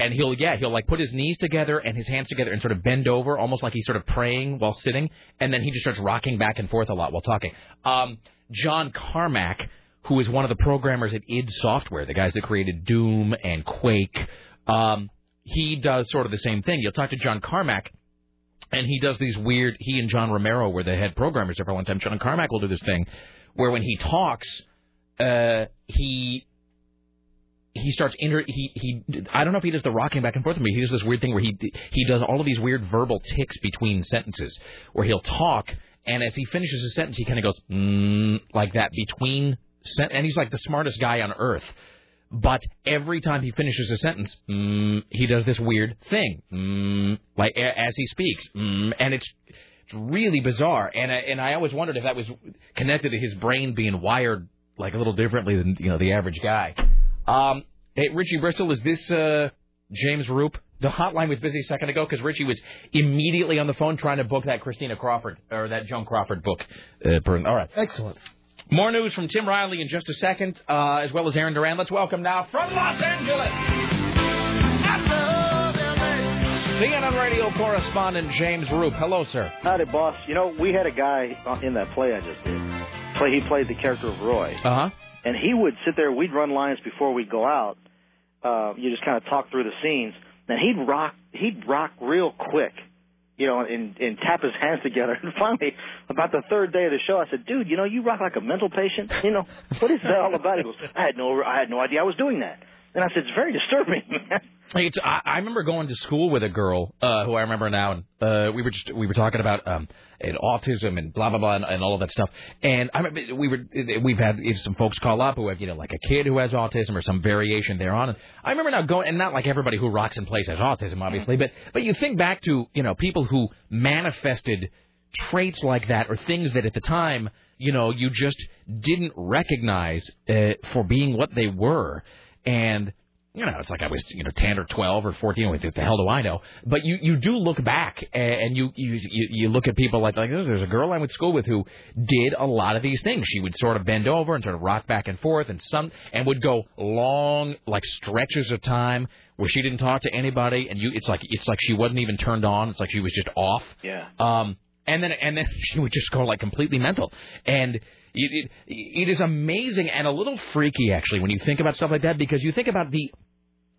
and he'll yeah he'll like put his knees together and his hands together and sort of bend over, almost like he's sort of praying while sitting, and then he just starts rocking back and forth a lot while talking. Um, John Carmack, who is one of the programmers at id Software, the guys that created Doom and Quake, um, he does sort of the same thing. You'll talk to John Carmack and he does these weird. He and John Romero were the head programmers there for a long time. John Carmack will do this thing where when he talks, uh, he he starts inter he he I don't know if he does the rocking back and forth with me. He does this weird thing where he he does all of these weird verbal ticks between sentences where he'll talk and as he finishes a sentence he kind of goes mm, like that between sen- and he's like the smartest guy on earth. but every time he finishes a sentence, mm, he does this weird thing, mm, like a- as he speaks, mm, and it's it's really bizarre. And I, and I always wondered if that was connected to his brain being wired like a little differently than you know the average guy. Um, hey, Richie Bristol, is this uh, James Roop? The hotline was busy a second ago because Richie was immediately on the phone trying to book that Christina Crawford or that Joan Crawford book. Uh, all right, excellent. More news from Tim Riley in just a second, uh, as well as Aaron Duran. Let's welcome now from Los Angeles. CNN radio correspondent James Roop. Hello, sir. Howdy, boss. You know, we had a guy in that play I just did. Play he played the character of Roy, Uh huh. and he would sit there. We'd run lines before we'd go out. Uh, you just kind of talk through the scenes. And he'd rock. He'd rock real quick, you know, and and tap his hands together. (laughs) And finally, about the third day of the show, I said, "Dude, you know, you rock like a mental patient. You know, what is that all about?" He goes, "I had no, I had no idea I was doing that." And I said, "It's very disturbing." (laughs) It's, I, I remember going to school with a girl uh, who I remember now, and uh, we were just we were talking about um, and autism and blah blah blah and, and all of that stuff. And I remember we were we've had some folks call up who have you know like a kid who has autism or some variation thereon. And I remember now going and not like everybody who rocks and plays has autism, obviously, but but you think back to you know people who manifested traits like that or things that at the time you know you just didn't recognize uh, for being what they were and you know, it's like I was, you know, 10 or 12 or 14. What the hell do I know? But you, you do look back and you, you, you you look at people like, like, there's a girl I went to school with who did a lot of these things. She would sort of bend over and sort of rock back and forth and some, and would go long, like stretches of time where she didn't talk to anybody. And you, it's like, it's like she wasn't even turned on. It's like she was just off. yeah. Um, and then and then (laughs) she would just go like completely mental, and it, it it is amazing and a little freaky actually when you think about stuff like that because you think about the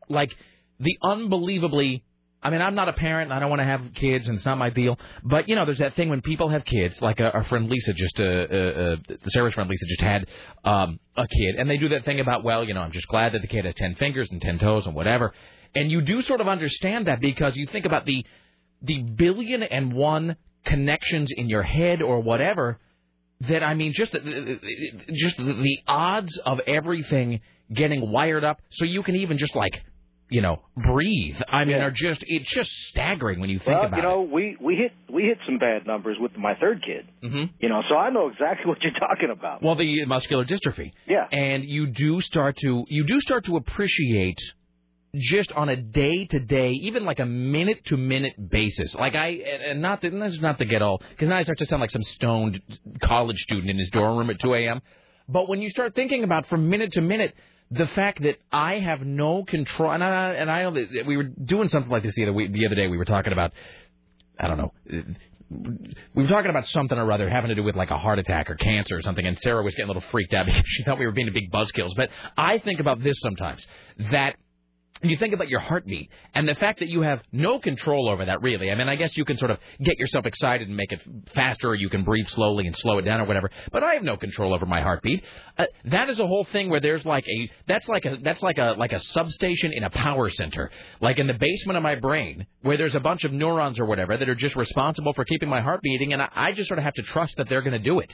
like the unbelievably. I mean, I'm not a parent. and I don't want to have kids, and it's not my deal. But you know, there's that thing when people have kids, like our friend Lisa just, uh, uh, uh, Sarah's friend Lisa just had um, a kid, and they do that thing about, well, you know, I'm just glad that the kid has ten fingers and ten toes and whatever. And you do sort of understand that because you think about the the billion and one connections in your head or whatever that I mean just just the odds of everything getting wired up so you can even just like you know breathe I mean are just it's just staggering when you think well, about it. you know, we we hit we hit some bad numbers with my third kid. it. hmm You know, so I know exactly (laughs) what you're talking about. Well, the muscular dystrophy. Yeah. And you do start to you do start to appreciate just on a day to day, even like a minute to minute basis. Like I, and not that this is not to get all because now I start to sound like some stoned college student in his dorm room at 2 a.m. But when you start thinking about from minute to minute. The fact that I have no control, and I, and I we were doing something like this the other week, the other day. We were talking about, I don't know, we were talking about something or other having to do with like a heart attack or cancer or something, and Sarah was getting a little freaked out (laughs) because she thought we were being a big buzzkills. But I think about this sometimes that you think about your heartbeat and the fact that you have no control over that really. I mean, I guess you can sort of get yourself excited and make it faster, or you can breathe slowly and slow it down or whatever. But I have no control over my heartbeat. Uh, that is a whole thing where there's like a that's like a that's like a like a substation in a power center, like in the basement of my brain, where there's a bunch of neurons or whatever that are just responsible for keeping my heart beating, and I, I just sort of have to trust that they're going to do it.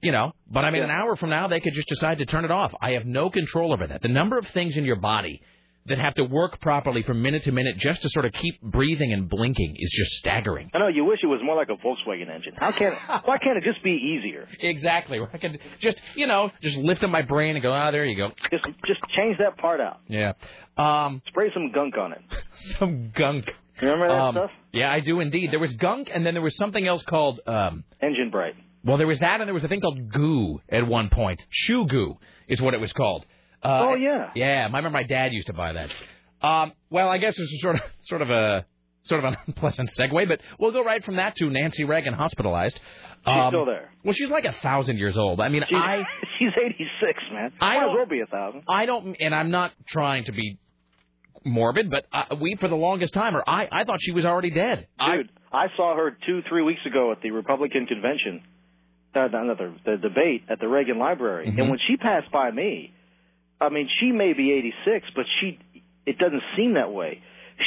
You know, but I mean, an hour from now, they could just decide to turn it off. I have no control over that. The number of things in your body that have to work properly from minute to minute just to sort of keep breathing and blinking is just staggering. I know you wish it was more like a Volkswagen engine. How can why can't it just be easier? (laughs) Exactly. I could just you know just lift up my brain and go, ah, there you go. Just just change that part out. Yeah. Um, Spray some gunk on it. (laughs) some gunk. Remember that Um, stuff? Yeah, I do indeed. There was gunk, and then there was something else called um, Engine Brite. Well, there was that, and there was a thing called goo at one point. Shoe goo is what it was called. Uh, Oh, yeah. Yeah, I remember my dad used to buy that. Um, well, I guess this is sort of (laughs) sort of a sort of an (laughs) unpleasant segue, but we'll go right from that to Nancy Reagan hospitalized. She's Um, still there. Well, she's like a thousand years old. I mean, She's, I (laughs) she's 86, man. I Might as well be a thousand. I don't, and I'm not trying to be morbid, but uh, we for the longest time, or I I thought she was already dead. Dude, I, saw her two, three weeks ago at the Republican convention, uh, not the, the debate at the Reagan Library, Mhm. and when she passed by me, I mean, she may be 86, but she, it doesn't seem that way.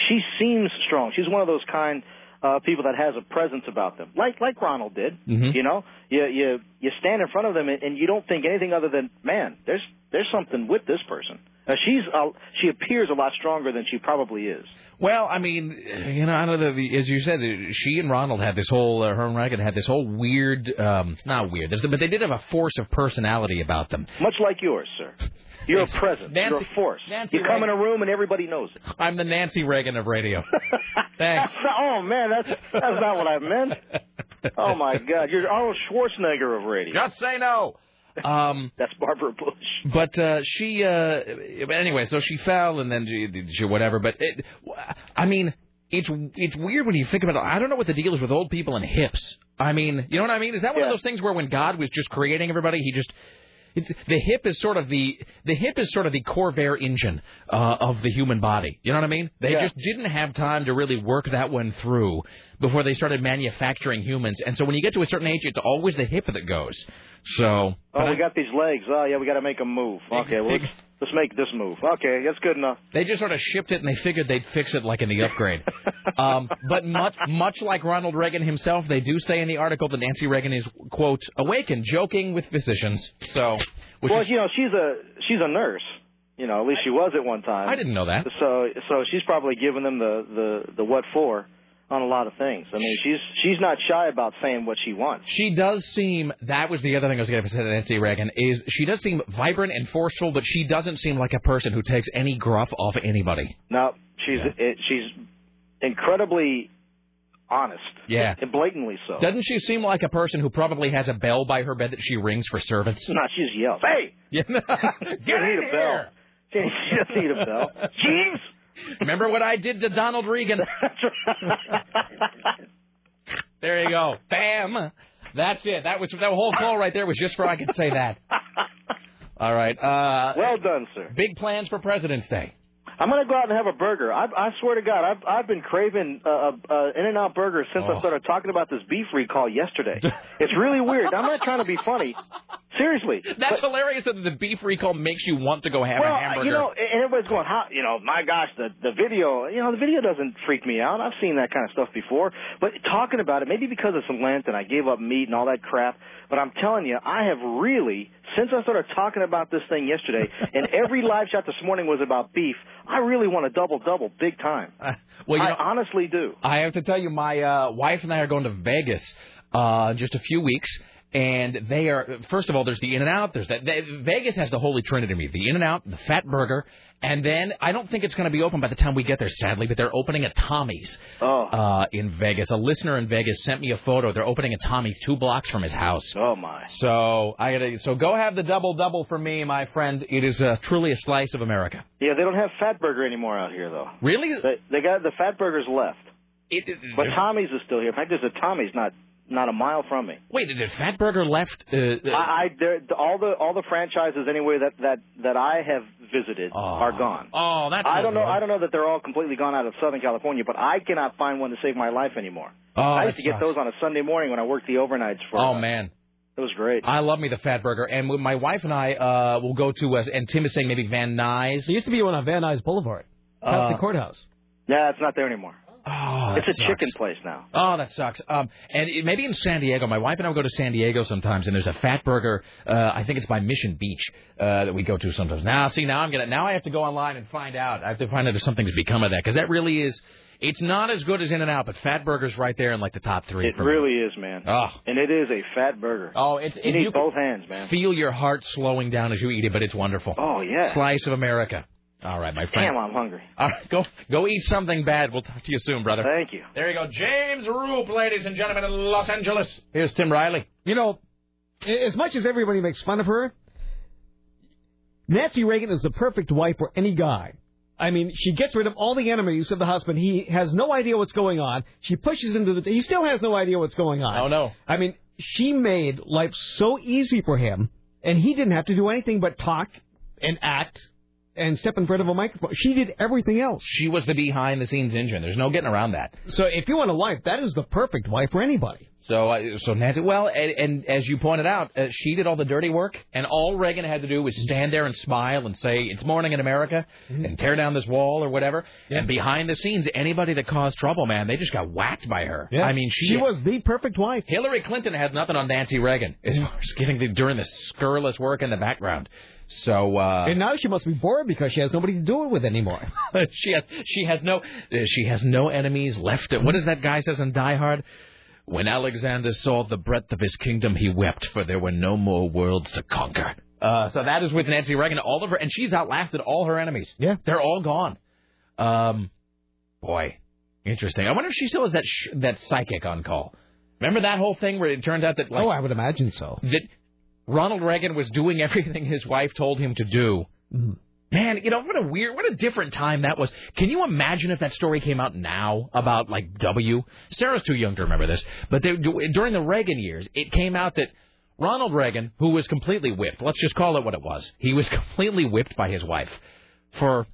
She seems strong. She's one of those kind uh, people that has a presence about them, like like Ronald did. Mhm. You know, you you you stand in front of them and, and you don't think anything other than, man, there's there's something with this person. Now she's uh, she appears a lot stronger than she probably is. Well, I mean, you know, I don't know. the- As you said, she and Ronald had this whole, uh, her and Reagan had this whole weird, um, not weird, but they did have a force of personality about them. Much like yours, sir. You're a presence. Nancy- You're a force. Nancy you come in a room and everybody knows it. I'm the Nancy Reagan of radio. (laughs) Thanks. Not- (laughs) oh man, that's that's not what I meant. Oh my God, you're Arnold Schwarzenegger of radio. Just say no. (laughs) Um, that's Barbara Bush. But uh, she, uh, anyway, so she fell and then she, she whatever. But it, I mean, it's it's weird when you think about it. I don't know what the deal is with old people and hips. I mean, you know what I mean? Is that one of those things where when God was just creating everybody, he just it's, the hip is sort of the the hip is sort of the Corvair engine uh, of the human body. You know what I mean? They Yeah. just didn't have time to really work that one through before they started manufacturing humans. And so when you get to a certain age, it's always the hip that goes. So Oh, we got these legs. Oh yeah, we got to make a move. Okay, well, (laughs) let's, make this move. Okay, that's good enough. They just sort of shipped it, and they figured they'd fix it like in the upgrade. (laughs) um, but much, much like Ronald Reagan himself, they do say in the article that Nancy Reagan is quote awakened, joking with physicians. So, which well, is- you know, she's a she's a nurse. You know, at least she was at one time. I didn't know that. So so she's probably giving them the the the what for on a lot of things. I mean, she's she's not shy about saying what she wants. she does seem. That was the other thing I was going to say to Nancy Reagan is she does seem vibrant and forceful, but she doesn't seem like a person who takes any gruff off anybody. No, she's it, she's incredibly honest. Yeah. and blatantly so. Doesn't she seem like a person who probably has a bell by her bed that she rings for servants? No, she just yells, "Hey, (laughs) Yeah. get need a bell." (laughs) She doesn't need a bell. (laughs) Jeez. Remember what I did to Donald Regan? (laughs) there you go. Bam. That's it. That was that whole call right there was just for I could say that. (laughs) All right. Uh, well done, sir. Big plans for President's Day. I'm gonna go out and have a burger. I, I swear to God, I've I've been craving uh, uh, uh, In-N-Out burger since Oh. I started talking about this beef recall yesterday. (laughs) it's really weird. I'm not trying to be funny. Seriously. That's hilarious that the beef recall makes you want to go have well, a hamburger. you know, and everybody's going, "How? You know, my gosh, the the video. You know, the video doesn't freak me out. I've seen that kind of stuff before. But talking about it, maybe because it's Lent and I gave up meat and all that crap. But I'm telling you, I have really, since I started talking about this thing yesterday, and every live shot this morning was about beef. I really want a double double, big time. well, you I know- honestly do. I have to tell you, my uh, wife and I are going to Vegas uh, in just a few weeks. And they are, first of all, there's the In and Out. There's that. They, Vegas has the Holy Trinity the In and Out, the Fat Burger. And then I don't think it's going to be open by the time we get there, sadly, but they're opening a Tommy's oh. uh, in Vegas. A listener in Vegas sent me a photo. They're opening a Tommy's two blocks from his house. Oh, my. So I gotta, so go have the double double for me, my friend. It is uh, truly a slice of America. Yeah, they don't have Fat Burger anymore out here, though. Really? They, they got the Fat Burgers left. It, but Tommy's is still here. In fact, there's a Tommy's not not a mile from me. Wait, did Fatburger left? Uh, uh, I, I there, all the all the franchises anyway that that that I have visited are gone. Oh, that's I don't know. good. I don't know that they're all completely gone out of Southern California, but I cannot find one to save my life anymore. Oh, I used to get those on a Sunday morning when I worked the overnights for. Oh uh, man. it was great. I love me the Fat Burger, and my wife and I uh, will go to, uh, and Tim is saying maybe Van Nuys. There used to be one on Van Nuys Boulevard, past Uh, the courthouse. Yeah, it's not there anymore. Oh, it's a chicken place now. Oh, that sucks. Um, and it, maybe in San Diego, my wife and I will go to San Diego sometimes, and there's a Fat Burger. Uh, I think it's by Mission Beach uh, that we go to sometimes. Now, see, now I'm gonna now I have to go online and find out. I have to find out if something's become of that because that really is. It's not as good as In and Out, but Fat Burger's right there in like the top three. It for me. really is, man. Oh. And it is a fat burger. Oh, it's you need both hands, man. Feel your heart slowing down as you eat it, but it's wonderful. Oh yeah. Slice of America. All right, my friend. Damn, I'm hungry. All right, go go eat something bad. We'll talk to you soon, brother. Thank you. There you go, James Roop, ladies and gentlemen, in Los Angeles. Here's Tim Riley. You know, as much as everybody makes fun of her, Nancy Reagan is the perfect wife for any guy. I mean, she gets rid of all the enemies of the husband. He has no idea what's going on. She pushes him to the. He still has no idea what's going on. Oh no! I mean, she made life so easy for him, and he didn't have to do anything but talk and act and step in front of a microphone. She did everything else. She was the behind the scenes engine. There's no getting around that. So if you want a wife, that is the perfect wife for anybody. So, uh, so Nancy, well, and, and as you pointed out, uh, she did all the dirty work, and all Reagan had to do was stand there and smile and say, "It's morning in America," and tear down this wall or whatever. And behind the scenes, anybody that caused trouble, man, they just got whacked by her. Yeah. I mean, she, She was the perfect wife. Hillary Clinton had nothing on Nancy Reagan as far as getting the, during the scurrilous work in the background. So uh And now she must be bored because she has nobody to do it with anymore. (laughs) she has she has no she has no enemies left. What does that guy says in Die Hard? When Alexander saw the breadth of his kingdom, he wept, for there were no more worlds to conquer. Uh, so that is with Nancy Reagan. All of her, and she's outlasted all her enemies. Yeah, they're all gone. Um, boy, interesting. I wonder if she still has that sh- that psychic on call. Remember that whole thing where it turned out that like, oh, I would imagine so. that Ronald Reagan was doing (laughs) everything his wife told him to do. Mm-hmm. Man, you know what a weird, what a different time that was. Can you imagine if that story came out now about like W? Sarah's too young to remember this, but they, during the Reagan years, it came out that Ronald Reagan, who was completely whipped, let's just call it what it was, he was (laughs) completely whipped by his wife for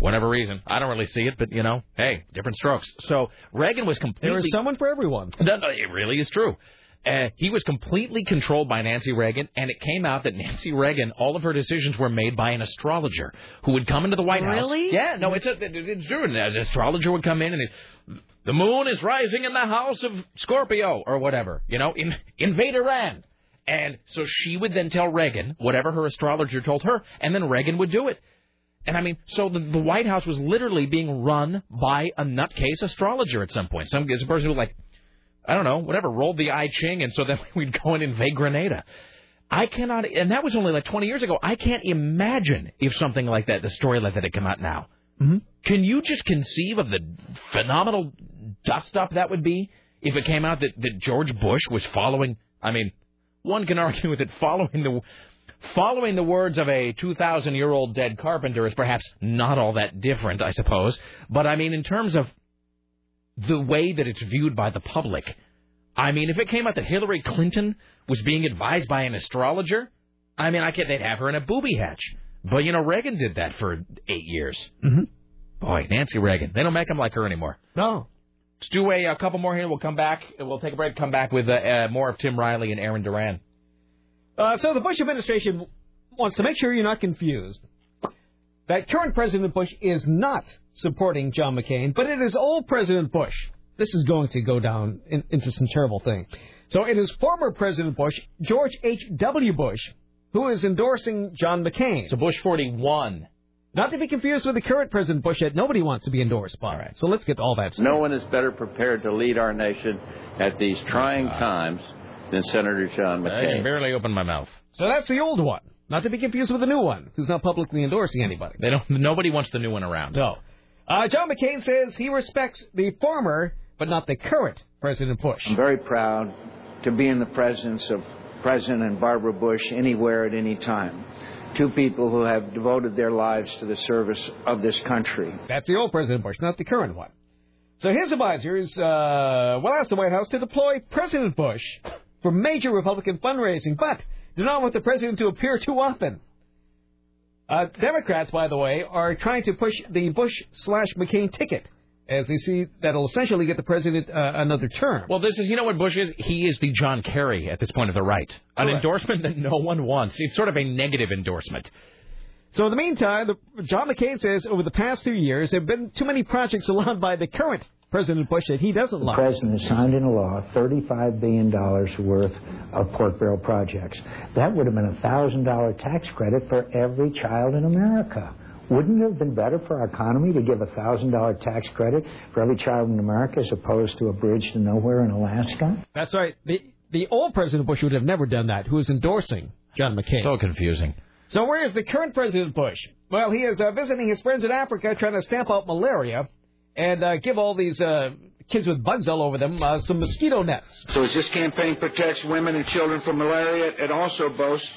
whatever reason. I don't really see it, but you know, hey, different strokes. So Reagan was completely. There is someone for everyone. It really is true. Uh, he was completely controlled by Nancy Reagan, and it came out that Nancy Reagan, all of her decisions were made by an astrologer who would come into the White House. Really? Yeah, no, it's a, it's true. An astrologer would come in and it, the moon is rising in the house of Scorpio or whatever. You know, in, invade Iran. And so she would then tell Reagan whatever her astrologer told her, and then Reagan would do it. And I mean, so the, the White House was literally being run by a nutcase astrologer at some point. Some some person who like, I don't know, whatever, rolled the I Ching, and so then (laughs) we'd go and invade Grenada. I cannot, and that was only like 20 years ago. I can't imagine if something like that, the story like that, had come out now. Mm-hmm. Can you just conceive of the phenomenal dust up that would be if it came out that, that George Bush was following? I mean, one can argue (laughs) with it following the following the words of a 2,000 year old dead carpenter is perhaps not all that different, I suppose. But I mean, in terms of the way that it's viewed by the public, I mean, if it came out that Hillary Clinton was being advised by an astrologer, I mean, I can't, they'd have her in a booby hatch. But you know, Reagan did that for eight years. Mm-hmm. Boy, Nancy Reagan. They don't make them like her anymore. No. Let's do a, a couple more here. We'll come back. We'll take a break. Come back with uh, uh, more of Tim Riley and Aaron Duran. Uh, so the Bush administration wants to make sure you're not confused that current President Bush is not supporting John McCain, but it is old President Bush. This is going to go down in, into some terrible thing. So it is former President Bush, George H.W. Bush, who is endorsing John McCain. So Bush 41. Not to be confused with the current President Bush that nobody wants to be endorsed by. All right. So let's get all that. No one is better prepared to lead our nation at these trying ah. times than Senator John McCain. I can McCain. barely open my mouth. So that's the old one. Not to be confused with the new one, who's not publicly endorsing anybody. They don't. Nobody wants the new one around. No. Uh, John McCain says he respects the former, but not the current President Bush. I'm very proud to be in the presence of President and Barbara Bush anywhere at any time. Two people who have devoted their lives to the service of this country. That's the old President Bush, not the current one. So his advisors uh, will ask the White House to deploy President Bush for major Republican fundraising, but do not want the president to appear too often. Uh, Democrats, by the way, are trying to push the Bush slash McCain ticket, as they see that'll essentially get the president uh, another term. Well, this is, you know what Bush is? He is the John Kerry at this point of the right. An Correct. endorsement that no one wants. It's sort of a negative endorsement. So in the meantime, the, John McCain says over the past two years there have been too many projects allowed by the current President Bush that he doesn't like. The like. president signed into law $35 billion worth of pork barrel projects. That would have been a $1,000 tax credit for every child in America. Wouldn't it have been better for our economy to give a $1,000 tax credit for every child in America as opposed to a bridge to nowhere in Alaska? That's right. The the old President Bush would have never done that. Who is endorsing John McCain? So confusing. So where is the current President Bush? Well, he is uh, visiting his friends in Africa, trying to stamp out malaria and uh, give all these uh, kids with bugs all over them uh, some mosquito nets. So as this campaign protects women and children from malaria, it also boasts,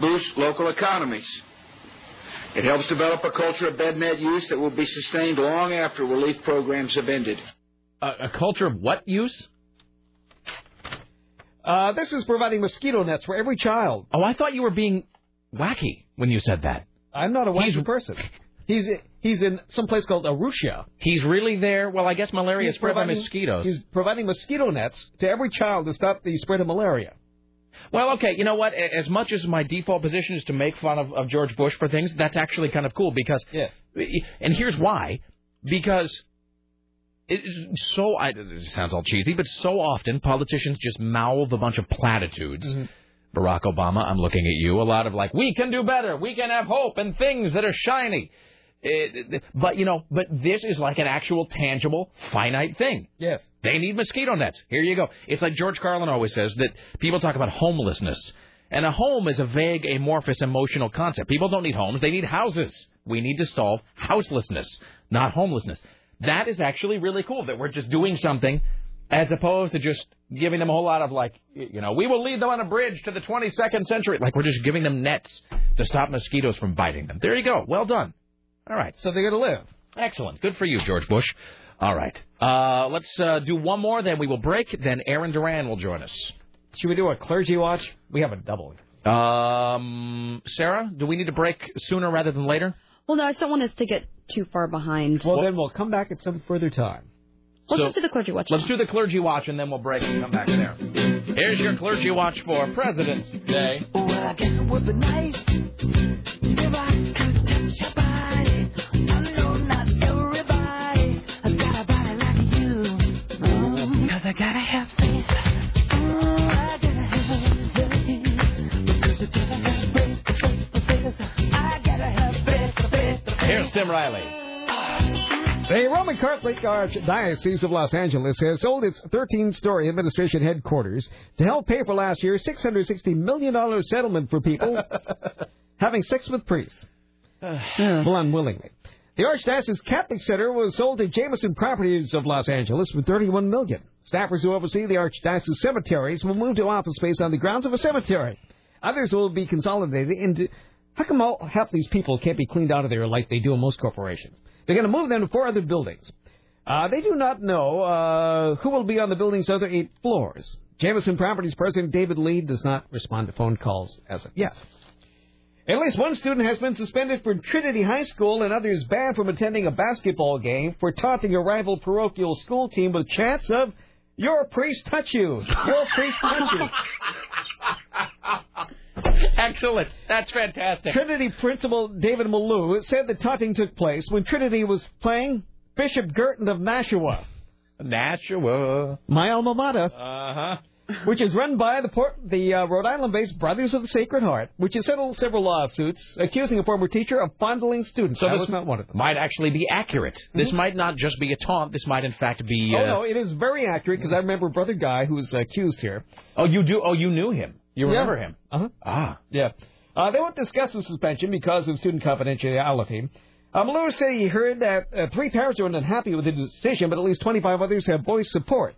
boosts local economies. It helps develop a culture of bed net use that will be sustained long after relief programs have ended. A, a culture of what use? Uh, this is providing mosquito nets for every child. Oh, I thought you were being wacky when you said that. I'm not a wacky person. He's he's in some place called Arusha. He's really there. Well, I guess malaria is spread by mosquitoes. He's providing mosquito nets to every child to stop the spread of malaria. Well, okay, you know what? As much as my default position is to make fun of, of George Bush for things, that's actually kind of cool because. Yes. And here's why: because it is so. I, it sounds all cheesy, but so often politicians just mouth a bunch of platitudes mm-hmm. Barack Obama, I'm looking at you. A lot of like, we can do better. We can have hope and things that are shiny. It, but you know, but this is like an actual tangible, finite thing. Yes. They need mosquito nets. Here you go. It's like George Carlin always says that people talk about homelessness. And a home is a vague, amorphous, emotional concept. People don't need homes, they need houses. We need to solve houselessness, not homelessness. That is actually really cool that we're just doing something as opposed to just giving them a whole lot of like, you know, we will lead them on a bridge to the 22nd century. Like we're just giving them nets to stop mosquitoes from biting them. There you go. Well done. All right. So they're going to live. Excellent. Good for you, George Bush. All right. Uh, let's uh, do one more, then we will break. Then Aaron Duran will join us. Should we do a clergy watch? We have a double. Um, Sarah, do we need to break sooner rather than later? Well, no, I just don't want us to get too far behind. Well, then we'll come back at some further time. Let's So- just do the clergy watch. Let's do the clergy watch, and then we'll break and come back there. Here's your clergy watch for President's Day. Well, gotta have faith. I gotta have faith. I gotta have. Here's Tim Riley. The Roman Catholic Archdiocese of Los Angeles has sold its 13-story administration headquarters to help pay for last year's $660 million settlement for people (laughs) having sex with priests. Uh. well, unwillingly. The Archdiocese Catholic Center was sold to Jameson Properties of Los Angeles for 31 million. Staffers who oversee the Archdiocese cemeteries will move to office space on the grounds of a cemetery. Others will be consolidated into. How come all, half these people can't be cleaned out of there like they do in most corporations? They're going to move them to four other buildings. Uh, they do not know uh, who will be on the building's other eight floors. Jameson Properties President David Lee does not respond to phone calls as of yet. At least one student has been suspended from Trinity High School and others banned from attending a basketball game for taunting a rival parochial school team with chants of, Your priest touch you! Your priest touch you! (laughs) Excellent. That's fantastic. Trinity principal David Malou said the taunting took place when Trinity was playing Bishop Guertin of Nashua. Nashua. My alma mater. Uh-huh. (laughs) Which is run by the Port, the uh, Rhode Island-based Brothers of the Sacred Heart, which has settled several lawsuits accusing a former teacher of fondling students. So I this was not one of them. might actually be accurate. This might not just be a taunt. This might, in fact, be. Uh... Oh no, it is very accurate because I remember Brother Guy, who was accused here. Oh, you do. Oh, you knew him. You Yeah. remember him. Uh-huh. Ah. Yeah. Uh, they won't discuss the suspension because of student confidentiality. Um, Lewis said he heard that uh, three parents are unhappy with the decision, but at least 25 others have voiced support.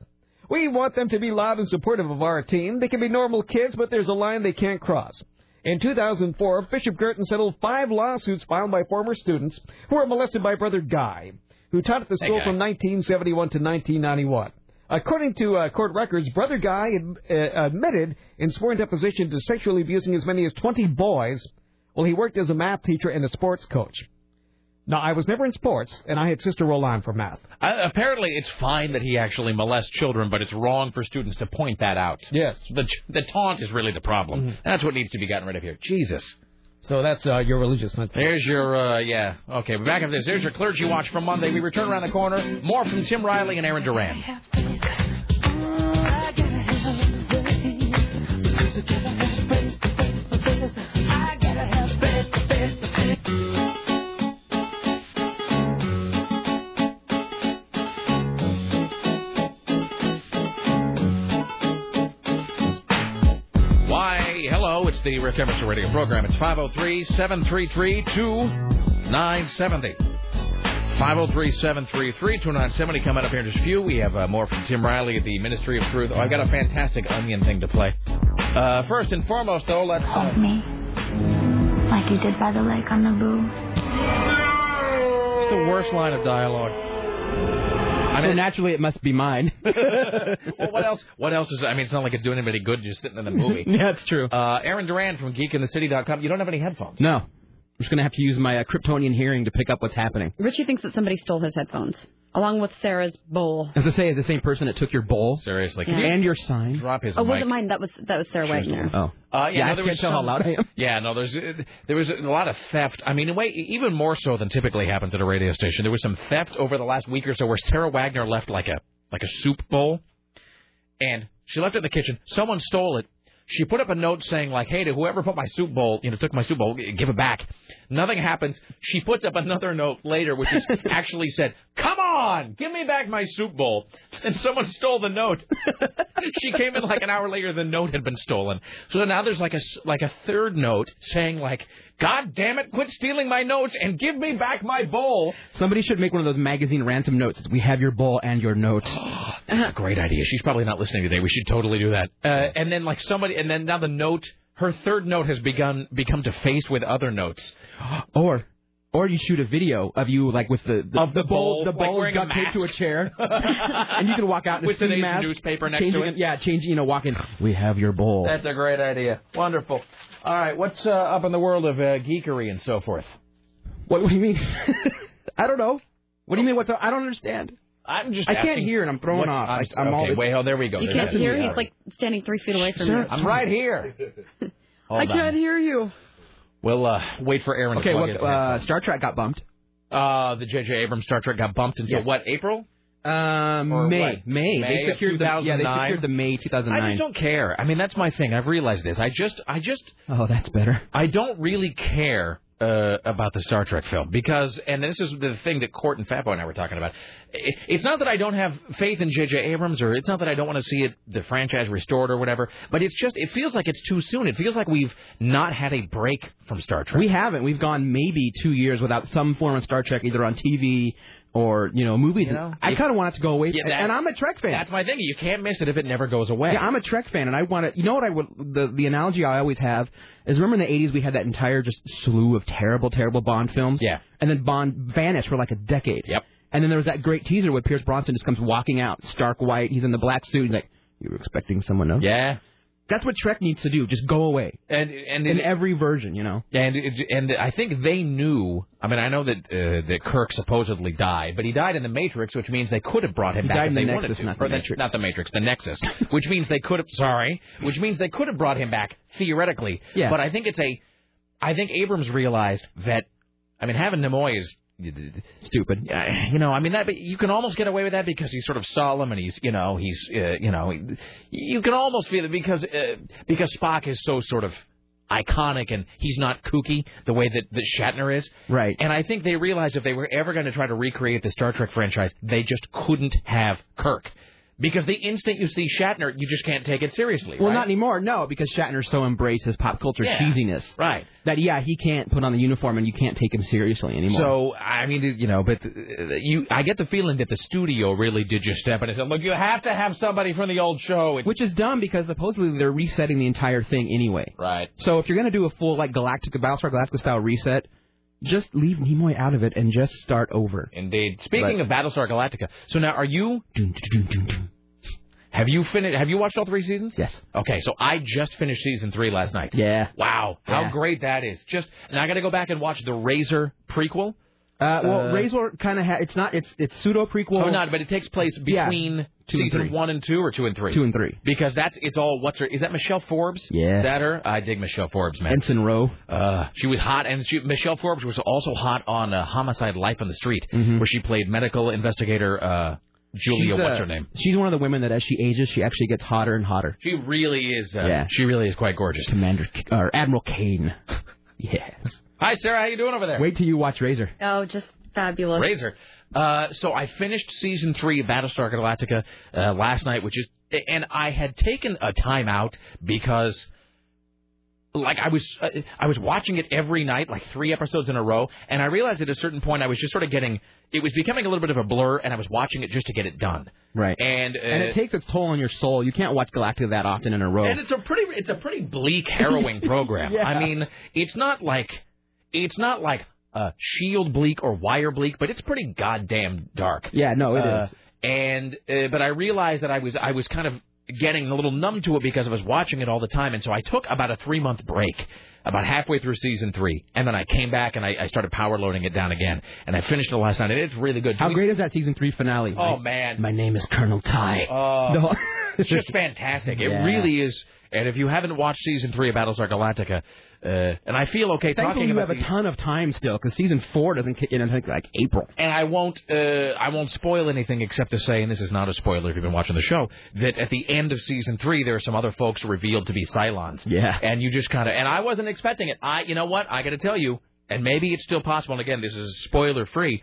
We want them to be loud and supportive of our team. They can be normal kids, but there's a line they can't cross. In 2004, Bishop Guertin settled five lawsuits filed by former students who were molested by Brother Guy, who taught at the school Guy. from 1971 to 1991. According to uh, court records, Brother Guy ad- uh, admitted in sworn deposition to sexually abusing as many as 20 boys while he worked as a math teacher and a sports coach. Now, I was never in sports, and I had Sister Roland for math. Uh, apparently, it's fine that he actually molests children, but it's wrong for students to point that out. Yes. The the taunt is really the problem. That's what needs to be gotten rid of here. Jesus. So that's uh, your religious mentality. There's your, uh, yeah. Okay, we're back up this. There's your clergy watch from Monday. We return around the corner. More from Tim Riley and Aaron Duran. I the Rick Emerson Radio program. It's 503 733 2970. 503 733 2970. Coming up here in just a few, we have uh, more from Tim Riley at the Ministry of Truth. Oh, I've got a fantastic onion thing to play. Uh, first and foremost, though, let's. Uh, me. Like you did by the lake on the Naboo. it's the worst line of dialogue. So (laughs) naturally, it must be mine. (laughs) well, what else? What else is? I mean, it's not like it's doing anybody good just sitting in the movie. (laughs) yeah, it's true. Uh, Aaron Duran from GeekInTheCity.com. You don't have any headphones. No. I'm just going to have to use my uh, Kryptonian hearing to pick up what's happening. Richie thinks that somebody stole his headphones, along with Sarah's bowl. As I say, is the same person that took your bowl. Seriously. can you And your sign. Drop his Oh, mic. wasn't mine. That was that was Sarah Wagner. Oh. Uh, yeah, Yeah, no, I there can't was tell how loud I am. Yeah, no, there's uh, there was a lot of theft. I mean, way even more so than typically happens at a radio station. There was some theft over the last week or so where Sarah Wagner left like a like a soup bowl, and she left it in the kitchen. Someone stole it, She put up a note saying like, "Hey, to whoever put my soup bowl, you know, took my soup bowl, give it back." Nothing happens. She puts up another note later, which is (laughs) actually said, "Come on, give me back my soup bowl." And someone stole the note. (laughs) she came in like an hour later. The note had been stolen. So now there's like a like a third note saying like, "God damn it, quit stealing my notes and give me back my bowl." Somebody should make one of those magazine ransom notes. We have your bowl and your note. (gasps) That's a great idea. She's probably not listening today. We should totally do that. Uh, and then like somebody, and then now the note, her third note has begun become defaced with other notes. (gasps) Or, or you shoot a video of you like with the, the Of the bowl, bowl, the bowl wearing a got taped to a chair, (laughs) and you can walk out in a With ski today's mask, newspaper next changing to it. Yeah, changing. You know, walking. We have your bowl. That's a great idea. Wonderful. All right, what's uh, up in the world of uh, geekery and so forth? What, what do you mean? (laughs) I don't know. What do you mean? What's? I don't understand. I'm just. I can't hear and I'm throwing off. I'm, I, I'm okay, all. wait, oh, there we go. You There's can't that. hear. He's like standing three feet away from you. I'm right here. (laughs) I can't hear you. We'll uh, wait for Aaron. Okay, to what? plug his Uh, Star Trek got bumped. Uh, the J.J. Abrams Star Trek got bumped until Yes. what? April? Um, May, what? May. May They secured the yeah. They secured the May 2009. I just don't care. I mean, that's my thing. I've realized this. I just, I just, Oh, that's better. I don't really care uh, about the Star Trek film because, and this is the thing that Court and Fatboy and I were talking about. I- It's not that I don't have faith in J.J. Abrams, or it's not that I don't want to see it, the franchise restored or whatever. But it's just, it feels like it's too soon. It feels like we've not had a break from Star Trek. We haven't. We've gone maybe two years without some form of Star Trek, either on TV or you know movies. You know? I kind of want it to go away. Yeah, that- and I'm a Trek fan. That's my thing. You can't miss it if it never goes away. Yeah, I'm a Trek fan, and I want to. You know what I would? The the analogy I always have is remember in the '80s we had that entire just slew of terrible, terrible Bond films. Yeah. And then Bond vanished for like a decade. Yep. And then there was that great teaser where Pierce Brosnan just comes walking out, stark white. He's in the black suit. He's like, "You were expecting someone else." Yeah. That's what Trek needs to do. Just go away. And and in it- every version, you know. And and I think they knew. I mean, I know that uh, that Kirk supposedly died, but he died in the Matrix, which means they could have brought him He back died if in the they Nexus, wanted to. not the Matrix. Not the Matrix, the Nexus, which means they could have. Sorry, which means they could have brought him back theoretically. Yeah. But I think it's a. I think Abrams realized that. I mean, having Nimoy is stupid. You know, I mean that, but you can almost get away with that because he's sort of solemn and he's, you know, he's, uh, you know, you can almost feel it because uh, because Spock is so sort of iconic and he's not kooky the way that, that Shatner is. Right. And I think they realized if they were ever going to try to recreate the Star Trek franchise, they just couldn't have Kirk. Because the instant you see Shatner, you just can't take it seriously. Well, right? not anymore. No, because Shatner so embraces pop culture Yeah. cheesiness. Right. That yeah, he can't put on the uniform and you can't take him seriously anymore. So I mean, you know, but uh, you, I get the feeling that the studio really did just step in and said, "Look, you have to have somebody from the old show." It's, Which is dumb because supposedly they're resetting the entire thing anyway. Right. So if you're going to do a full like Galactica Battlestar Galactica style reset, just leave Nimoy out of it and just start over. Indeed. Speaking of Battlestar Galactica, so now are you? Have you finished? Have you watched all three seasons? Yes. Okay, so I just finished season three last night. Yeah. Wow, how Yeah. great that is! Just and I got to go back and watch the Razor prequel. Uh, well, Uh, Razor kind of ha- it's not it's it's pseudo prequel. oh, not, but it takes place Yeah. between Two season three. one and two, or two and three. Two and three. Because that's it's all what's her? Is that Michelle Forbes? Yeah, that her? I dig Michelle Forbes, man. Ensign Ro. Uh, she was hot, and she, Michelle Forbes was also hot on uh, Homicide: Life on the Street, Mhm. where she played medical investigator uh, Julia. She's, uh, what's her name? She's one of the women that as she ages, she actually gets hotter and hotter. She really is. Uh, Yeah. She really is quite gorgeous. Commander or Admiral Cain. (laughs) yes. Hi, Sarah. How you doing over there? Wait till you watch Razor. Oh, just fabulous. Razor. Uh, so I finished season three of Battlestar Galactica uh, last night, which is, and I had taken a time out because, like, I was, uh, I was watching it every night, like three episodes in a row, and I realized at a certain point I was just sort of getting, it was becoming a little bit of a blur, and I was watching it just to get it done. Right. And uh, and it takes its toll on your soul. You can't watch Galactica that often in a row. And it's a pretty it's a pretty bleak, harrowing (laughs) program. Yeah. I mean, it's not like it's not like uh, Shield bleak or Wire bleak, but it's pretty goddamn dark. yeah, no, it is. Uh, And uh, but I realized that I was I was kind of getting a little numb to it because I was watching it all the time, and so I took about a three month break. About halfway through season three, and then I came back and I, I started power loading it down again, and I finished it last night, and it's really good. How great is that season three finale? Oh My- man, My name is Colonel Tigh. Oh, (laughs) The whole- it's just fantastic. It (laughs) Yeah. really is. And if you haven't watched season three of Battlestar Galactica, Uh, and I feel okay Thankfully, talking about. you have a ton of time still because season four doesn't kick in until like April. and I won't uh, I won't spoil anything except to say, and this is not a spoiler if you've been watching the show, that at the end of season three there are some other folks revealed to be Cylons. Yeah. And you just kind of and I wasn't expecting it. I you know what I got to tell you, and maybe it's still possible. And again, this is spoiler free.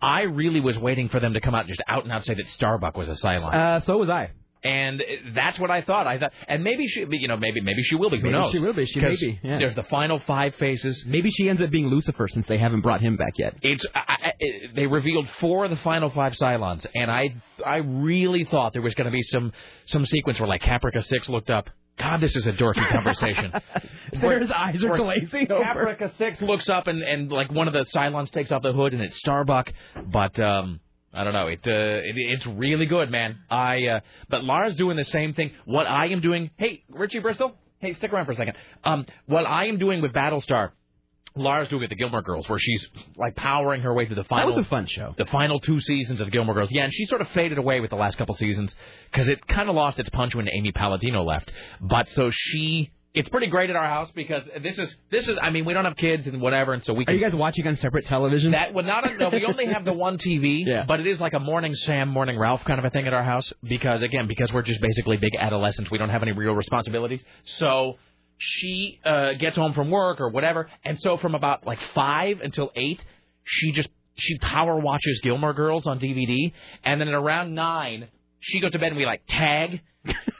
I really was waiting for them to come out and just out and out say that Starbuck was a Cylon. Uh, so was I. and that's what I thought. I thought, and maybe she, you know, maybe maybe she will be. Who Maybe knows? she will be. She may be, yeah. There's the final five faces. Maybe she ends up being Lucifer since they haven't brought him back yet. It's I, I, it- they revealed four of the final five Cylons, and I I really thought there was going to be some some sequence where like Caprica Six looked up. God, this is a dorky conversation. (laughs) Sarah's eyes are where glazing over. Caprica Six looks up and and like one of the Cylons takes off the hood and it's Starbuck, but um. I don't know. It, uh, it it's really good, man. I uh, but Lara's doing the same thing. What I am doing. Hey, Richie Bristol. Hey, stick around for a second. Um, what I am doing with Battlestar, Lara's doing it the Gilmore Girls, where she's like powering her way through the final. That was a fun show. The final two seasons of Gilmore Girls. Yeah, and she sort of faded away with the last couple seasons because it kind of lost its punch when Amy Palladino left. But so she. It's pretty great at our house because this is this is I mean we don't have kids and whatever and so we Are you guys watching on separate television? that well not no we only have the one TV (laughs) Yeah. but it is like a morning Sam morning Ralph kind of a thing at our house because again because we're just basically big adolescents we don't have any real responsibilities so she uh, gets home from work or whatever and so from about like five until eight she just she power watches Gilmore Girls on DVD and then at around nine she goes to bed and we like tag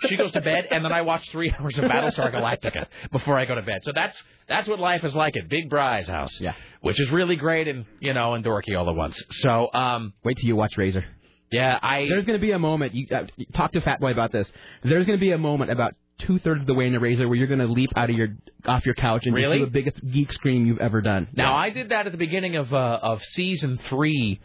she goes to bed, and then I watch three (laughs) hours of Battlestar Galactica before I go to bed. So that's that's what life is like at Big Bry's house. Yeah. Which is really great and you know and dorky all at once. So um, Wait till you watch Razor. yeah, I There's going to be a moment. You uh, talk to Fat Boy about this. There's going to be a moment about two thirds of the way in the Razor where you're going to leap out of your off your couch and Really? do the biggest geek scream you've ever done. Now I did that at the beginning of uh, of season three,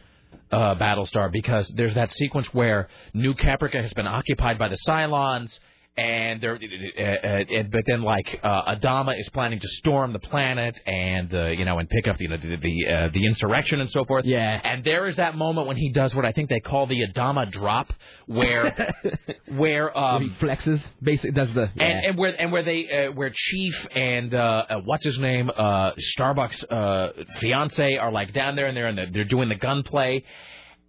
uh, Battlestar, because there's that sequence where New Caprica has been occupied by the Cylons, and they're, uh, uh, and, but then like uh, Adama is planning to storm the planet and uh, you know and pick up the the the, uh, the insurrection and so forth. Yeah. And there is that moment when he does what I think they call the Adama drop, where (laughs) where um, Where he flexes. Basically, does the yeah. and, and where and where they uh, where Chief and uh, uh, what's his name uh, Starbucks uh, fiance are like down there and they're in the, they're doing the gunplay.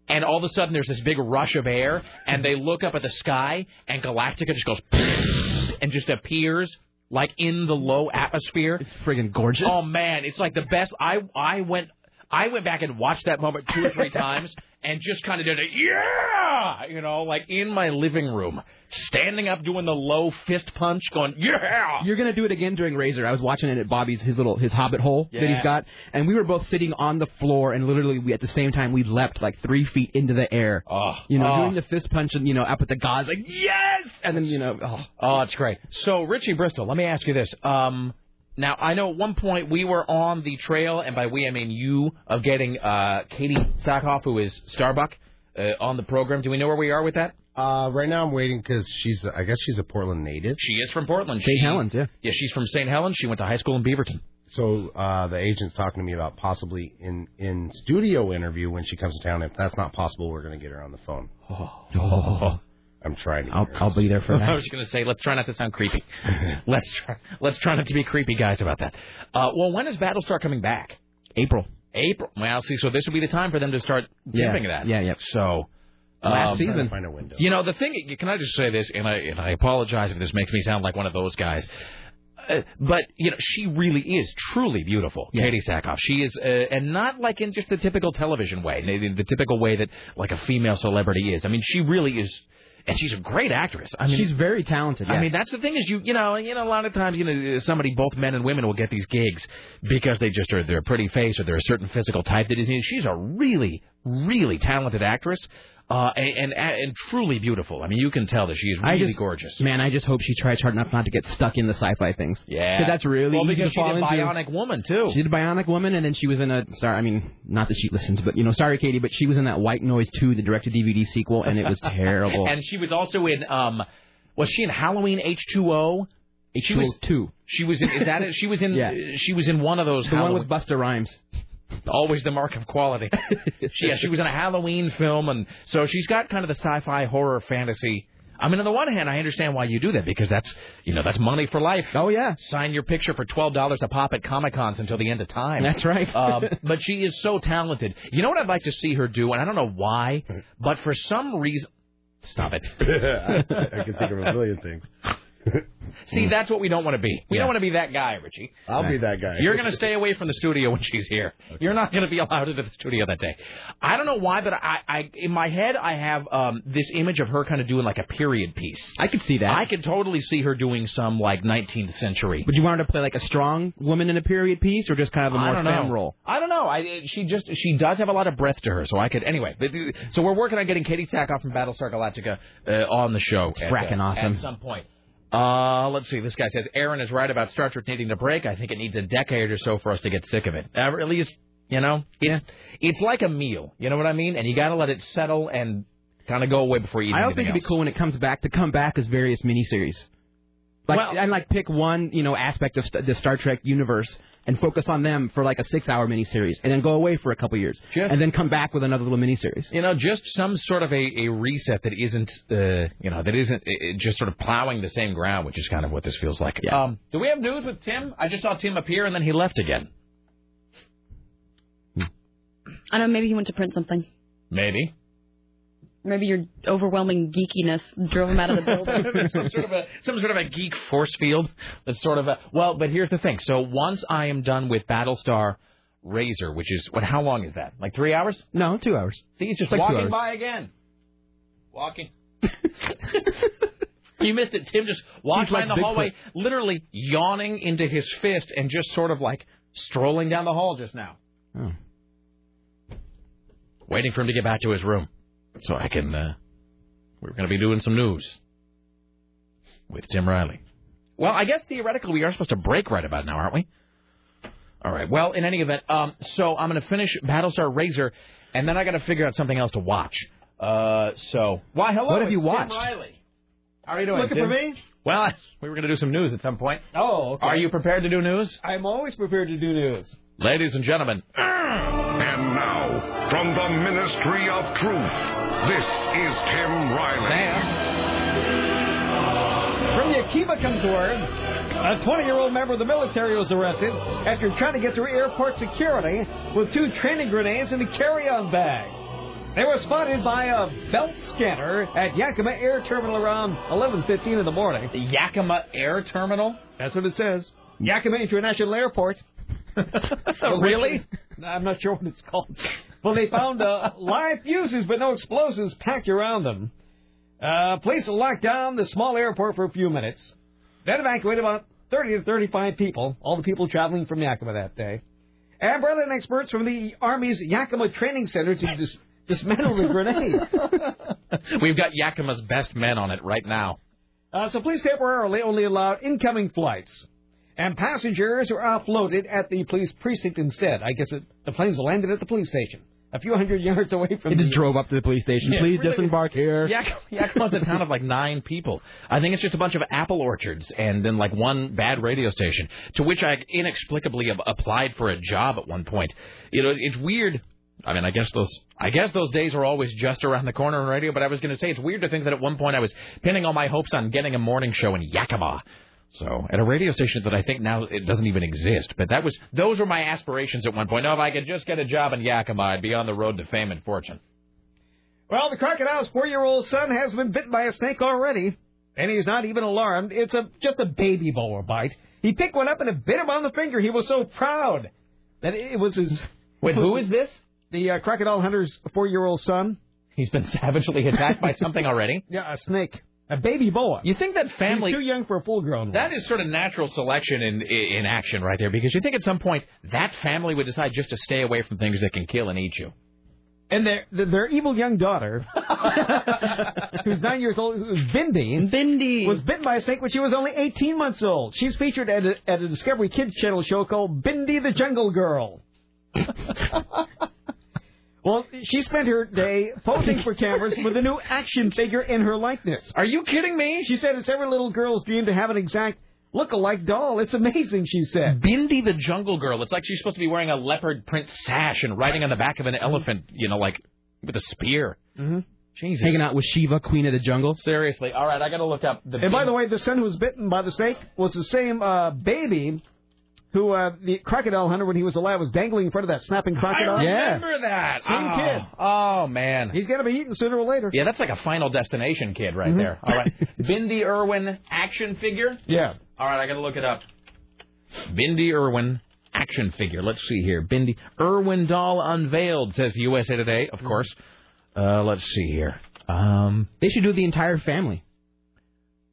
And all of a sudden, there's this big rush of air, and they look up at the sky, and Galactica just goes (laughs) and just appears like in the low atmosphere. It's friggin' gorgeous. Oh man, it's like the best. I I went I went back and watched that moment two or three (laughs) times, and just kind of did a yeah, (laughs) you know, like in my living room, standing up doing the low fist punch, going yeah. You're gonna do it again during Razor. I was watching it at Bobby's his little his hobbit hole that he's got, and we were both sitting on the floor, and literally we at the same time we leapt like three feet into the air. Oh, You know, oh. doing the fist punch and you know up at the gods like yes, and then you know oh Oh, it's great. So, Richie Bristol, let me ask you this. Um, now, I know at one point we were on the trail, and by we I mean you, of getting uh, Katee Sackhoff, who is Starbuck, on the program. Do we know where we are with that? Uh, right now I'm waiting because she's, I guess she's a Portland native. She is from Portland. St. She- Helens, yeah. Yeah, she's from St. Helens. She went to high school in Beaverton. So uh, the agent's talking to me about possibly in in studio interview when she comes to town. If that's not possible, we're going to get her on the phone. Oh. (laughs) I'm trying to. I'll. I'll be there for (laughs) that. I was going to say, let's try not to sound creepy. (laughs) let's try, let's try not to be creepy guys about that. Uh, well, when is Battlestar coming back? April. April. Well, see, so this would be the time for them to start Yeah. giving that. Yeah, yeah. So. Last um, season. Find a window. You know, the thing, can I just say this, and I, and I apologize if this makes me sound like one of those guys. Uh, but you know, she really is truly beautiful, Yeah. Katee Sackhoff. She is, uh, and not like in just the typical television way, the, the typical way that like a female celebrity is. I mean, she really is, and she's a great actress. I mean, She's very talented. I mean, that's the thing is you you know you know a lot of times you know uh, somebody both men and women will get these gigs because they just are they're a pretty face or they're a certain physical type that is. She's a really really talented actress. Uh, and, and and truly beautiful. I mean, you can tell that she is really just, gorgeous. Man, I just hope she tries hard enough not to get stuck in the sci-fi things. Yeah, that's really well because she did into. Bionic Woman too. She did Bionic Woman, and then she was in a. Sorry, I mean, not that she listens, but you know, sorry, Katie, but she was in that White Noise 2, the direct-to-DVD sequel, and it was (laughs) terrible. and she was also in um, was she in Halloween H two O? She was H2O2. She was in. Is that it? She was in. (laughs) Yeah. She was in one of those. the one with Busta Rhymes. Always the mark of quality. (laughs) she, yeah, she was in a Halloween film, and so she's got kind of the sci-fi horror fantasy I mean, on the one hand, I understand why you do that because that's you know that's money for life. Oh yeah. Sign your picture for twelve dollars a pop at Comic Cons until the end of time. That's right. um, (laughs) but she is so talented. You know what I'd like to see her do, and I don't know why, but for some reason, stop it. (laughs) I can think of a million things. (laughs) See, that's what we don't want to be. We Yeah. don't want to be that guy, Richie. I'll be that guy. You're going to stay away from the studio when she's here. You're not going to be allowed into the studio that day. I don't know why, but I, I in my head, I have um, this image of her kind of doing like a period piece. I could see that. I could totally see her doing some like 19th century. Would you want her to play like a strong woman in a period piece, or just kind of a more femme role? I don't know. I she just she does have a lot of breath to her, so I could anyway. But, so we're working on getting Katee Sackhoff from Battlestar Galactica uh, on the show. At, fracking uh, awesome. At some point. Uh, let's see. This guy says Aaron is right about Star Trek needing to break. I think it needs a decade or so for us to get sick of it. Uh, at least, you know, it's it's like a meal. You know what I mean? And you got to let it settle and kind of go away before you I also think it'd be cool when it comes back to come back as various miniseries. Like Well- and like pick one you know aspect of the Star Trek universe and focus on them for like a six-hour miniseries, and then go away for a couple years, and then come back with another little miniseries. You know, just some sort of a, a reset that isn't, uh, you know, that isn't uh, just sort of plowing the same ground, which is kind of what this feels like. Um, do we have news with Tim? I just saw Tim appear and then he left again. I don't know. Maybe he went to print something. Maybe. Maybe your overwhelming geekiness drove him out of the (laughs) building. There's some sort of a some sort of a geek force field. That's sort of a well. But here's the thing. So once I am done with Battlestar Razor, which is what? How long is that? Like three hours? No, two hours. See, he's just It's like walking by again. Walking. (laughs) you missed it. Tim just walked by like in the Bigfoot. hallway, literally yawning into his fist and just sort of like strolling down the hall just now. Oh. Waiting for him to get back to his room so I can. Uh, we're going to be doing some news with Tim Riley. Well, I guess theoretically we are supposed to break right about now, aren't we? All right. Well, in any event, um, so I'm going to finish Battlestar Razor, and then I got to figure out something else to watch. Uh, so why? Hello. What have you it's Tim? Riley. How are you doing? Looking Tim? for me? Well, (laughs) we were going to do some news at some point. Oh, okay. Are you prepared to do news? I'm always prepared to do news. Ladies and gentlemen, (clears throat) now, from the Ministry of Truth, this is Tim Riley. From Yakima comes word a 20 year old member of the military was arrested after trying to get through airport security with two training grenades in a carry on bag. They were spotted by a belt scanner at Yakima Air Terminal around 11:15 in the morning. The Yakima Air Terminal? That's what it says. Yakima International Airport. (laughs) really? (laughs) I'm not sure what it's called. Well, they found uh, live fuses but no explosives packed around them. Uh, police locked down the small airport for a few minutes. Then evacuated about 30 to 35 people, all the people traveling from Yakima that day. And brought in experts from the Army's Yakima Training Center to dis- dismantle the grenades. (laughs) We've got Yakima's best men on it right now. Uh, so police temporarily only allowed incoming flights. And passengers were offloaded at the police precinct instead. I guess it, the planes landed at the police station, a few hundred (laughs) yards away from He the... just drove up to the police station. Yeah, Please really. disembark here. Yak- Yakima's a town of like nine people. I think it's just a bunch of apple orchards and then like one bad radio station, to which I inexplicably applied for a job at one point. You know, it's weird. I mean, I guess those I guess those days are always just around the corner in radio. But I was going to say it's weird to think that at one point I was pinning all my hopes on getting a morning show in Yakima. So at a radio station that I think now it doesn't even exist. But that was those were my aspirations at one point. No, if I could just get a job in Yakima, I'd be on the road to fame and fortune. Well, the crocodile's four-year-old son has been bitten by a snake already, and he's not even alarmed. It's a just a baby boa bite. He picked one up and it bit him on the finger. He was so proud that it was his. Wait, who is this? The uh, crocodile hunter's four-year-old son. He's been (laughs) savagely attacked by something already. Yeah, a snake, a baby boa. You think that family? He's too young for a full-grown one. That is sort of natural selection in in action right there, because you think at some point that family would decide just to stay away from things that can kill and eat you. And their their- their evil young daughter, (laughs) who's nine years old, who's Bindi, Bindi was bitten by a snake when she was only 18 months old. She's featured at a, at a Discovery Kids channel show called Bindi the Jungle Girl. (laughs) well, she spent her day posing for cameras with a new action figure in her likeness. Are you kidding me? She said it's every little girl's dream to have an exact look-alike doll. It's amazing, she said. Bindi the Jungle Girl. It's like she's supposed to be wearing a leopard print sash and riding on the back of an elephant, you know, like with a spear. Mm-hmm. Jesus. Hanging out with Shiva, Queen of the Jungle. Seriously. All right, I got to look up the. And by the way, the son who was bitten by the snake was the same uh, baby who uh, the crocodile hunter, when he was alive, was dangling in front of that snapping crocodile. I remember that. Same oh. kid. Oh man. He's going to be eaten sooner or later. Yeah, that's like a Final Destination kid right Mhm. there. All right. (laughs) Bindi Irwin action figure. Yeah. All right, I got to look it up. Bindi Irwin action figure. Let's see here. Bindi Irwin doll unveiled says USA Today, of course. Uh, let's see here. Um, they should do the entire family.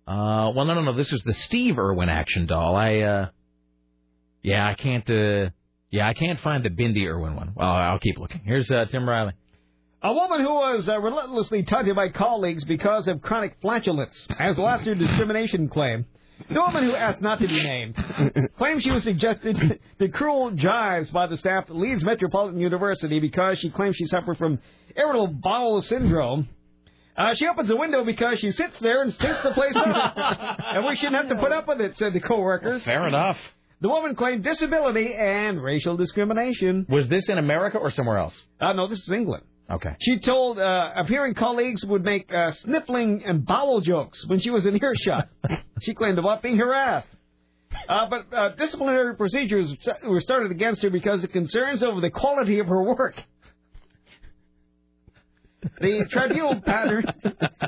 Uh, well, no, no, no. This is the Steve Irwin action doll. I, uh, yeah, I can't, uh, yeah, I can't find the Bindi Irwin one. Well, I'll keep looking. Here's uh, Tim Riley. A woman who was uh, relentlessly taunted by colleagues because of chronic flatulence has lost her discrimination claim. The woman who asked not to be named (laughs) claims she was suggested to cruel jibes by the staff at Leeds Metropolitan University because she claims she suffered from irritable bowel syndrome. Uh, she opens the window because she sits there and stinks the place up. (laughs) and we shouldn't have to put up with it, said the co-workers. Fair enough. The woman claimed disability and racial discrimination. Was this in America or somewhere else? Uh, no, this is England. Okay. She told uh, appearing colleagues would make uh, sniffling and bowel jokes when she was in (laughs) earshot. she claimed about being harassed. Uh, but uh, disciplinary procedures were started against her because of concerns over the quality of her work. The tribunal (laughs) pattern,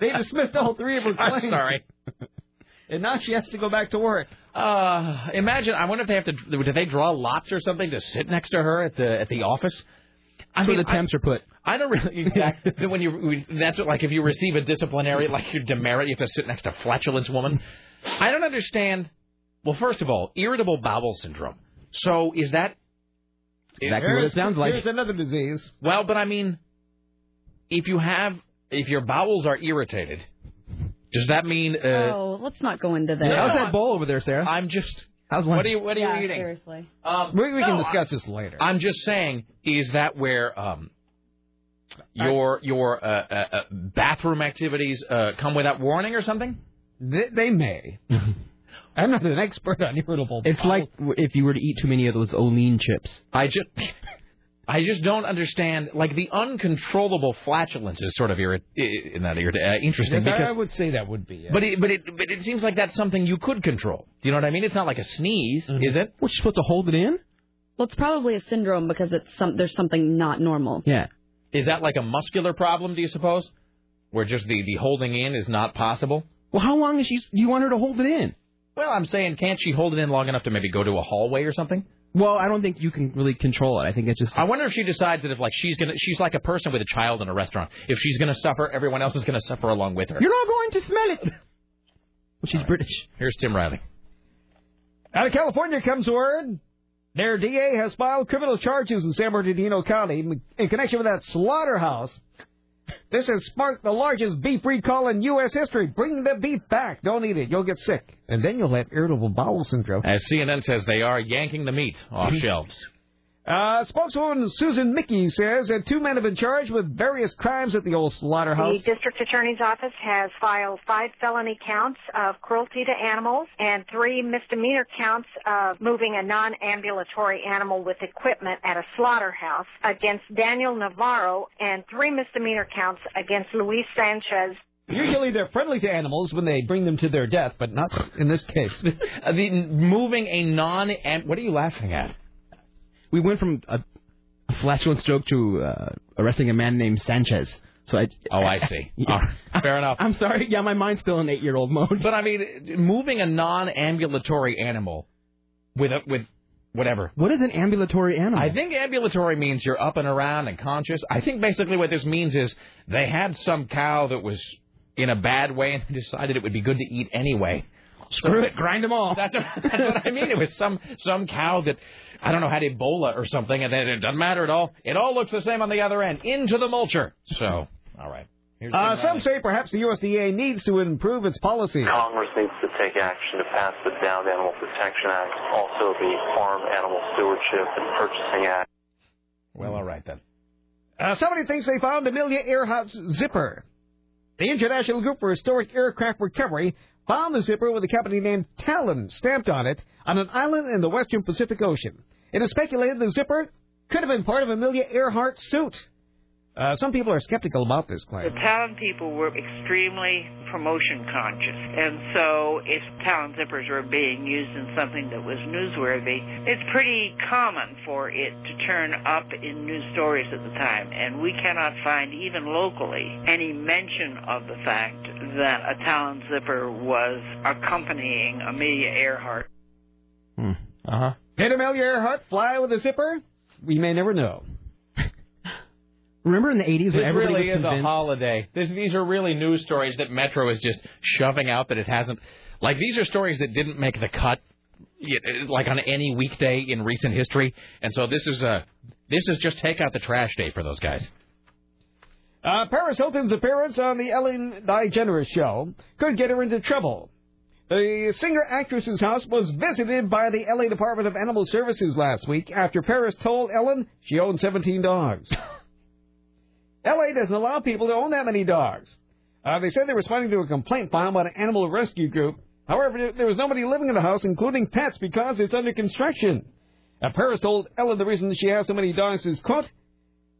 they dismissed all three of her I'm claims. sorry. And now she has to go back to work. Uh, imagine. I wonder if they have to. Do they draw lots or something to sit next to her at the at the office? I where mean, the temps are put. I don't really (laughs) exactly when you that's what, like if you receive a disciplinary like your demerit, you have to sit next to flatulence woman. I don't understand. Well, first of all, irritable bowel syndrome. So is that Exactly what it sounds like. Here's another disease. Well, but I mean, if you have if your bowels are irritated, does that mean? Uh, oh, let's not go into that. How's that bowl over there, Sarah? I'm just. How's What are you What are yeah, you eating? Seriously. Um, we we can no, discuss this later. I'm just saying, is that where um, your your uh, uh, uh, bathroom activities uh, come without warning or something? They, they may. (laughs) I'm not an expert on irritable. It's bowel. like if you were to eat too many of those Olean chips. I just. I just don't understand. Like the uncontrollable flatulence is sort of irrit- i- not irrit- uh, interesting Yes, I- because I would say that would be. yeah. But it, but it but it seems like that's something you could control. Do you know what I mean? It's not like a sneeze, Mm-hmm. is it? We're supposed to hold it in? Well, it's probably a syndrome because it's some there's something not normal. Yeah. Is that like a muscular problem? Do you suppose, where just the the holding in is not possible? Well, how long is she? You want her to hold it in? Well, I'm saying, can't she hold it in long enough to maybe go to a hallway or something? Well, I don't think you can really control it. I think it's just. I wonder if she decides that if like she's gonna she's like a person with a child in a restaurant. If she's gonna suffer, everyone else is gonna suffer along with her. You're not going to smell it. Well, she's British. Here's Tim Riley. Out of California comes word. Their DA has filed criminal charges in San Bernardino County in connection with that slaughterhouse. This has sparked the largest beef recall in U.S. history. Bring the beef back. Don't eat it. You'll get sick. And then you'll have irritable bowel syndrome. As CNN says, they are yanking the meat off (laughs) shelves. Uh, spokeswoman Susan Mickey says that two men have been charged with various crimes at the old slaughterhouse. The district attorney's office has filed five felony counts of cruelty to animals and three misdemeanor counts of moving a non-ambulatory animal with equipment at a slaughterhouse against Daniel Navarro and three misdemeanor counts against Luis Sanchez Usually they're friendly to animals when they bring them to their death, but not in this case. (laughs) The moving a non. What are you laughing at? We went from a, a flatulence joke to uh, arresting a man named Sanchez. So I. Oh, I see. (laughs) Oh, fair enough. I'm sorry. Yeah, my mind's still in eight-year-old mode. But I mean, moving a non-ambulatory animal with a, with whatever. What is an ambulatory animal? I think ambulatory means you're up and around and conscious. I think basically what this means is they had some cow that was in a bad way and (laughs) decided it would be good to eat anyway. Screw it, grind them all. (laughs) That's what, that's what I mean. It was some some cow that I don't know had Ebola or something, and then it doesn't matter at all. It all looks the same on the other end. Into the mulcher. So, all right. Uh, some say perhaps the USDA needs to improve its policy. Congress needs to take action to pass the Downed Animal Protection Act, also the Farm Animal Stewardship and Purchasing Act. Well, all right then. Uh, somebody thinks they found Amelia Earhart's zipper. The International Group for Historic Aircraft Recovery found the zipper with a company named Talon stamped on it on an island in the western Pacific Ocean. It is speculated the zipper could have been part of Amelia Earhart's suit. Uh, some people are skeptical about this claim. The. Talon people were extremely promotion conscious, and so if Talon zippers were being used in something that was newsworthy, it's pretty common for it to turn up in news stories at the time, and we cannot find, even locally, any mention of the fact that a Talon zipper was accompanying Amelia Earhart. Uh huh. Did Amelia Earhart fly with a zipper? We may never know. Remember in the 80s This when everybody really was is a convinced? holiday. This, these are really news stories that Metro is just shoving out that it hasn't. Like these are stories that didn't make the cut, like on any weekday in recent history. And so this is a this is just take out the trash day for those guys. Uh, Paris Hilton's appearance on the Ellen DeGeneres show could get her into trouble. The singer-actress's house was visited by the LA Department of Animal Services last week after Paris told Ellen she owned 17 dogs. (laughs) LA doesn't allow people to own that many dogs. Uh, they said they were responding to a complaint filed by an animal rescue group. However, there- was nobody living in the house, including pets, because it's under construction. Uh, Paris told Ellen the reason she has so many dogs is, quote,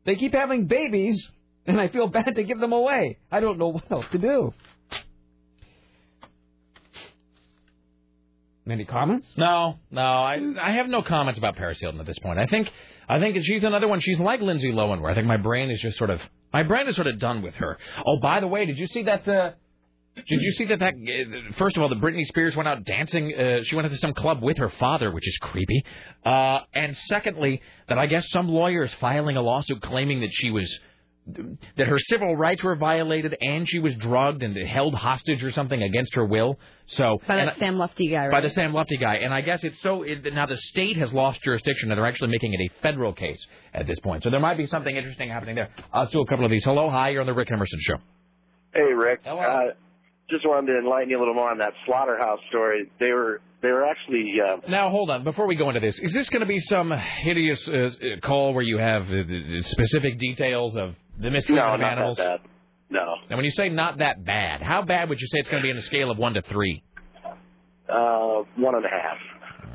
they keep having babies, and I feel (laughs) bad to give them away. I don't know what else to do. Any comments? No, no, I I have no comments about Paris Hilton at this point. I think I think she's another one. She's like Lindsay Lohan, where I think my brain is just sort of my brain is sort of done with her. Oh, by the way, did you see that? Uh, did you see that? That uh, first of all, that Britney Spears went out dancing. Uh, she went into some club with her father, which is creepy. Uh, and secondly, that I guess some lawyer is filing a lawsuit claiming that she was that her civil rights were violated and she was drugged and held hostage or something against her will. So By and that Sam Lutfi guy, right? by the Sam Lutfi guy. And I guess it's so it, now the state has lost jurisdiction and they're actually making it a federal case at this point. So there might be something interesting happening there. Let's do a couple of these. Hello, hi, you're on the Rick Emerson show. Hey, Rick. Uh, just wanted to enlighten you a little more on that slaughterhouse story. They were they were actually uh, Now hold on, before we go into this, is this going to be some hideous uh, call where you have uh, uh, specific details of the mistreatment no, of not animals? that bad. No, Now, when you say not that bad, how bad would you say it's going to be on a scale of one to three? uh, one and a half.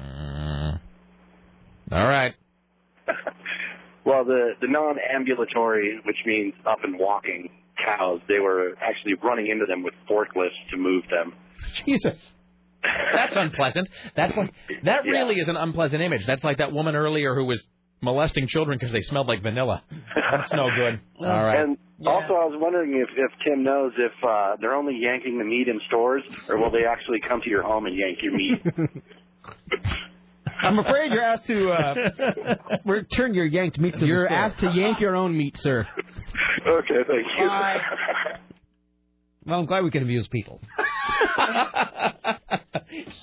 Mm. All right. (laughs) Well, the the non-ambulatory, which means up and walking cows, they were actually running into them with forklifts to move them. Jesus. That's unpleasant. That's like that (laughs) really is an unpleasant image. That's like that woman earlier who was molesting children because they smelled like vanilla. That's no good. (laughs) All right. And also, I was wondering if if Tim knows if uh, they're only yanking the meat in stores, or will they actually come to your home and yank your meat? (laughs) I'm afraid you're asked to uh, (laughs) return your yanked meat to You're the store. asked to yank your own meat, sir. okay, thank you. Well, I'm glad we can amuse people. (laughs)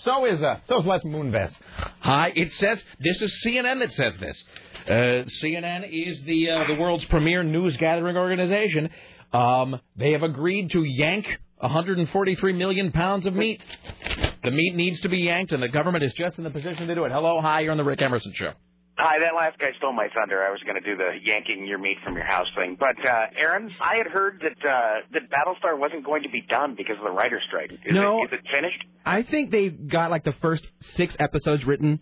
so is uh, so is Les Moonves. Hi, it says this is CNN that says this. Uh, CNN is the uh, the world's premier news gathering organization. Um, they have agreed to yank 143 million pounds of meat. The meat needs to be yanked, and the government is just in the position to do it. Hello, hi, you're on the Rick Emerson show. Hi, that last guy stole my thunder. I was going to do the yanking your meat from your house thing. But, uh, Aaron, I had heard that, uh, that Battlestar wasn't going to be done because of the writer's strike. Is, No. it, is it finished? I think they got like the first six episodes written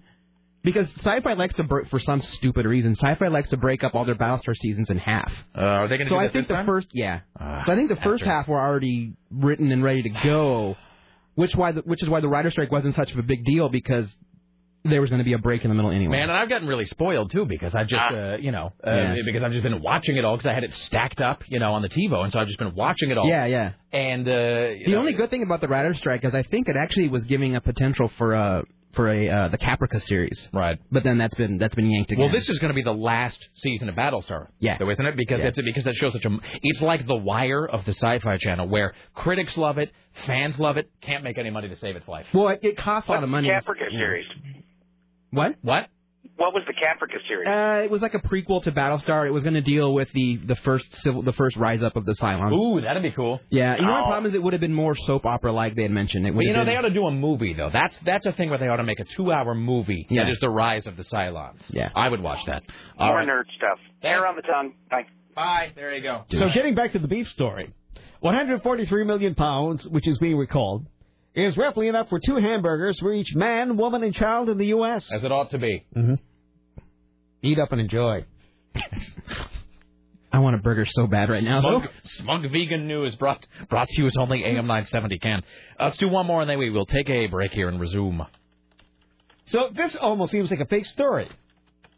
because Sci-Fi likes to break for some stupid reason. Sci-Fi likes to break up all their Battlestar seasons in half. Uh, are they going to so do I think this the time? first, yeah. Ah, so I think the first bastards. half were already written and ready to go, which why the, which is why the writer strike wasn't such of a big deal because there was going to be a break in the middle anyway. Man, and I've gotten really spoiled too because I just, uh, you know, uh, Yeah. because I've just been watching it all because I had it stacked up, you know, on the TiVo, and so I've just been watching it all. Yeah, yeah. And uh, The know, only good thing about the writer strike is I think it actually was giving a potential for a for a uh, the Caprica series. Right. But then that's been that's been yanked again. Well, this is going to be the last season of Battlestar. Yeah. Though, isn't it? Because Yeah. it's because that shows such a. It's like The Wire of the Sci-Fi Channel, where critics love it, fans love it, can't make any money to save its life. Well, it, it costs a lot of money. Caprica series. What? What? What was the Caprica series? Uh, it was like a prequel to Battlestar. It was going to deal with the the first civil the first rise up of the Cylons. Ooh, that'd be cool. Yeah, you know Oh. the problem is it would have been more soap opera like they had mentioned. It would But you know have they ought to do a movie though. That's that's a thing where they ought to make a two-hour movie Yeah. that is the rise of the Cylons. Yeah. I would watch that. All More right. nerd stuff. Hair on the tongue. Bye. Bye. There you go. So getting back to the beef story, 143 million pounds, which is being recalled, is roughly enough for two hamburgers for each man, woman, and child in the U.S. As it ought to be. Mm-hmm. Eat up and enjoy. I want a burger so bad right now. Smug, though. smug vegan news brought brought to you as only AM 970 can. Uh, let's do one more and then we will take a break here and resume. So this almost seems like a fake story.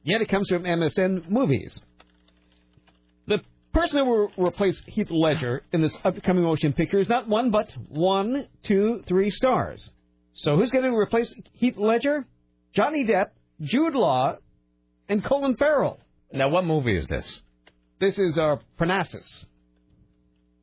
Yet it comes from MSN Movies. The person who will replace Heath Ledger in this upcoming motion picture is not one, but one, two, three stars. So who's going to replace Heath Ledger? Johnny Depp, Jude Law, and Colin Farrell. Now, what movie is this? This is uh, Parnassus.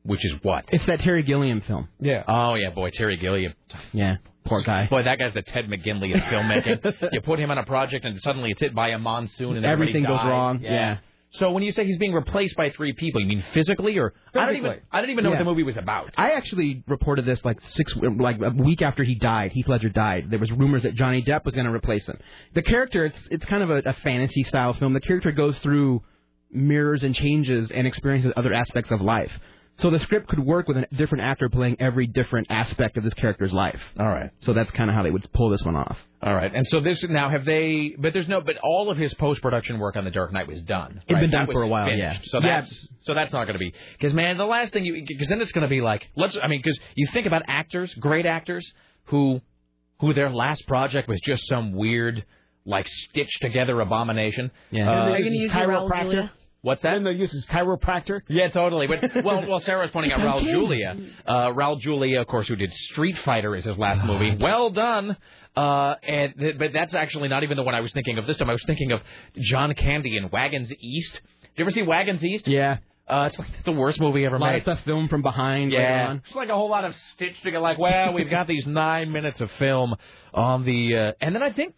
Which is what? It's that Terry Gilliam film. Yeah. Oh yeah, boy, Terry Gilliam. Yeah, poor guy. Boy, that guy's the Ted McGinley of filmmaking. (laughs) you put him on a project and suddenly it's hit by a monsoon and Everything goes dies. wrong. Yeah. So when you say he's being replaced by three people, you mean physically or I don't even Physically. I don't even know Yeah. what the movie was about. I actually reported this like six, like a week after he died. Heath Ledger died. There was rumors that Johnny Depp was going to replace him. The character, it's it's kind of a, a fantasy style film. The character goes through mirrors and changes and experiences other aspects of life. So the script could work with a different actor playing every different aspect of this character's life. All right. So that's kind of how they would pull this one off. All right, and so this now have they? But there's no. But all of his post production work on The Dark Knight was done. It'd right? been done was for a while, finished. yeah. So Yeah. that's so that's not going to be because man, the last thing you because then it's going to be like let's. I mean, because you think about actors, great actors who who their last project was just some weird like stitched together abomination. Yeah. Uh, Are you gonna use your Raul Julia? What's that? And they use his chiropractor. Yeah, totally. But well, well, Sarah's pointing out (laughs) Raul Julia. Uh, Raul Julia, of course, who did Street Fighter as his last movie. Well done. Uh, and th- but that's actually not even the one I was thinking of this time. I was thinking of John Candy in Wagons East. Did you ever see Wagons East? Yeah. Uh, it's like the worst movie ever A lot made. of stuff filmed from behind. later Yeah, on. it's like a whole lot of stitched together. Like, well, we've got these nine minutes of film on the, uh, and then I think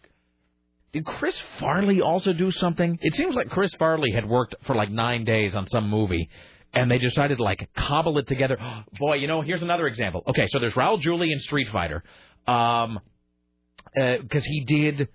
did Chris Farley also do something? It seems like Chris Farley had worked for like nine days on some movie, and they decided to like cobble it together. (gasps) Boy, you know, here's another example. Okay, so there's Raul Julia in Street Fighter, um, because he did.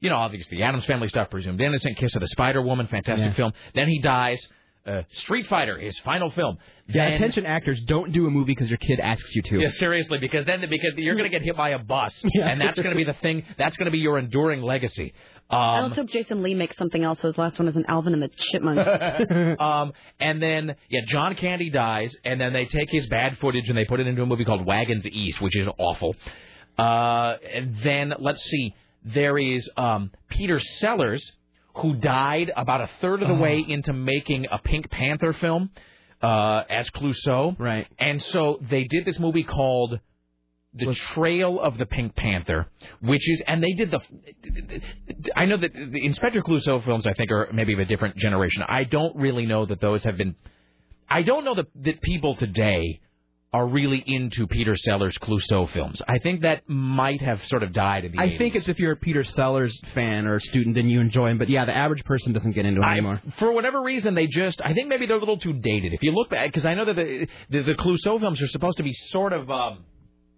You know, obviously, Addams Family stuff, Presumed Innocent, Kiss of the Spider Woman, fantastic Yeah. film. Then he dies. Uh, Street Fighter, his final film. Yeah, Then- attention actors, don't do a movie because your kid asks you to. yeah, seriously, because then because you're going to get hit by a bus, (laughs) Yeah. and that's going to be the thing. That's going to be your enduring legacy. I Um, also hope Jason Lee makes something else. His last one is an Alvin and the Chipmunks. (laughs) um, and then yeah, John Candy dies, and then they take his bad footage and they put it into a movie called Wagons East, which is awful. Uh, and then let's see, there is um, Peter Sellers, who died about a third of the way into making a Pink Panther film uh, as Clouseau. Right. And so they did this movie called The Trail of the Pink Panther, which is, and they did the. I know that the Inspector Clouseau films, I think, are maybe of a different generation. I don't really know that those have been. I don't know that, that people today are really into Peter Sellers Clouseau films. I think that might have sort of died in the I 80s. think it's if you're a Peter Sellers fan or a student, then you enjoy him. But yeah, the average person doesn't get into it anymore. for whatever reason, they just. I think maybe they're a little too dated. If you look back, because I know that the, the the Clouseau films are supposed to be sort of. Um,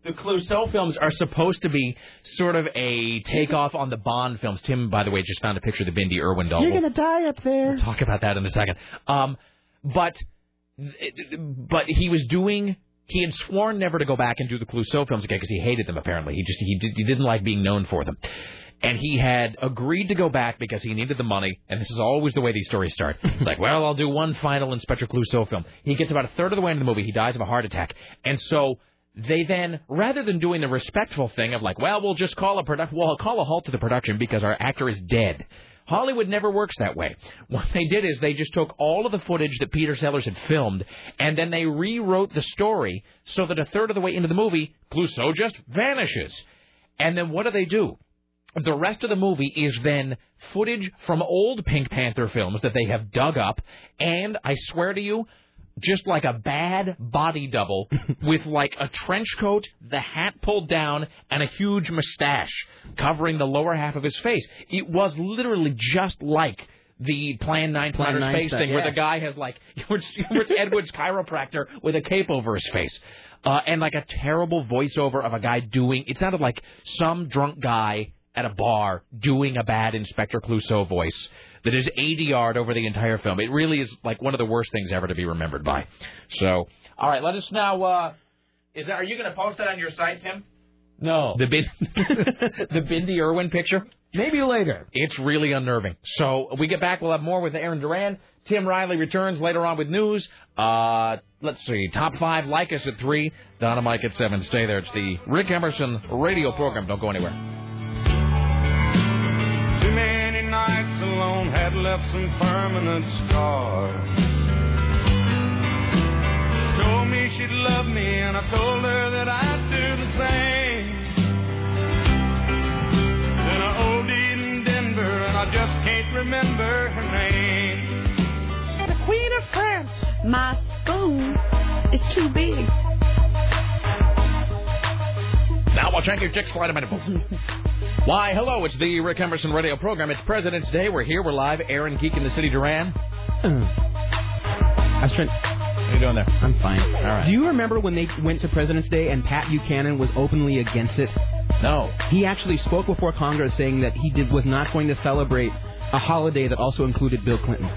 the Clouseau films are supposed to be sort of a takeoff on the Bond films. Tim, by the way, just found a picture of the Bindi Irwin doll. You're We'll- gonna die up there. We'll talk about that in a second. Um, but but he was doing. He had sworn never to go back and do the Clouseau films again because he hated them. Apparently, he just he, did, he didn't like being known for them. And he had agreed to go back because he needed the money. And this is always the way these stories start. (laughs) It's like, well, I'll do one final Inspector Clouseau film. He gets about a third of the way into the movie. He dies of a heart attack. And so they then, rather than doing the respectful thing of like, well, we'll just call a production, well, call a halt to the production because our actor is dead. Hollywood never works that way. What they did is they just took all of the footage that Peter Sellers had filmed, and then they rewrote the story so that a third of the way into the movie, Clouseau just vanishes. And then what do they do? The rest of the movie is then footage from old Pink Panther films that they have dug up, and I swear to you, just like a bad body double (laughs) with like a trench coat, the hat pulled down, and a huge mustache covering the lower half of his face. It was literally just like the Plan 9 from Plan Outer 9 Space stuff, thing where the guy has like, (laughs) it's Ed Wood's chiropractor with a cape over his face. Uh, and like a terrible voiceover of a guy doing, it sounded like some drunk guy at a bar doing a bad Inspector Clouseau voice that is ADR'd over the entire film. It really is like one of the worst things ever to be remembered by. So, all right, let us now. Uh, is that? Are you going to post that on your site, Tim? No. The bin, (laughs) the Bindi Irwin picture. Maybe later. It's really unnerving. So we get back. We'll have more with Aaron Duran. Tim Riley returns later on with news. Uh, let's see. Top five. Like us at three. Donna Mike at seven. Stay there. It's the Rick Emerson radio program. Don't go anywhere. Alone had left some permanent scars. Told me she'd love me, and I told her that I'd do the same. Then I OD'd in Denver, and I just can't remember her name. The Queen of France. My spoon is too big. Now watch Anchor Chicks Flight of Mandibles. (laughs) Why, hello, it's the Rick Emerson radio program. It's President's Day. We're here. We're live. Aaron Geek in the City, Duran. Mm. I was trying. How you doing there? I'm fine. All right. Do you remember when they went to President's Day and Pat Buchanan was openly against it? No. He actually spoke before Congress saying that he did, was not going to celebrate a holiday that also included Bill Clinton.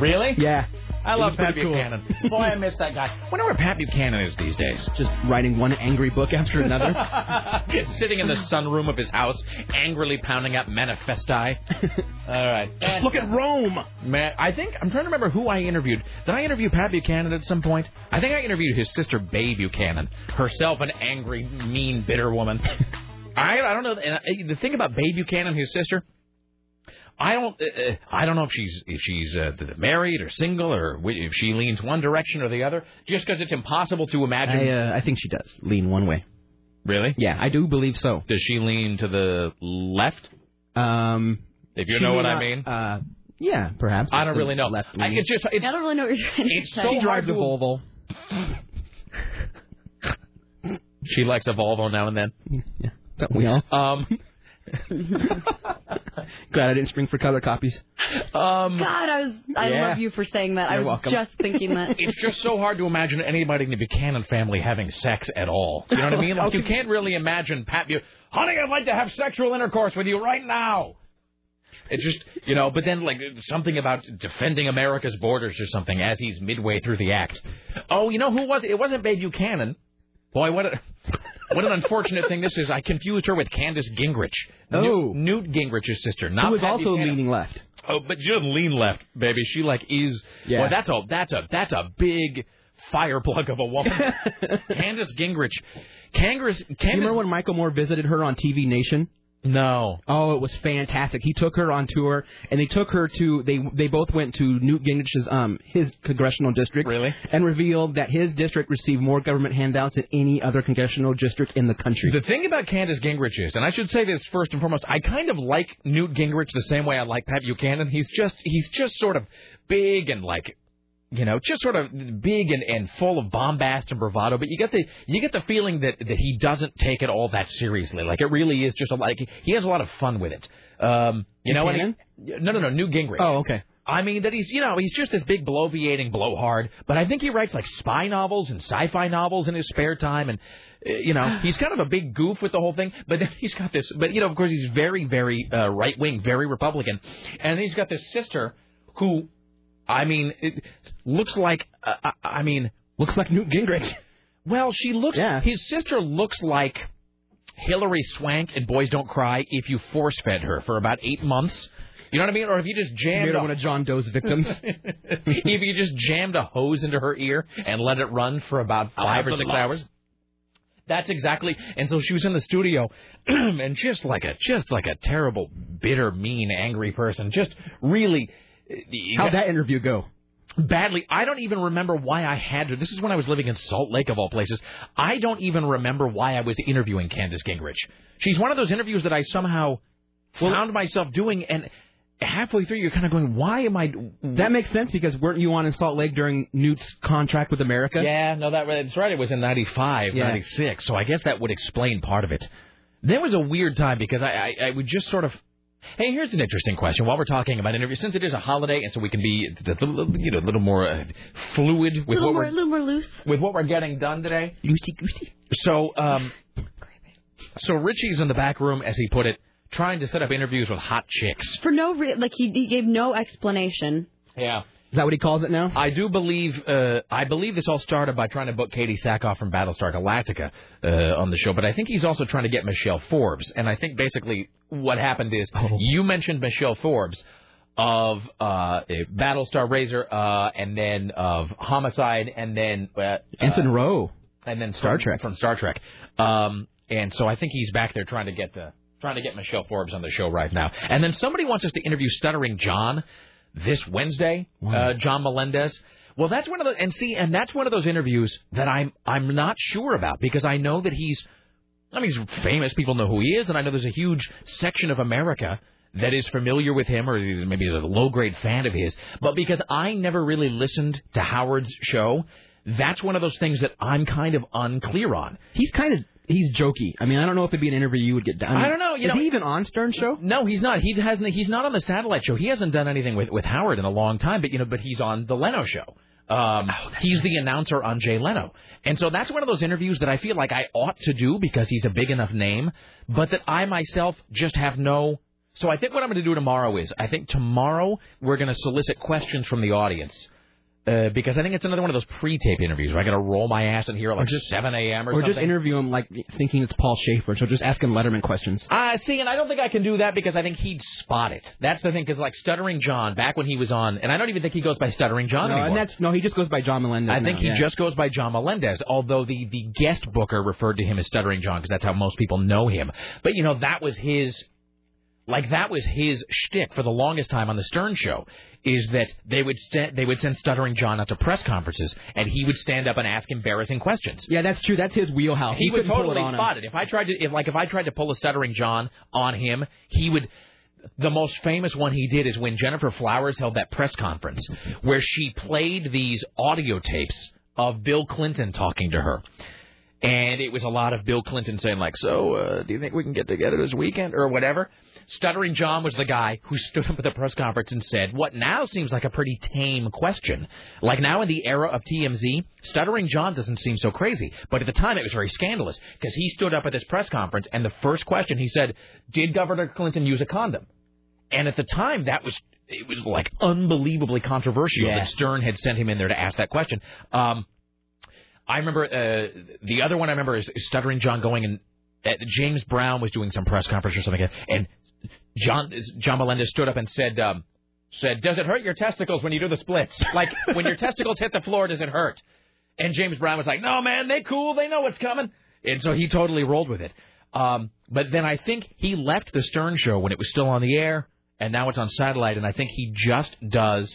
Really? Yeah. I love Pat pretty cool. Buchanan. (laughs) Boy, I miss that guy. Wonder where Pat Buchanan is these days. Just writing one angry book after another. (laughs) Sitting in the sunroom of his house, angrily pounding out manifesti. (laughs) All right. Just look at Rome. Man, I think I'm trying to remember who I interviewed. Did I interview Pat Buchanan at some point? I think I interviewed his sister, Babe Buchanan, herself an angry, mean, bitter woman. I I don't know. And I- the thing about Babe Buchanan, his sister, I don't uh, uh, I don't know if she's if she's uh, married or single or if she leans one direction or the other. Just because it's impossible to imagine. I, uh, I think she does lean one way. Really? Yeah, I do believe so. Does she lean to the left? Um, If you know may what I mean. Uh, yeah, perhaps. I don't really know. Left I, leaning. it's just it's, I don't really know what you're trying to say. so She drives a Volvo. She likes a Volvo now and then. (laughs) Yeah, don't we all? Um, (laughs) (laughs) (laughs) Glad I didn't spring for color copies. um, God, I was. I Yeah. love you for saying that. I You're was welcome. just thinking that. (laughs) it's just so hard to imagine anybody in the Buchanan family having sex at all. You know what I mean? Like you can't really imagine Pat Bu Honey, I'd like to have sexual intercourse with you right now. It just, you know, but then like something about defending America's borders or something as he's midway through the act. Oh, you know who was it? It wasn't Babe Buchanan. Boy, what a what an unfortunate thing this is. I confused her with Candace Gingrich. Oh. Newt, Newt Gingrich's sister. Not Who was also leaning left. Oh, but she doesn't lean left, baby. She like is. Yeah. Well, that's a that's a that's a big fire plug of a woman. (laughs) Candace Gingrich. Candace. Do you remember when Michael Moore visited her on TV Nation? No. Oh, it was fantastic. He took her on tour, and they took her to they they both went to Newt Gingrich's um his congressional district. Really? And revealed that his district received more government handouts than any other congressional district in the country. The thing about Candace Gingrich is, and I should say this first and foremost, I kind of like Newt Gingrich the same way I like Pat Buchanan. He's just he's just sort of big and like you know, just sort of big and, and full of bombast and bravado, but you get the you get the feeling that that he doesn't take it all that seriously. Like it really is just a, like he has a lot of fun with it. Um, you know, and he, no, no, no, Newt Gingrich. Oh, okay. I mean that he's you know he's just this big bloviating blowhard, but I think he writes like spy novels and sci-fi novels in his spare time, and uh, you know he's kind of a big goof with the whole thing. But then (laughs) he's got this, but you know of course he's very very uh, right wing, very Republican, and he's got this sister who, I mean, it looks like uh, I- I mean Looks like Newt Gingrich. well she looks Yeah. his sister looks like Hilary Swank and Boys Don't Cry if you force fed her for about eight months. You know what I mean? Or if you just jammed Made her a- one of John Doe's victims. (laughs) if you just jammed a hose into her ear and let it run for about five or six hours. That's exactly. And so she was in the studio, (clears throat) and just like a just like a terrible, bitter, mean, angry person. Just really. How'd that interview go? Badly. I don't even remember why I had to. This is when I was living in Salt Lake, of all places. I don't even remember why I was interviewing Candace Gingrich. She's one of those interviews that I somehow found myself doing, and halfway through, you're kind of going, "Why am I?" That makes sense because weren't you on in Salt Lake during Newt's contract with America? Yeah, no, that that's right. It was in '95, Yeah. '96. So I guess that would explain part of it. There was a weird time because I, I I would just sort of. Hey, here's an interesting question. While we're talking about interviews, since it is a holiday, and so we can be a little, you know, a little more uh, fluid with what more, we're a little more loose. with what we're getting done today. Loosey goosey. So, um, so Richie's in the back room, as he put it, trying to set up interviews with hot chicks. For no re- like he, he gave no explanation. Yeah. Is that what he calls it now? I do believe. Uh, I believe this all started by trying to book Katee Sackhoff from Battlestar Galactica uh, on the show, but I think he's also trying to get Michelle Forbes. And I think basically what happened is you mentioned Michelle Forbes of uh, Battlestar Razor, uh, and then of Homicide, and then uh, Ensign uh, Ro. and then Star Trek. from Star Trek. Um, and so I think he's back there trying to get the trying to get Michelle Forbes on the show right now. And then somebody wants us to interview Stuttering John this Wednesday, uh, John Melendez. Well, that's one of the and see, and that's one of those interviews that I'm I'm not sure about because I know that he's I mean, he's famous. People know who he is, and I know there's a huge section of America that is familiar with him, or is maybe a low grade fan of his. But because I never really listened to Howard's show, that's one of those things that I'm kind of unclear on. He's kind of he's jokey. I mean, I don't know if it'd be an interview you would get done. I don't know. You is know, he even on Stern Show? No, he's not. He hasn't. He's not on the satellite show. He hasn't done anything with with Howard in a long time. But you know, but he's on the Leno show. Um, he's the announcer on Jay Leno, and so that's one of those interviews that I feel like I ought to do because he's a big enough name, but that I myself just have no. So I think what I'm going to do tomorrow is I think tomorrow we're going to solicit questions from the audience. Uh, because I think it's another one of those pre-tape interviews where I got to roll my ass in here at like 7 a.m. or, Or something. Or just interview him like thinking it's Paul Shaffer, so just ask him Letterman questions. Uh, see, and I don't think I can do that because I think he'd spot it. That's the thing, because like Stuttering John, back when he was on, and I don't even think he goes by Stuttering John no, anymore. and that's no, he just goes by John Melendez. I think now, he yeah. just goes by John Melendez, although the, the guest booker referred to him as Stuttering John because that's how most people know him. But, you know, that was his, like, that was his shtick for the longest time on the Stern Show, is that they would, st- they would send Stuttering John out to press conferences, and he would stand up and ask embarrassing questions. Yeah, that's true. That's his wheelhouse. He, would totally it on him. spot it. If I tried to, if like if I tried to pull a stuttering John on him, he would. The most famous one he did is when Gennifer Flowers held that press conference where she played these audio tapes of Bill Clinton talking to her. And it was a lot of Bill Clinton saying like, "So, uh, do you think we can get together this weekend or whatever?" Stuttering John was the guy who stood up at the press conference and said, "What now seems like a pretty tame question. Like now in the era of TMZ, Stuttering John doesn't seem so crazy, but at the time it was very scandalous because he stood up at this press conference and the first question he said, "Did Governor Clinton use a condom?" And at the time that was it was like unbelievably controversial Yeah. that Stern had sent him in there to ask that question. Um, I remember uh, the other one I remember is, Stuttering John going and uh, James Brown was doing some press conference or something, and John John Melendez stood up and said um, said, "Does it hurt your testicles when you do the splits? (laughs) Like when your testicles hit the floor, does it hurt?" And James Brown was like, "No, man, they cool, they know what's coming," and so he totally rolled with it. Um, but then I think he left the Stern Show when it was still on the air, and now it's on satellite, and I think he just does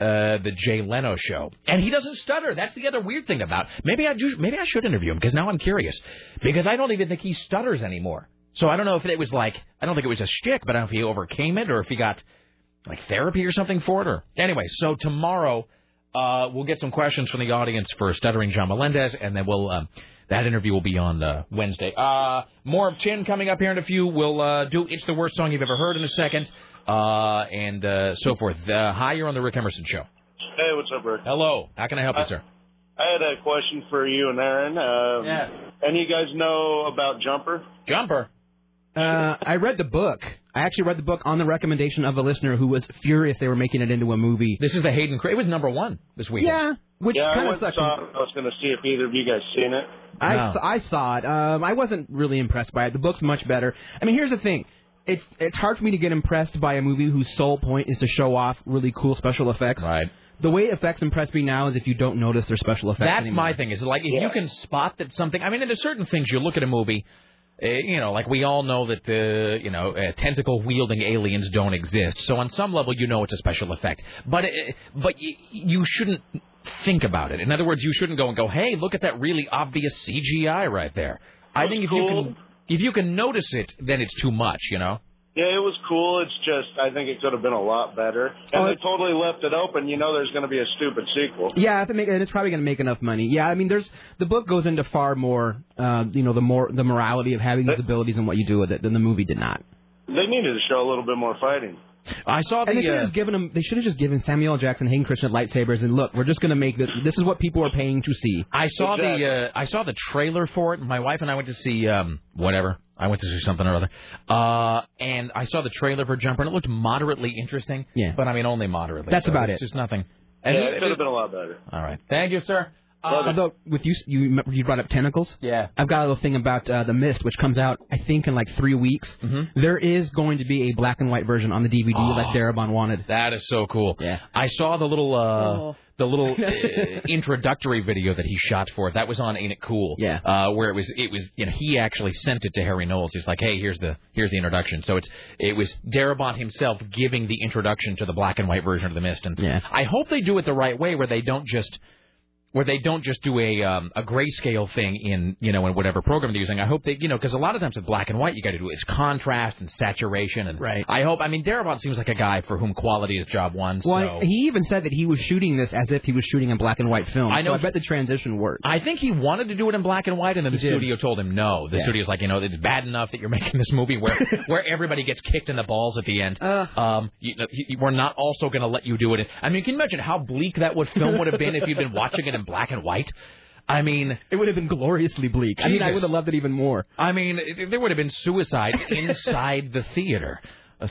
uh, the Jay Leno show, and he doesn't stutter. That's the other weird thing about. Maybe I do, maybe I should interview him because now I'm curious because I don't even think he stutters anymore. So I don't know if it was like I don't think it was a shtick, but I don't know if he overcame it or if he got like therapy or something for it. Or anyway, so tomorrow uh, we'll get some questions from the audience for stuttering John Melendez, and then we'll. Um, that interview will be on uh, Wednesday. Uh, more of Chin coming up here in a few. We'll uh, do It's the Worst Song You've Ever Heard in a second, uh, and uh, so forth. Uh, hi, you're on the Rick Emerson Show. Hey, what's up, Rick? Hello. How can I help you, Uh, sir? I had a question for you and Aaron. Um, Yes. Any of you guys know about Jumper? Jumper. Uh, I read the book. I actually read the book on the recommendation of a listener who was furious they were making it into a movie. This is the Hayden. Cra- It was number one this week. Yeah, which yeah, I kind of sucks. saw. I was going to see if either of you guys seen it. I, No. s- I saw it. Um, I wasn't really impressed by it. The book's much better. I mean, here's the thing. It's it's hard for me to get impressed by a movie whose sole point is to show off really cool special effects. Right. The way effects impress me now is if you don't notice their special effects. That's anymore. my thing. Is like if you can spot that something. I mean, there's certain things you look at a movie. Uh, you know, like we all know that uh, you know uh, tentacle wielding aliens don't exist. So on some level, you know it's a special effect. But uh, but y- you shouldn't think about it. In other words, you shouldn't go and go, "Hey, look at that really obvious CGI right there." I think if you can if you can notice it, then it's too much. You know. Yeah, it was cool. It's just I think it could have been a lot better. And Oh, they totally left it open. You know, there's going to be a stupid sequel. Yeah, if it make, and it's probably going to make enough money. Yeah, I mean, there's the book goes into far more, uh, you know, the more the morality of having these abilities and what you do with it than the movie did not. They needed to show a little bit more fighting. I saw And they the. should have Uh, just given them. They should have just given Samuel L. Jackson, Hayden Christensen lightsabers, and look, we're just going to make this. This is what people are paying to see. I saw the uh, I saw the trailer for it. My wife and I went to see um whatever. I went to see something or other. Uh and I saw the trailer for Jumper and it looked moderately interesting. Yeah. But I mean only moderately. That's So about it's it. Just nothing And yeah, it could have been a lot better. All right. Thank you, sir. Although with you, you you brought up tentacles. Yeah. I've got a little thing about uh, the Mist, which comes out I think in like three weeks. Mm-hmm. There is going to be a black and white version on the DVD like Darabont wanted. That is so cool. Yeah. I saw the little uh Oh. the little (laughs) uh, introductory video that he shot for it. That was on Ain't It Cool? Yeah. Uh where it was it was you know he actually sent it to Harry Knowles. He's like, "Hey, here's the here's the introduction." So it's it was Darabont himself giving the introduction to the black and white version of the Mist and Yeah. I hope they do it the right way where they don't just where they don't just do a um, a grayscale thing in you know in whatever program they're using. I hope they you know because a lot of times with black and white you got to do it's contrast and saturation and Right. I hope I mean Darabont seems like a guy for whom quality is job one. Well, so. he even said that he was shooting this as if he was shooting a black and white film. I know- So I bet the transition worked. I think he wanted to do it in black and white, and then the studio told him no. The Yeah. studio's like, you know, it's bad enough that you're (laughs) making this movie where (laughs) where everybody gets kicked in the balls at the end. Um, you, know, he- we're not also going to let you do it. In, I mean, can you imagine how bleak that would film would have been if you'd been watching it in black and white? I mean, it would have been gloriously bleak. I mean, I would have loved it even more. I mean, it, there would have been suicide (laughs) inside the theater.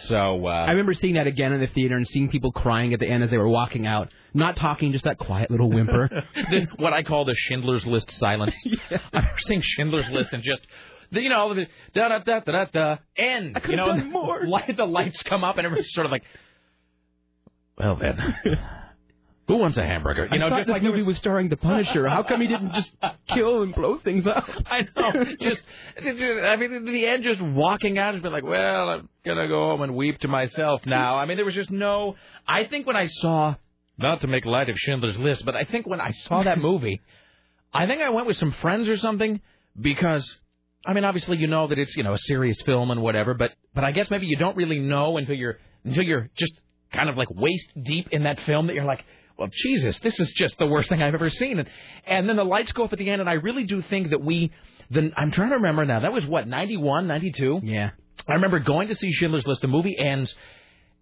So uh, I remember seeing that again in the theater and seeing people crying at the end as they were walking out, not talking, just that quiet little whimper. (laughs) the, what I call the Schindler's List silence. (laughs) I remember seeing Schindler's List and just. The, you know, all the da da da da da da end. I you know, done more. The, light, the lights come up and everyone's sort of like, well then, who wants a hamburger? You know, I thought just this like movie was starring the Punisher. How come he didn't just (laughs) kill and blow things up? (laughs) I know. Just, I mean, the end, just walking out and be like, well, I'm gonna go home and weep to myself now. I mean, there was just no. I think when I saw, not to make light of Schindler's List, but I think when I saw that (laughs) movie, I think I went with some friends or something because. I mean, obviously, you know that it's you know a serious film and whatever, but but I guess maybe you don't really know until you're until you're just kind of like waist deep in that film that you're like, well, Jesus, this is just the worst thing I've ever seen. And, and then the lights go up at the end, and I really do think that we, the, I'm trying to remember now, that was what, 91, 92? Yeah. I remember going to see Schindler's List. The movie ends,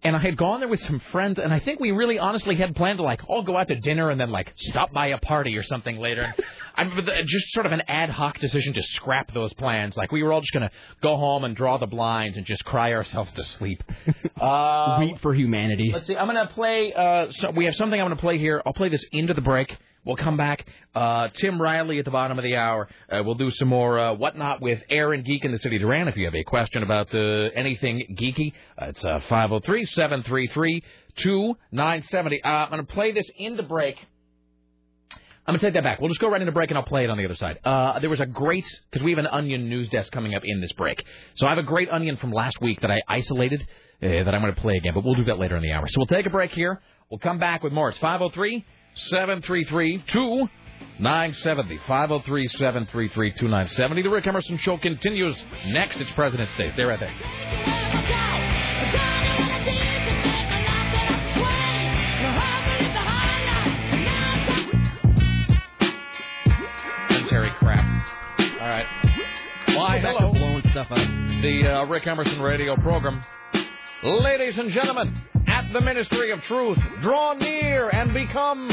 and I had gone there with some friends, and I think we really honestly had planned to, like, all go out to dinner and then, like, stop by a party or something later. (laughs) I remember just sort of an ad hoc decision to scrap those plans. Like, we were all just going to go home and draw the blinds and just cry ourselves to sleep. (laughs) Uh, Weep for humanity. Let's see. I'm going to play. Uh, so we have something I'm going to play here. I'll play this into the break. We'll come back. Uh, Tim Riley at the bottom of the hour. Uh, we'll do some more uh, whatnot with Aaron Geek in the City of Duran. If you have a question about uh, anything geeky, uh, it's uh, 503 733 2970. Uh, I'm going to play this in the break. I'm going to take that back. We'll just go right into break and I'll play it on the other side. Uh, there was a great, because we have an Onion news desk coming up in this break. So I have a great Onion from last week that I isolated uh, that I'm going to play again, but we'll do that later in the hour. So we'll take a break here. We'll come back with more. It's 503 733 2970. 503 733 2970. The Rick Emerson Show continues next. It's President's Day. Stay right there. Terry crap. All right. Why, Back hello. blowing stuff up. The uh, Rick Emerson radio program. Ladies and gentlemen, at the Ministry of Truth, draw near and become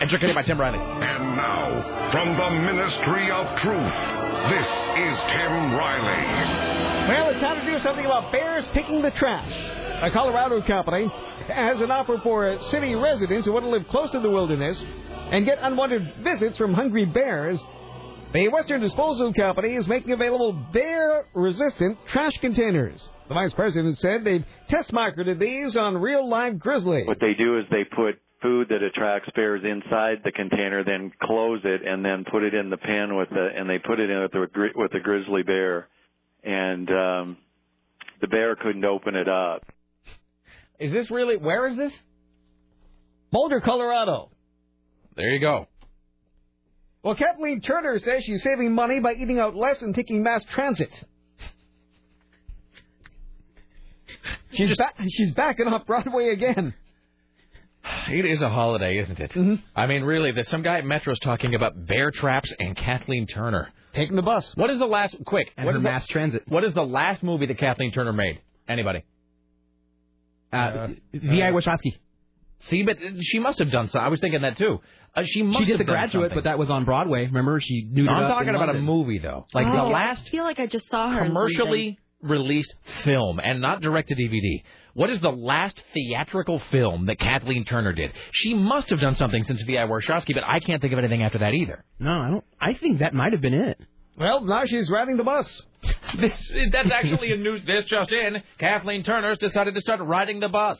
educated by Tim Riley. And now, from the Ministry of Truth, this is Tim Riley. Well, it's time to do something about bears picking the trash. A Colorado company has an offer for city residents who want to live close to the wilderness and get unwanted visits from hungry bears. The Western Disposal Company is making available bear-resistant trash containers. The vice president said they've test marketed these on real live grizzly. What they do is they put food that attracts bears inside the container, then close it, and then put it in the pen with the and they put it in with the with the grizzly bear, and um, the bear couldn't open it up. Is this really? Where is this? Boulder, Colorado. There you go. Well, Kathleen Turner says she's saving money by eating out less and taking mass transit. She's back. She's backing off Broadway again. It is a holiday, isn't it? Mm-hmm. I mean, really, there's some guy at Metro's talking about bear traps and Kathleen Turner. Taking the bus. What is the last, quick, And what her is the- mass transit. What is the last movie that Kathleen Turner made? Anybody? Uh, V.I. Warshawski. See, but she must have done so. I was thinking that too. Uh, she must She did have The Graduate, something. but that was on Broadway. Remember, she knew. No, I'm talking about a movie though. Like oh, the last I feel like I just saw her. in commercially released film and not direct to DVD. What is the last theatrical film that Kathleen Turner did? She must have done something since V.I. Warshawski, but I can't think of anything after that either. No, I don't. I think that might have been it. Well, now she's riding the bus. (laughs) This, that's actually a news. This just in: Kathleen Turner's decided to start riding the bus.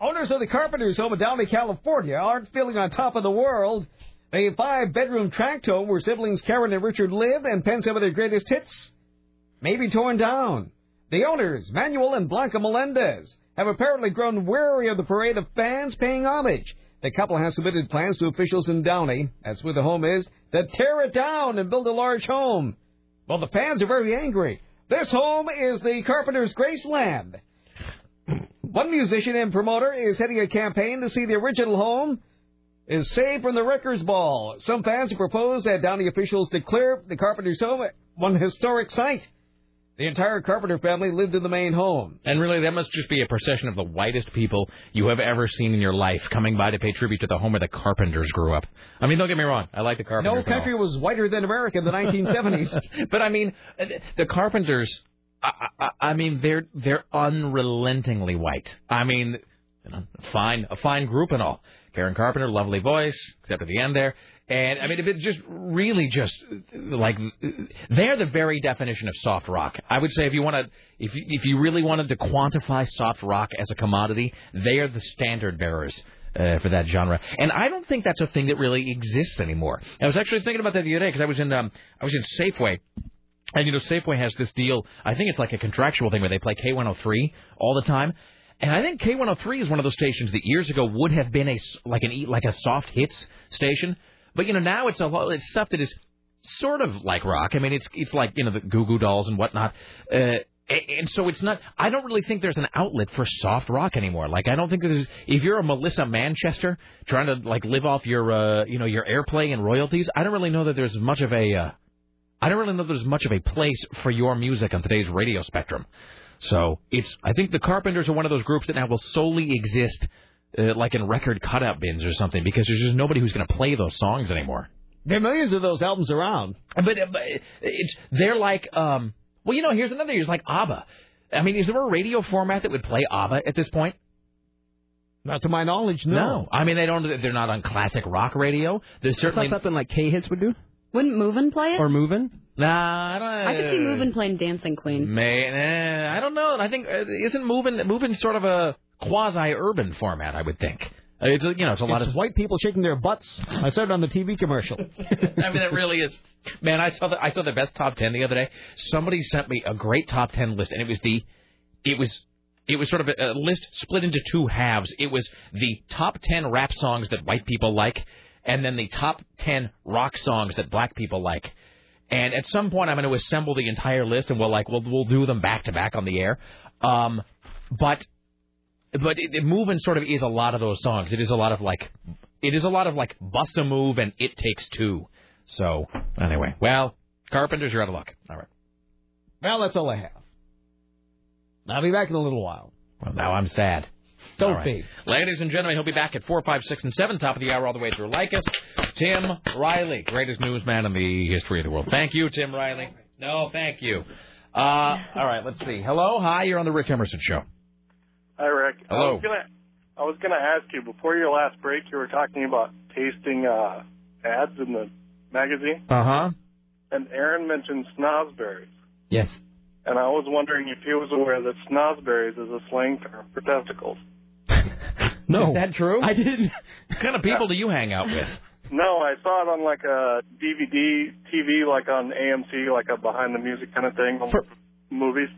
Owners of the Carpenters home in Downey, California aren't feeling on top of the world. A five-bedroom tract home where siblings Karen and Richard live and pen some of their greatest hits may be torn down. The owners, Manuel and Blanca Melendez, have apparently grown weary of the parade of fans paying homage. The couple has submitted plans to officials in Downey, that's where the home is, to tear it down and build a large home. Well, the fans are very angry. This home is the Carpenter's Graceland. One musician and promoter is heading a campaign to see the original home is saved from the Wreckers Ball. Some fans have proposed that Downey officials declare the Carpenter's home one historic site. The entire Carpenter family lived in the main home. And really, that must just be a procession of the whitest people you have ever seen in your life coming by to pay tribute to the home where the Carpenters grew up. I mean, don't get me wrong, I like the Carpenters. No country was whiter than America in the 1970s. (laughs) but I mean, uh, the Carpenters. I, I, I mean, they're they're unrelentingly white. I mean, you know, fine, a fine group and all. Karen Carpenter, lovely voice, except at the end there. And I mean, it just really just like they're the very definition of soft rock. I would say if you want to, if you, if you really wanted to quantify soft rock as a commodity, they are the standard bearers. Uh, for that genre, and I don't think that's a thing that really exists anymore. I was actually thinking about that the other day because I was in um, I was in Safeway, and you know, Safeway has this deal. I think it's like a contractual thing where they play K103 all the time. And I think K103 is one of those stations that years ago would have been a like an like a soft hits station, but you know now it's a it's stuff that is sort of like rock. I mean, it's it's like you know the Goo Goo Dolls and whatnot. Uh, and so it's not. I don't really think there's an outlet for soft rock anymore. Like I don't think there's. If you're a Melissa Manchester trying to like live off your uh, you know your airplay and royalties, I don't really know that there's much of a. Uh, I don't really know there's much of a place for your music on today's radio spectrum. So it's. I think the Carpenters are one of those groups that now will solely exist, uh, like in record cutout bins or something, because there's just nobody who's going to play those songs anymore. There are millions of those albums around. But, but it's they're like. um Well, you know, here's another. Here's like ABBA. I mean, is there a radio format that would play ABBA at this point? Not to my knowledge, no. I mean, they don't. They're not on classic rock radio. There's certainly something like K hits would do. Wouldn't Movin' play it? Or moving? Nah, I don't. I could see Movin' playing Dancing Queen. May, eh, I don't know. I think uh, isn't moving moving sort of a quasi-urban format. I would think. Uh, It's a- you know it's a lot It's of white people shaking their butts. I saw it on the TV commercial. (laughs) I mean, it really is. Man, I saw the I saw the best top ten the other day. Somebody sent me a great top ten list, and it was the, it was, it was sort of a, a list split into two halves. It was the top ten rap songs that white people like, and then the top ten rock songs that black people like. And at some point, I'm going to assemble the entire list, and we'll like we'll we'll do them back to back on the air. Um, but but it, it, moving sort of is a lot of those songs. It is a lot of like, it is a lot of like bust a move and it takes two. So anyway, well, Carpenters, you're out of luck. All right. Well, that's all I have. I'll be back in a little while. Well, now I'm sad. Don't All right. be. Ladies and gentlemen, he'll be back at 4, 5, 6, and 7, top of the hour all the way through. Like us, Tim Riley, greatest newsman in the history of the world. Thank you, Tim Riley. No, thank you. Uh, all right, let's see. Hello, hi, you're on the Rick Emerson Show. Hi, Rick. Hello. I was gonna ask you before your last break. You were talking about tasting uh, ads in the magazine, Uh huh. and Aaron mentioned snozzberries. Yes. And I was wondering if he was aware that snozzberries is a slang term for testicles. No. Is that true? I didn't. What kind of people do you hang out with? No, I saw it on like a DVD, TV, like on AMC, like a behind the music kind of thing on movies.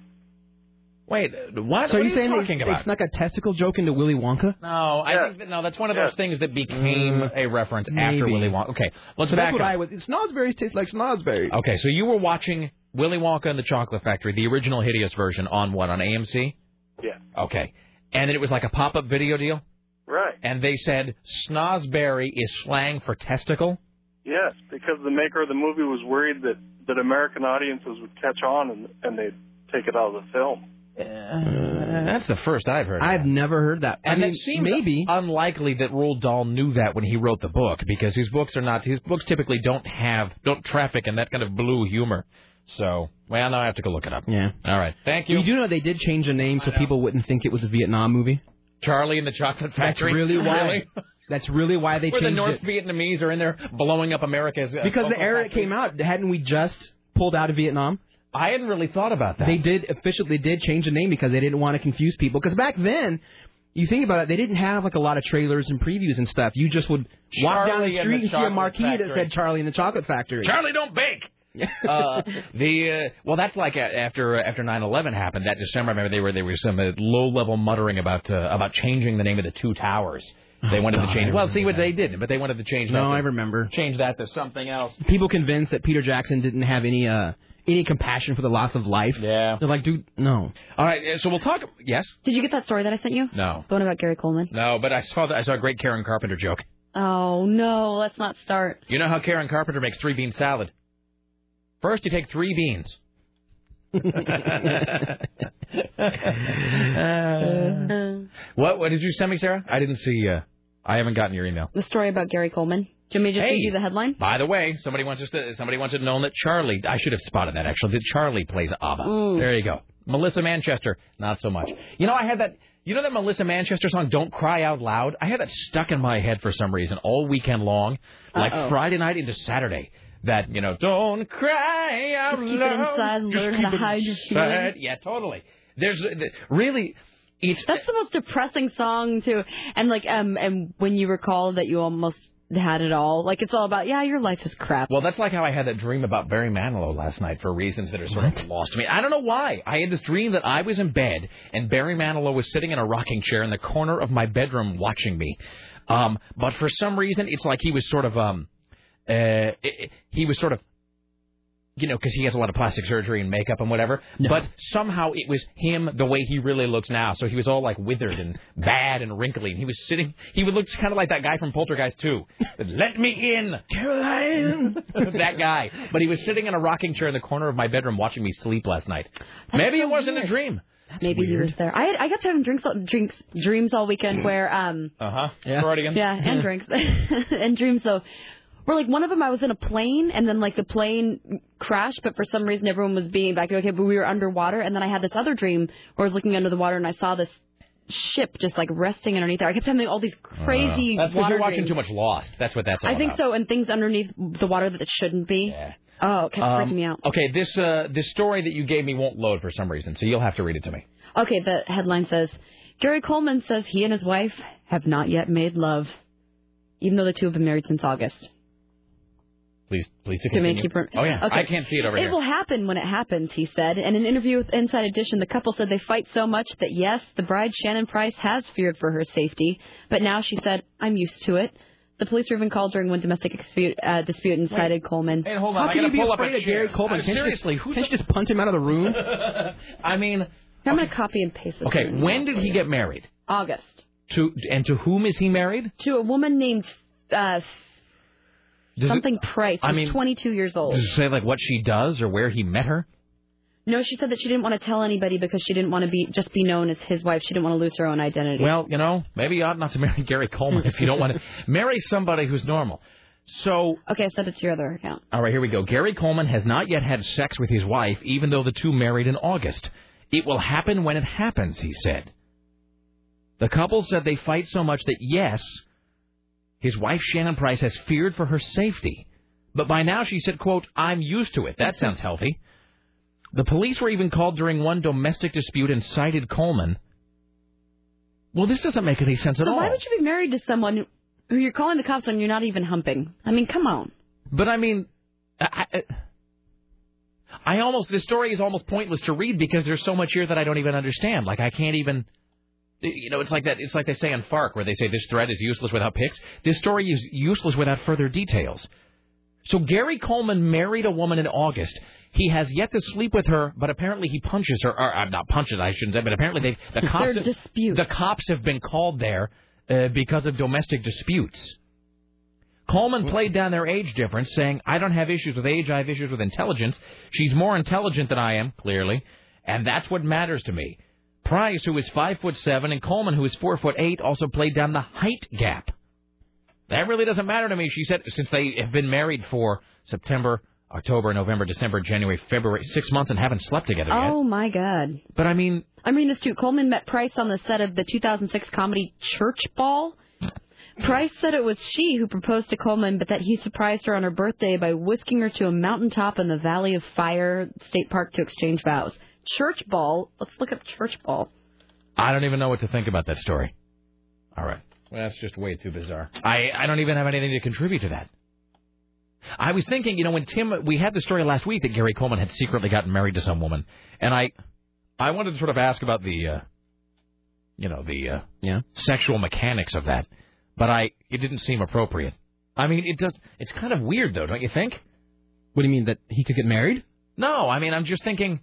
Wait, what? So what are you are saying you they, talking they snuck a testicle joke into Willy Wonka? No, I think that, no, that's one of those things that became mm. a reference after Willy Wonka. Okay, let's so back that's what up. I was. Snozzberries taste like snozzberries. Okay, so you were watching Willy Wonka and the Chocolate Factory, the original hideous version, on what on AMC? Yeah. Okay, and it was like a pop-up video deal, Right. and they said snozzberry is slang for testicle. Yes, because the maker of the movie was worried that that American audiences would catch on and and they'd take it out of the film. Uh, that's the first I've heard. I've that. never heard that. And I mean, it seems maybe. unlikely that Roald Dahl knew that when he wrote the book, because his books are not his books typically don't have don't traffic in that kind of blue humor. So, well, now I have to go look it up. Yeah. All right. Thank you. You do know they did change the name so people wouldn't think it was a Vietnam movie. Charlie and the Chocolate Factory. That's really why. Really? That's really why they changed it. Where the North it. Vietnamese are in there blowing up America's. Uh, Because the era it came out, hadn't we just pulled out of Vietnam? I hadn't really thought about that. They did officially did change the name because they didn't want to confuse people. Because back then, you think about it, they didn't have like a lot of trailers and previews and stuff. You just would walk down Charlie the and street the and see a marquee that said Charlie and the Chocolate Factory. Charlie, don't bake. (laughs) uh, the uh, well, that's like a, after after 9/11 happened that December. I remember they were there was some uh, low level muttering about uh, about changing the name of the two towers. They wanted God, to change. I Well, see what they did, but they wanted to change. that No, to- I remember. Change that to something else. People convinced that Peter Jackson didn't have any uh any compassion for the loss of life. Yeah. They're like, dude, no. All right, uh, so we'll talk. Yes. Did you get that story that I sent you? No. The one about Gary Coleman? No, but I saw that I saw a great Karen Carpenter joke. Oh no, let's not start. You know how Karen Carpenter makes three bean salad? First, you take three beans. (laughs) Uh, what? What did you send me, Sarah? I didn't see. Uh, I haven't gotten your email. The story about Gary Coleman. Do you want me to just Hey. read you the headline? By the way, somebody wants us to somebody wants it known that Charlie. I should have spotted that actually. That Charlie plays ABBA. Mm. There you go. Melissa Manchester, not so much. You know, I had that. You know that Melissa Manchester song, "Don't Cry Out Loud." I had that stuck in my head for some reason all weekend long, like Uh-oh. Friday night into Saturday. That you know, don't cry out Just keep it loud. inside and Just learn how keep to it hide your inside. feelings. Yeah, totally. There's the- really. It's That's the most depressing song too. And like um and when you recall that you almost had it all, like it's all about yeah, your life is crap. Well, that's like how I had that dream about Barry Manilow last night for reasons that are sort of lost to me. I don't know why. I had this dream that I was in bed and Barry Manilow was sitting in a rocking chair in the corner of my bedroom watching me. Um, but for some reason, it's like he was sort of um, uh, i- i- he was sort of. You know, because he has a lot of plastic surgery and makeup and whatever. But somehow it was him the way he really looks now. So he was all like withered and (laughs) bad and wrinkly. And he was sitting, he would look kind of like that guy from Poltergeist 2. Let me in, Carol Anne. (laughs) that guy. But he was sitting in a rocking chair in the corner of my bedroom watching me sleep last night. Maybe it wasn't a dream. Maybe he was there. I had, I got to have drinks drinks dreams all weekend where um Uh huh. Yeah. Freudian. yeah and (laughs) drinks and dreams though. Where like one of them I was in a plane and then like the plane crashed but for some reason everyone was being back okay but we were underwater and then I had this other dream where I was looking under the water and I saw this ship just like resting underneath there. I kept having all these crazy Uh, that's because you're watching dreams. too much Lost. That's what that's all I think about. so and things underneath the water that it shouldn't be. Yeah. Oh, it kept Um, freaking me out. Okay, this uh, this story that you gave me won't load for some reason, so you'll have to read it to me. Okay, the headline says Gary Coleman says he and his wife have not yet made love, even though the two have been married since August. Please, please to To make continue. you oh yeah, Okay. I can't see it over it here. It will happen when it happens, he said. In an interview with Inside Edition, the couple said they fight so much that yes, the bride Shannon Price has feared for her safety, but now she said, "I'm used to it." The police were even called during one domestic dispute, uh, dispute and cited Coleman. Hey, hold How on. I can gotta you be pull up afraid a of Gary chair. Coleman? Uh, Can't you seriously, just, who's can't you just punch him out of the room? (laughs) I mean, I'm going to copy and paste this. okay, when did he get married? August. To and to whom is he married? To a woman named uh, Does it- something Price, I mean, 22 years old. Does it say like what she does or where he met her? No, she said that she didn't want to tell anybody because she didn't want to be just be known as his wife. She didn't want to lose her own identity. Well, you know, maybe you ought not to marry (laughs) Gary Coleman if you don't want to (laughs) marry somebody who's normal. So, okay, I sent it to your other account. all right, here we go. Gary Coleman has not yet had sex with his wife, even though the two married in August. It will happen when it happens, he said. The couple said they fight so much that yes, his wife Shannon Price has feared for her safety, but by now she said, "quote I'm used to it." That sounds healthy. The police were even called during one domestic dispute and cited Coleman. Well, this doesn't make any sense at so all. why would you be married to someone who you're calling the cops on? You're not even humping. I mean, come on. But I mean, I, I, I almost this story is almost pointless to read because there's so much here that I don't even understand. Like I can't even. You know, it's like that. It's like they say on Fark, where they say this thread is useless without pics. This story is useless without further details. So Gary Coleman married a woman in August. He has yet to sleep with her, but apparently he punches her. Or uh, not punches, I shouldn't say, but apparently they the cops. Have- dispute. The cops have been called there uh, because of domestic disputes. Coleman played down their age difference, saying, I don't have issues with age, I have issues with intelligence. She's more intelligent than I am, clearly, and that's what matters to me. Price, who is five foot seven, and Coleman, who is four foot eight, also played down the height gap. That really doesn't matter to me, she said, since they have been married for September, October, November, December, January, February, six months and haven't slept together yet. Oh my God. But I mean, I mean this too. Coleman met Price on the set of the 2006 comedy Church Ball. Price said it was she who proposed to Coleman, but that he surprised her on her birthday by whisking her to a mountaintop in the Valley of Fire State Park to exchange vows. Church Ball. Let's look up Church Ball. I don't even know what to think about that story. All right. Well, that's just way too bizarre. I, I don't even have anything to contribute to that. I was thinking, you know, when Tim, we had the story last week that Gary Coleman had secretly gotten married to some woman, and I, I wanted to sort of ask about the, uh, you know, the uh, yeah. sexual mechanics of that, but I, it didn't seem appropriate. I mean, it does. It's kind of weird, though, don't you think? What do you mean that he could get married? No, I mean, I'm just thinking.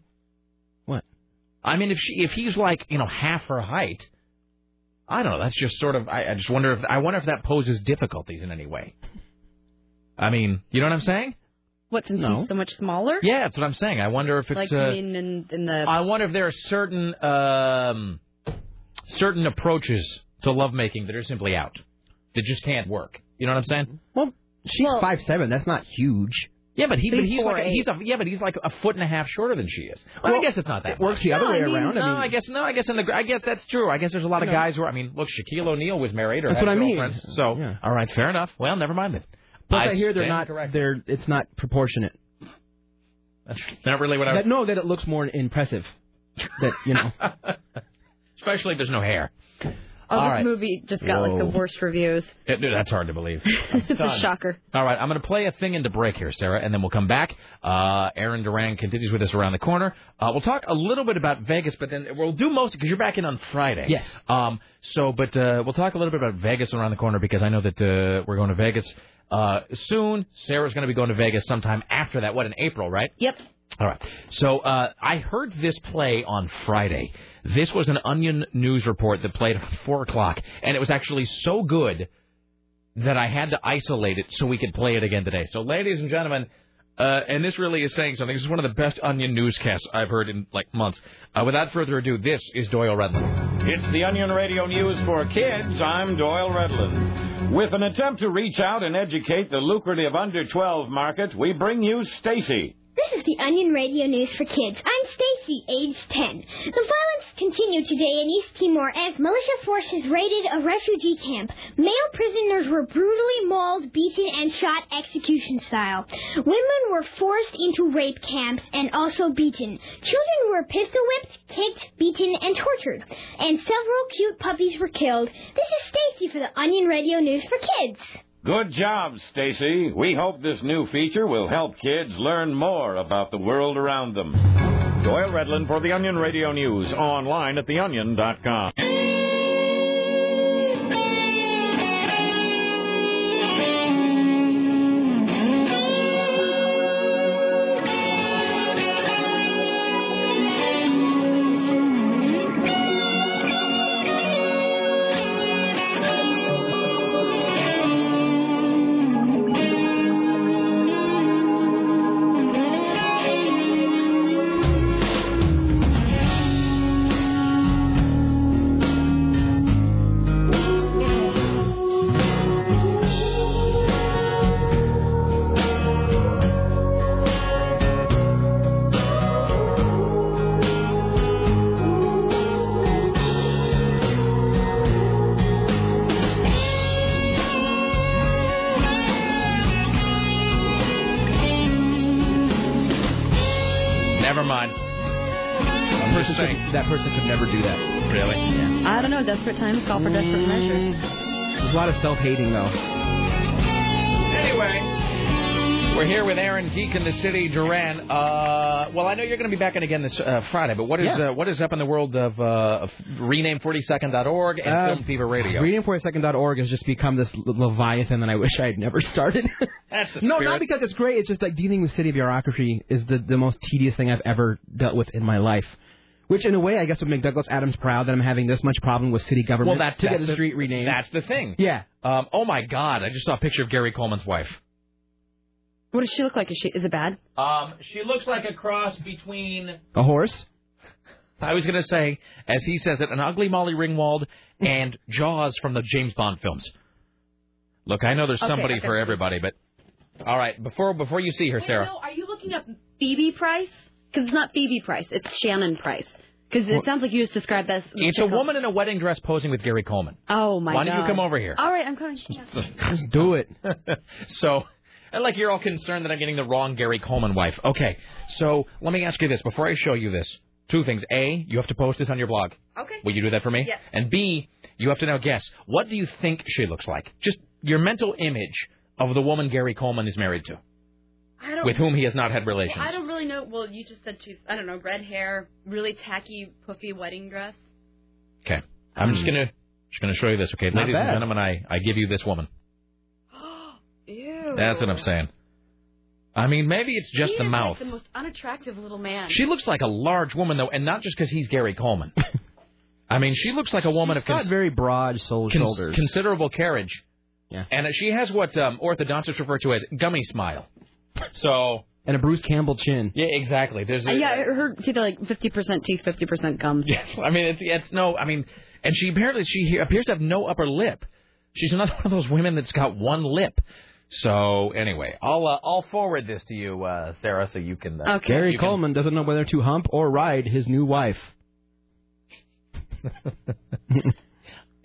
What? I mean, if she, if he's like, you know, half her height, I don't know. That's just sort of. I, I just wonder if I wonder if that poses difficulties in any way. I mean, you know what I'm saying? What's since No. so much smaller? Yeah, that's what I'm saying. I wonder if it's. Like, uh, I mean, in, in the... I wonder if there are certain um, certain approaches to lovemaking that are simply out, that just can't work. You know what I'm saying? Well, she's five seven. That's not huge. Yeah, but he, But but he's he's like a, he's a yeah, but he's like a foot and a half shorter than she is. Well, Well, I guess it's not that. it works much. the other No, way I mean, around. I No, mean- I guess no, I guess in the I guess that's true. I guess there's a lot of No. guys who I mean, look, Shaquille O'Neal was married or That's had what I mean. So Yeah. all right, fair enough. Well, never mind then. But I, hear they're not. corrected. They're. It's not proportionate. That's not really what I was. That, no, that it looks more impressive. That you know. (laughs) Especially if there's no hair. Oh, All this right. movie just got like the worst reviews. Yeah, dude, that's hard to believe. (laughs) it's a shocker. All right, I'm going to play a thing into break here, Sarah, and then we'll come back. Uh, Aaron Duran continues with us around the corner. Uh, we'll talk a little bit about Vegas, but then we'll do most because you're back in on Friday. Yes. Um. So, but uh, we'll talk a little bit about Vegas around the corner because I know that uh, we're going to Vegas uh, soon. Sarah's going to be going to Vegas sometime after that. What in April, right? Yep. All right. So uh, I heard this play on Friday. This was an Onion news report that played at four o'clock, and it was actually so good that I had to isolate it so we could play it again today. So, ladies and gentlemen, uh, and this really is saying something. This is one of the best Onion newscasts I've heard in like months. Uh, without further ado, this is Doyle Redland. It's the Onion Radio News for Kids. I'm Doyle Redland. With an attempt to reach out and educate the lucrative under 12 market, we bring you Stacy. This is the Onion Radio News for Kids. I'm Stacy, age 10. The violence continued today in East Timor as militia forces raided a refugee camp. Male prisoners were brutally mauled, beaten, and shot execution style. Women were forced into rape camps and also beaten. Children were pistol whipped, kicked, beaten, and tortured. And several cute puppies were killed. This is Stacy for the Onion Radio News for Kids. Good job, Stacy. We hope this new feature will help kids learn more about the world around them. Doyle Redland for the Onion Radio News, online at theonion.com. know. Desperate call for desperate measures. There's a lot of self-hating though. Anyway, we're here with Aaron Geek in the city, Duran. Uh, well, I know you're going to be back in again this uh, Friday, but what is Yeah. uh, what is up in the world of, uh, of rename42nd.org and Uh, Film Fever Radio? Rename42nd.org has just become this leviathan that I wish I had never started. (laughs) That's the no, not because it's great. It's just like dealing with city bureaucracy is the the most tedious thing I've ever dealt with in my life. Which, in a way, I guess would make Douglas Adams proud that I'm having this much problem with city government Well, that's to that's get the street renamed. That's the thing. Yeah. Um, oh my God! I just saw a picture of Gary Coleman's wife. What does she look like? Is she is it bad? Um, she looks like a cross between. A horse? I was going to say, as he says it, an ugly Molly Ringwald and Jaws from the James Bond films. Look, I know there's Okay, somebody okay. for everybody, but All right, before before you see her, Sarah. No, are you looking up Phoebe Price? Because it's not Phoebe Price, it's Shannon Price. Because it sounds like you just described that. as- It's a woman in a wedding dress posing with Gary Coleman. Oh my Why god. don't you come over here? All right, I'm coming. Yeah. (laughs) Just do it. (laughs) so, and like you're all concerned that I'm getting the wrong Gary Coleman wife. Okay, so let me ask you this before I show you this. Two things. A, you have to post this on your blog. Okay. Will you do that for me? Yes. And B, you have to now guess what do you think she looks like? Just your mental image of the woman Gary Coleman is married to, with whom he has not had relations. Well, I don't really know. Well, you just said she's, I don't know, red hair, really tacky, puffy wedding dress. Okay. I'm just gonna just gonna show you this. Okay, Not ladies bad. and gentlemen, I I give you this woman. (gasps) Ew. That's what I'm saying. I mean, maybe it's just He the is, mouth. Like the most unattractive little man. She looks like a large woman, though, and not just because he's Gary Coleman. (laughs) I mean, she looks like a woman of got cons- very broad soul cons- shoulders. considerable carriage. Yeah. And she has what um, orthodontists refer to as gummy smile. So. And a Bruce Campbell chin. Yeah, exactly. There's Uh, a, yeah, her heard it's either like 50% teeth, 50% gums. (laughs) Yes, I mean it's it's no. I mean, and she apparently she appears to have no upper lip. She's another (laughs) one of those women that's got one lip. So anyway, I'll uh, I'll forward this to you, uh, Sarah, so you can. Uh, Gary you can- Coleman doesn't know whether to hump or ride his new wife. (laughs)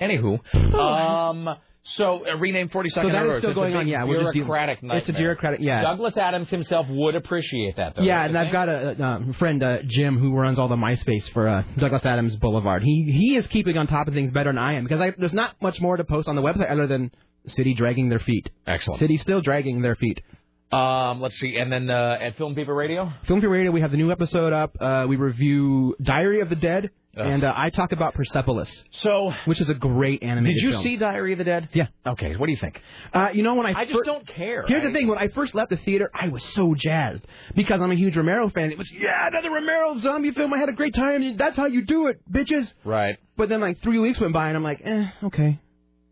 Anywho, um, so uh, rename forty So second. that is still going on. Yeah, we're just. It's a bureaucratic. Yeah. Douglas Adams himself would appreciate that, though. yeah, and I've got a, a friend, uh, Jim, who runs all the MySpace for uh, Douglas Adams Boulevard. He he is keeping on top of things better than I am because I, there's not much more to post on the website other than City dragging their feet. Excellent. City still dragging their feet. Um, let's see, and then uh, at Film People Radio. Film Fever Radio, we have the new episode up. Uh, we review Diary of the Dead, Ugh. and uh, I talk about Persepolis. So, which is a great animated Did you film. see Diary of the Dead? Yeah. Okay. What do you think? Uh, you know when I I just don't care. Here's I- the thing: when I first left the theater, I was so jazzed because I'm a huge Romero fan. It was yeah, another Romero zombie film. I had a great time. That's how you do it, bitches. Right. But then like three weeks went by, and I'm like, eh, okay,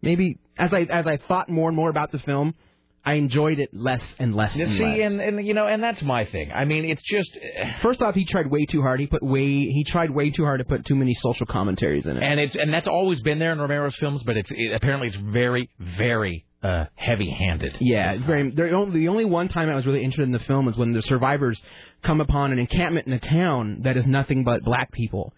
maybe. As I as I thought more and more about the film, I enjoyed it less and less. You and see, less. and, and you know, and that's my thing. I mean, it's just. First off, he tried way too hard. He put way he tried way too hard to put too many social commentaries in it. and it's and that's always been there in Romero's films, but it's it, apparently it's very very uh, heavy-handed. Yeah, it's very. The only, the only one time I was really interested in the film is when the survivors come upon an encampment in a town that is nothing but black people,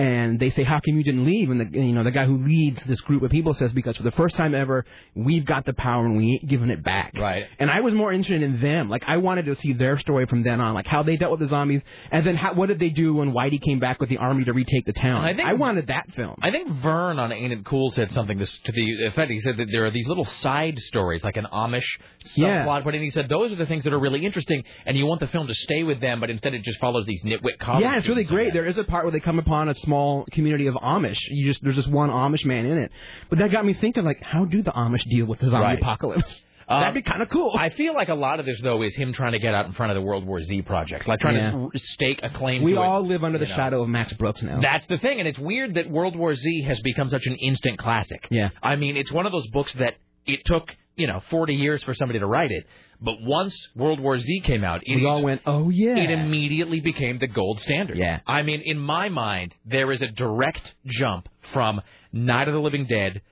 and they say, "How come you didn't leave?" And the you know the guy who leads this group of people says, "Because for the first time ever, we've got the power and we ain't giving it back." Right. And I was more interested in them. Like I wanted to see their story from then on, like how they dealt with the zombies, and then how, what did they do when Whitey came back with the army to retake the town. And I think- I wanted that film. I think Vern on Ain't It Cool said something this, to the effect. He said that there are these little side stories, like an Amish Yeah. subplot, but he said those are the things that are really interesting, and you want the film to stay with them, but instead it just follows these nitwit college Yeah, it's really great. There is a part where they come upon a small community of Amish. You just there's just one Amish man in it. But that got me thinking, like, how do the Amish deal with the zombie Right. apocalypse? Um, (laughs) That'd be kind of cool. I feel like a lot of this though is him trying to get out in front of the World War Z project, like trying Yeah. to stake a claim. We to all it, live under the know. shadow of Max Brooks now. That's the thing, and it's weird that World War Z has become such an instant classic. Yeah. I mean, it's one of those books that it took you know 40 years for somebody to write it, but once World War Z came out, it we all went, oh yeah. it immediately became the gold standard. Yeah. I mean, in my mind, there is a direct jump from Night of the Living Dead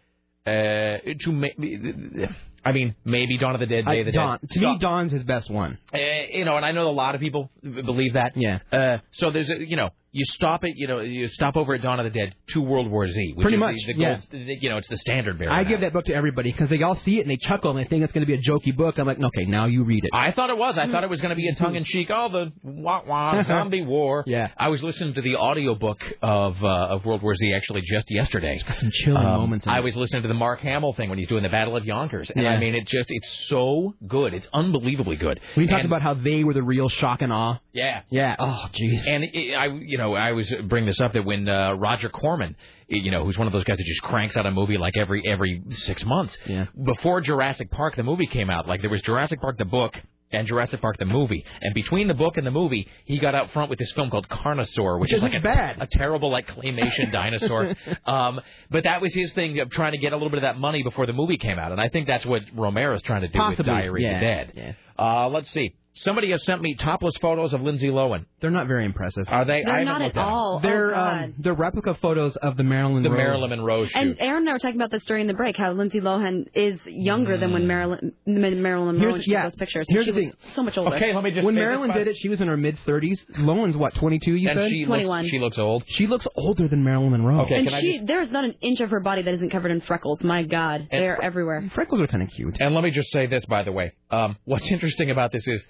uh, to ma- I mean, maybe Dawn of the Dead, Day I- of the Dawn. Dead. To me, Dawn's his best one. Uh, you know, and I know a lot of people believe that. Yeah. Uh, so there's a, you know, you stop it, you know, you stop over at Dawn of the Dead to World War Z. which Pretty is much, The, the yeah. gold, the- you know, it's the standard bearer. I now. give that book to everybody because they all see it and they chuckle and they think it's going to be a jokey book. I'm like, okay, now you read it. I thought it was. I thought it was going to be a tongue in cheek. Oh, the wah wah (laughs) zombie war. Yeah. I was listening to the audiobook of uh, of World War Z actually just yesterday. Some chilling Um, moments. In I was listening to the Mark Hamill thing when he's doing the Battle of Yonkers, and Yeah. I mean, it just it's so good. It's unbelievably good. We talked about how they were the real shock and awe. yeah. Yeah. Oh, jeez. And it, I, you know, I was bring this up that when uh, Roger Corman, you know, who's one of those guys that just cranks out a movie like every every six months. Yeah. Before Jurassic Park, the movie came out. Like there was Jurassic Park the book and Jurassic Park the movie, and between the book and the movie, he got out front with this film called Carnosaur, which Which is like a bad. a terrible like claymation (laughs) dinosaur. Um, but that was his thing of trying to get a little bit of that money before the movie came out, and I think that's what Romero's trying to do with Possibly, Diary of the Dead. yeah. Uh, let's see. Somebody has sent me topless photos of Lindsay Lohan. They're not very impressive. Are they? They're I haven't at at all. They're oh, um, they're replica photos of the Marilyn The Monroe. Marilyn Monroe shoot. And Aaron and I were talking about this during the break. How Lindsay Lohan is younger than when Marilyn when Marilyn Monroe Here's, took yeah, those pictures. here's she the was thing. so much older. Okay, let me just. when Marilyn did it, she was in her mid 30s. Lohan's what, 22? You and said she looks, she looks old. She looks older than Marilyn Monroe. Okay, and can I she, there is not an inch of her body that isn't covered in freckles. My God, And- they're everywhere. Freckles are kind of cute. And let me just say this, by the way. Um, what's interesting about this is th-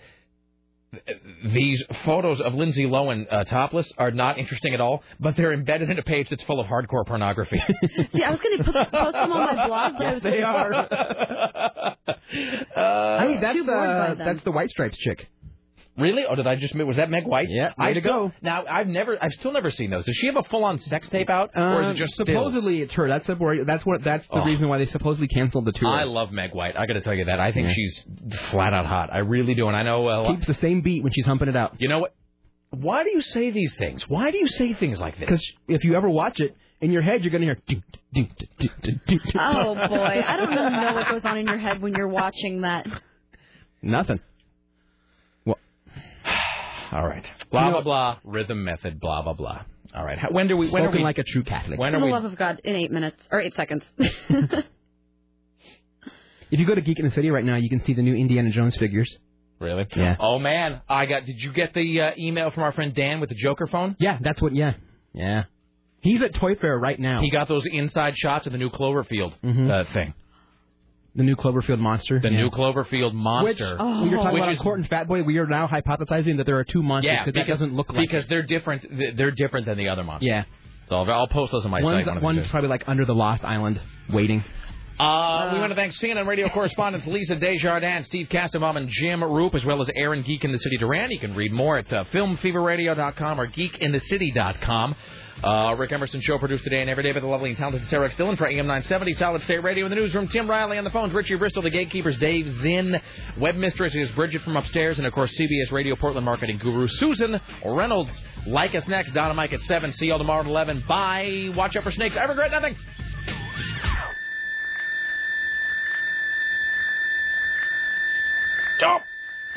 these photos of Lindsay Lohan uh, topless are not interesting at all, but they're embedded in a page that's full of hardcore pornography. (laughs) See, I was going to post them on my blog, (laughs) but (laughs) I was they are. Uh, hey, that's too bored by uh, them. that's the White Stripes chick. Really? Oh, did I just was that Meg White? Yeah, I way to still, go. Now I've never, I've still never seen those. Does she have a full-on sex tape out, or is Um, it just stills? supposedly it's her? That's the where- that's what that's the Oh. reason why they supposedly canceled the tour. I love Meg White. I got to tell you that. I think Yeah. she's flat out hot. I really do, and I know. Uh, keeps the same beat when she's humping it out. You know what? Why do you say these things? Why do you say things like this? Because if you ever watch it in your head, you're gonna hear. ding, ding, ding, ding, ding, ding. Oh boy, I don't even know what goes on in your head when you're watching that. Nothing. All right. Blah You blah know- blah. Rhythm method. Blah blah blah. All right. How, when do we? When are Spoken we? like a true Catholic. When For are the we? love of God, in eight minutes or eight seconds. (laughs) (laughs) If you go to Geek in the City right now, you can see the new Indiana Jones figures. Really? Yeah. Oh man, I got. Did you get the uh, email from our friend Dan with the Joker phone? Yeah, that's what. Yeah, yeah. He's at Toy Fair right now. He got those inside shots of the new Cloverfield Mhm. uh, thing. The new Cloverfield monster. The yeah. new Cloverfield Which, monster. Oh. when you're talking Which about is- a Cort and Fat Boy, we are now hypothesizing that there are two monsters yeah, that because doesn't look like. because they're different. They're different than the other monsters. Yeah. So I'll, I'll post those on my one's site. one one's probably like under the Lost Island, waiting. Uh, we want to thank CNN radio correspondents Lisa Desjardins, Steve Kastenbaum, and Jim Roope, as well as Aaron Geek in the City Duran. You can read more at uh, filmfeverradio.com or geekinthecity.com. Uh, Rick Emerson show produced today and every day by the lovely and talented Sarah X. Dillon for AM 970 Solid State Radio in the newsroom. Tim Riley on the phones, Richie Bristol, the gatekeepers, Dave Zinn, web mistress is Bridget from upstairs, and of course CBS Radio Portland marketing guru Susan Reynolds. Like us next, Donna Mike at seven. See y'all tomorrow at eleven. Bye. Watch out for snakes. I regret nothing. God,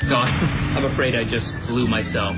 (laughs) I'm afraid I just blew myself.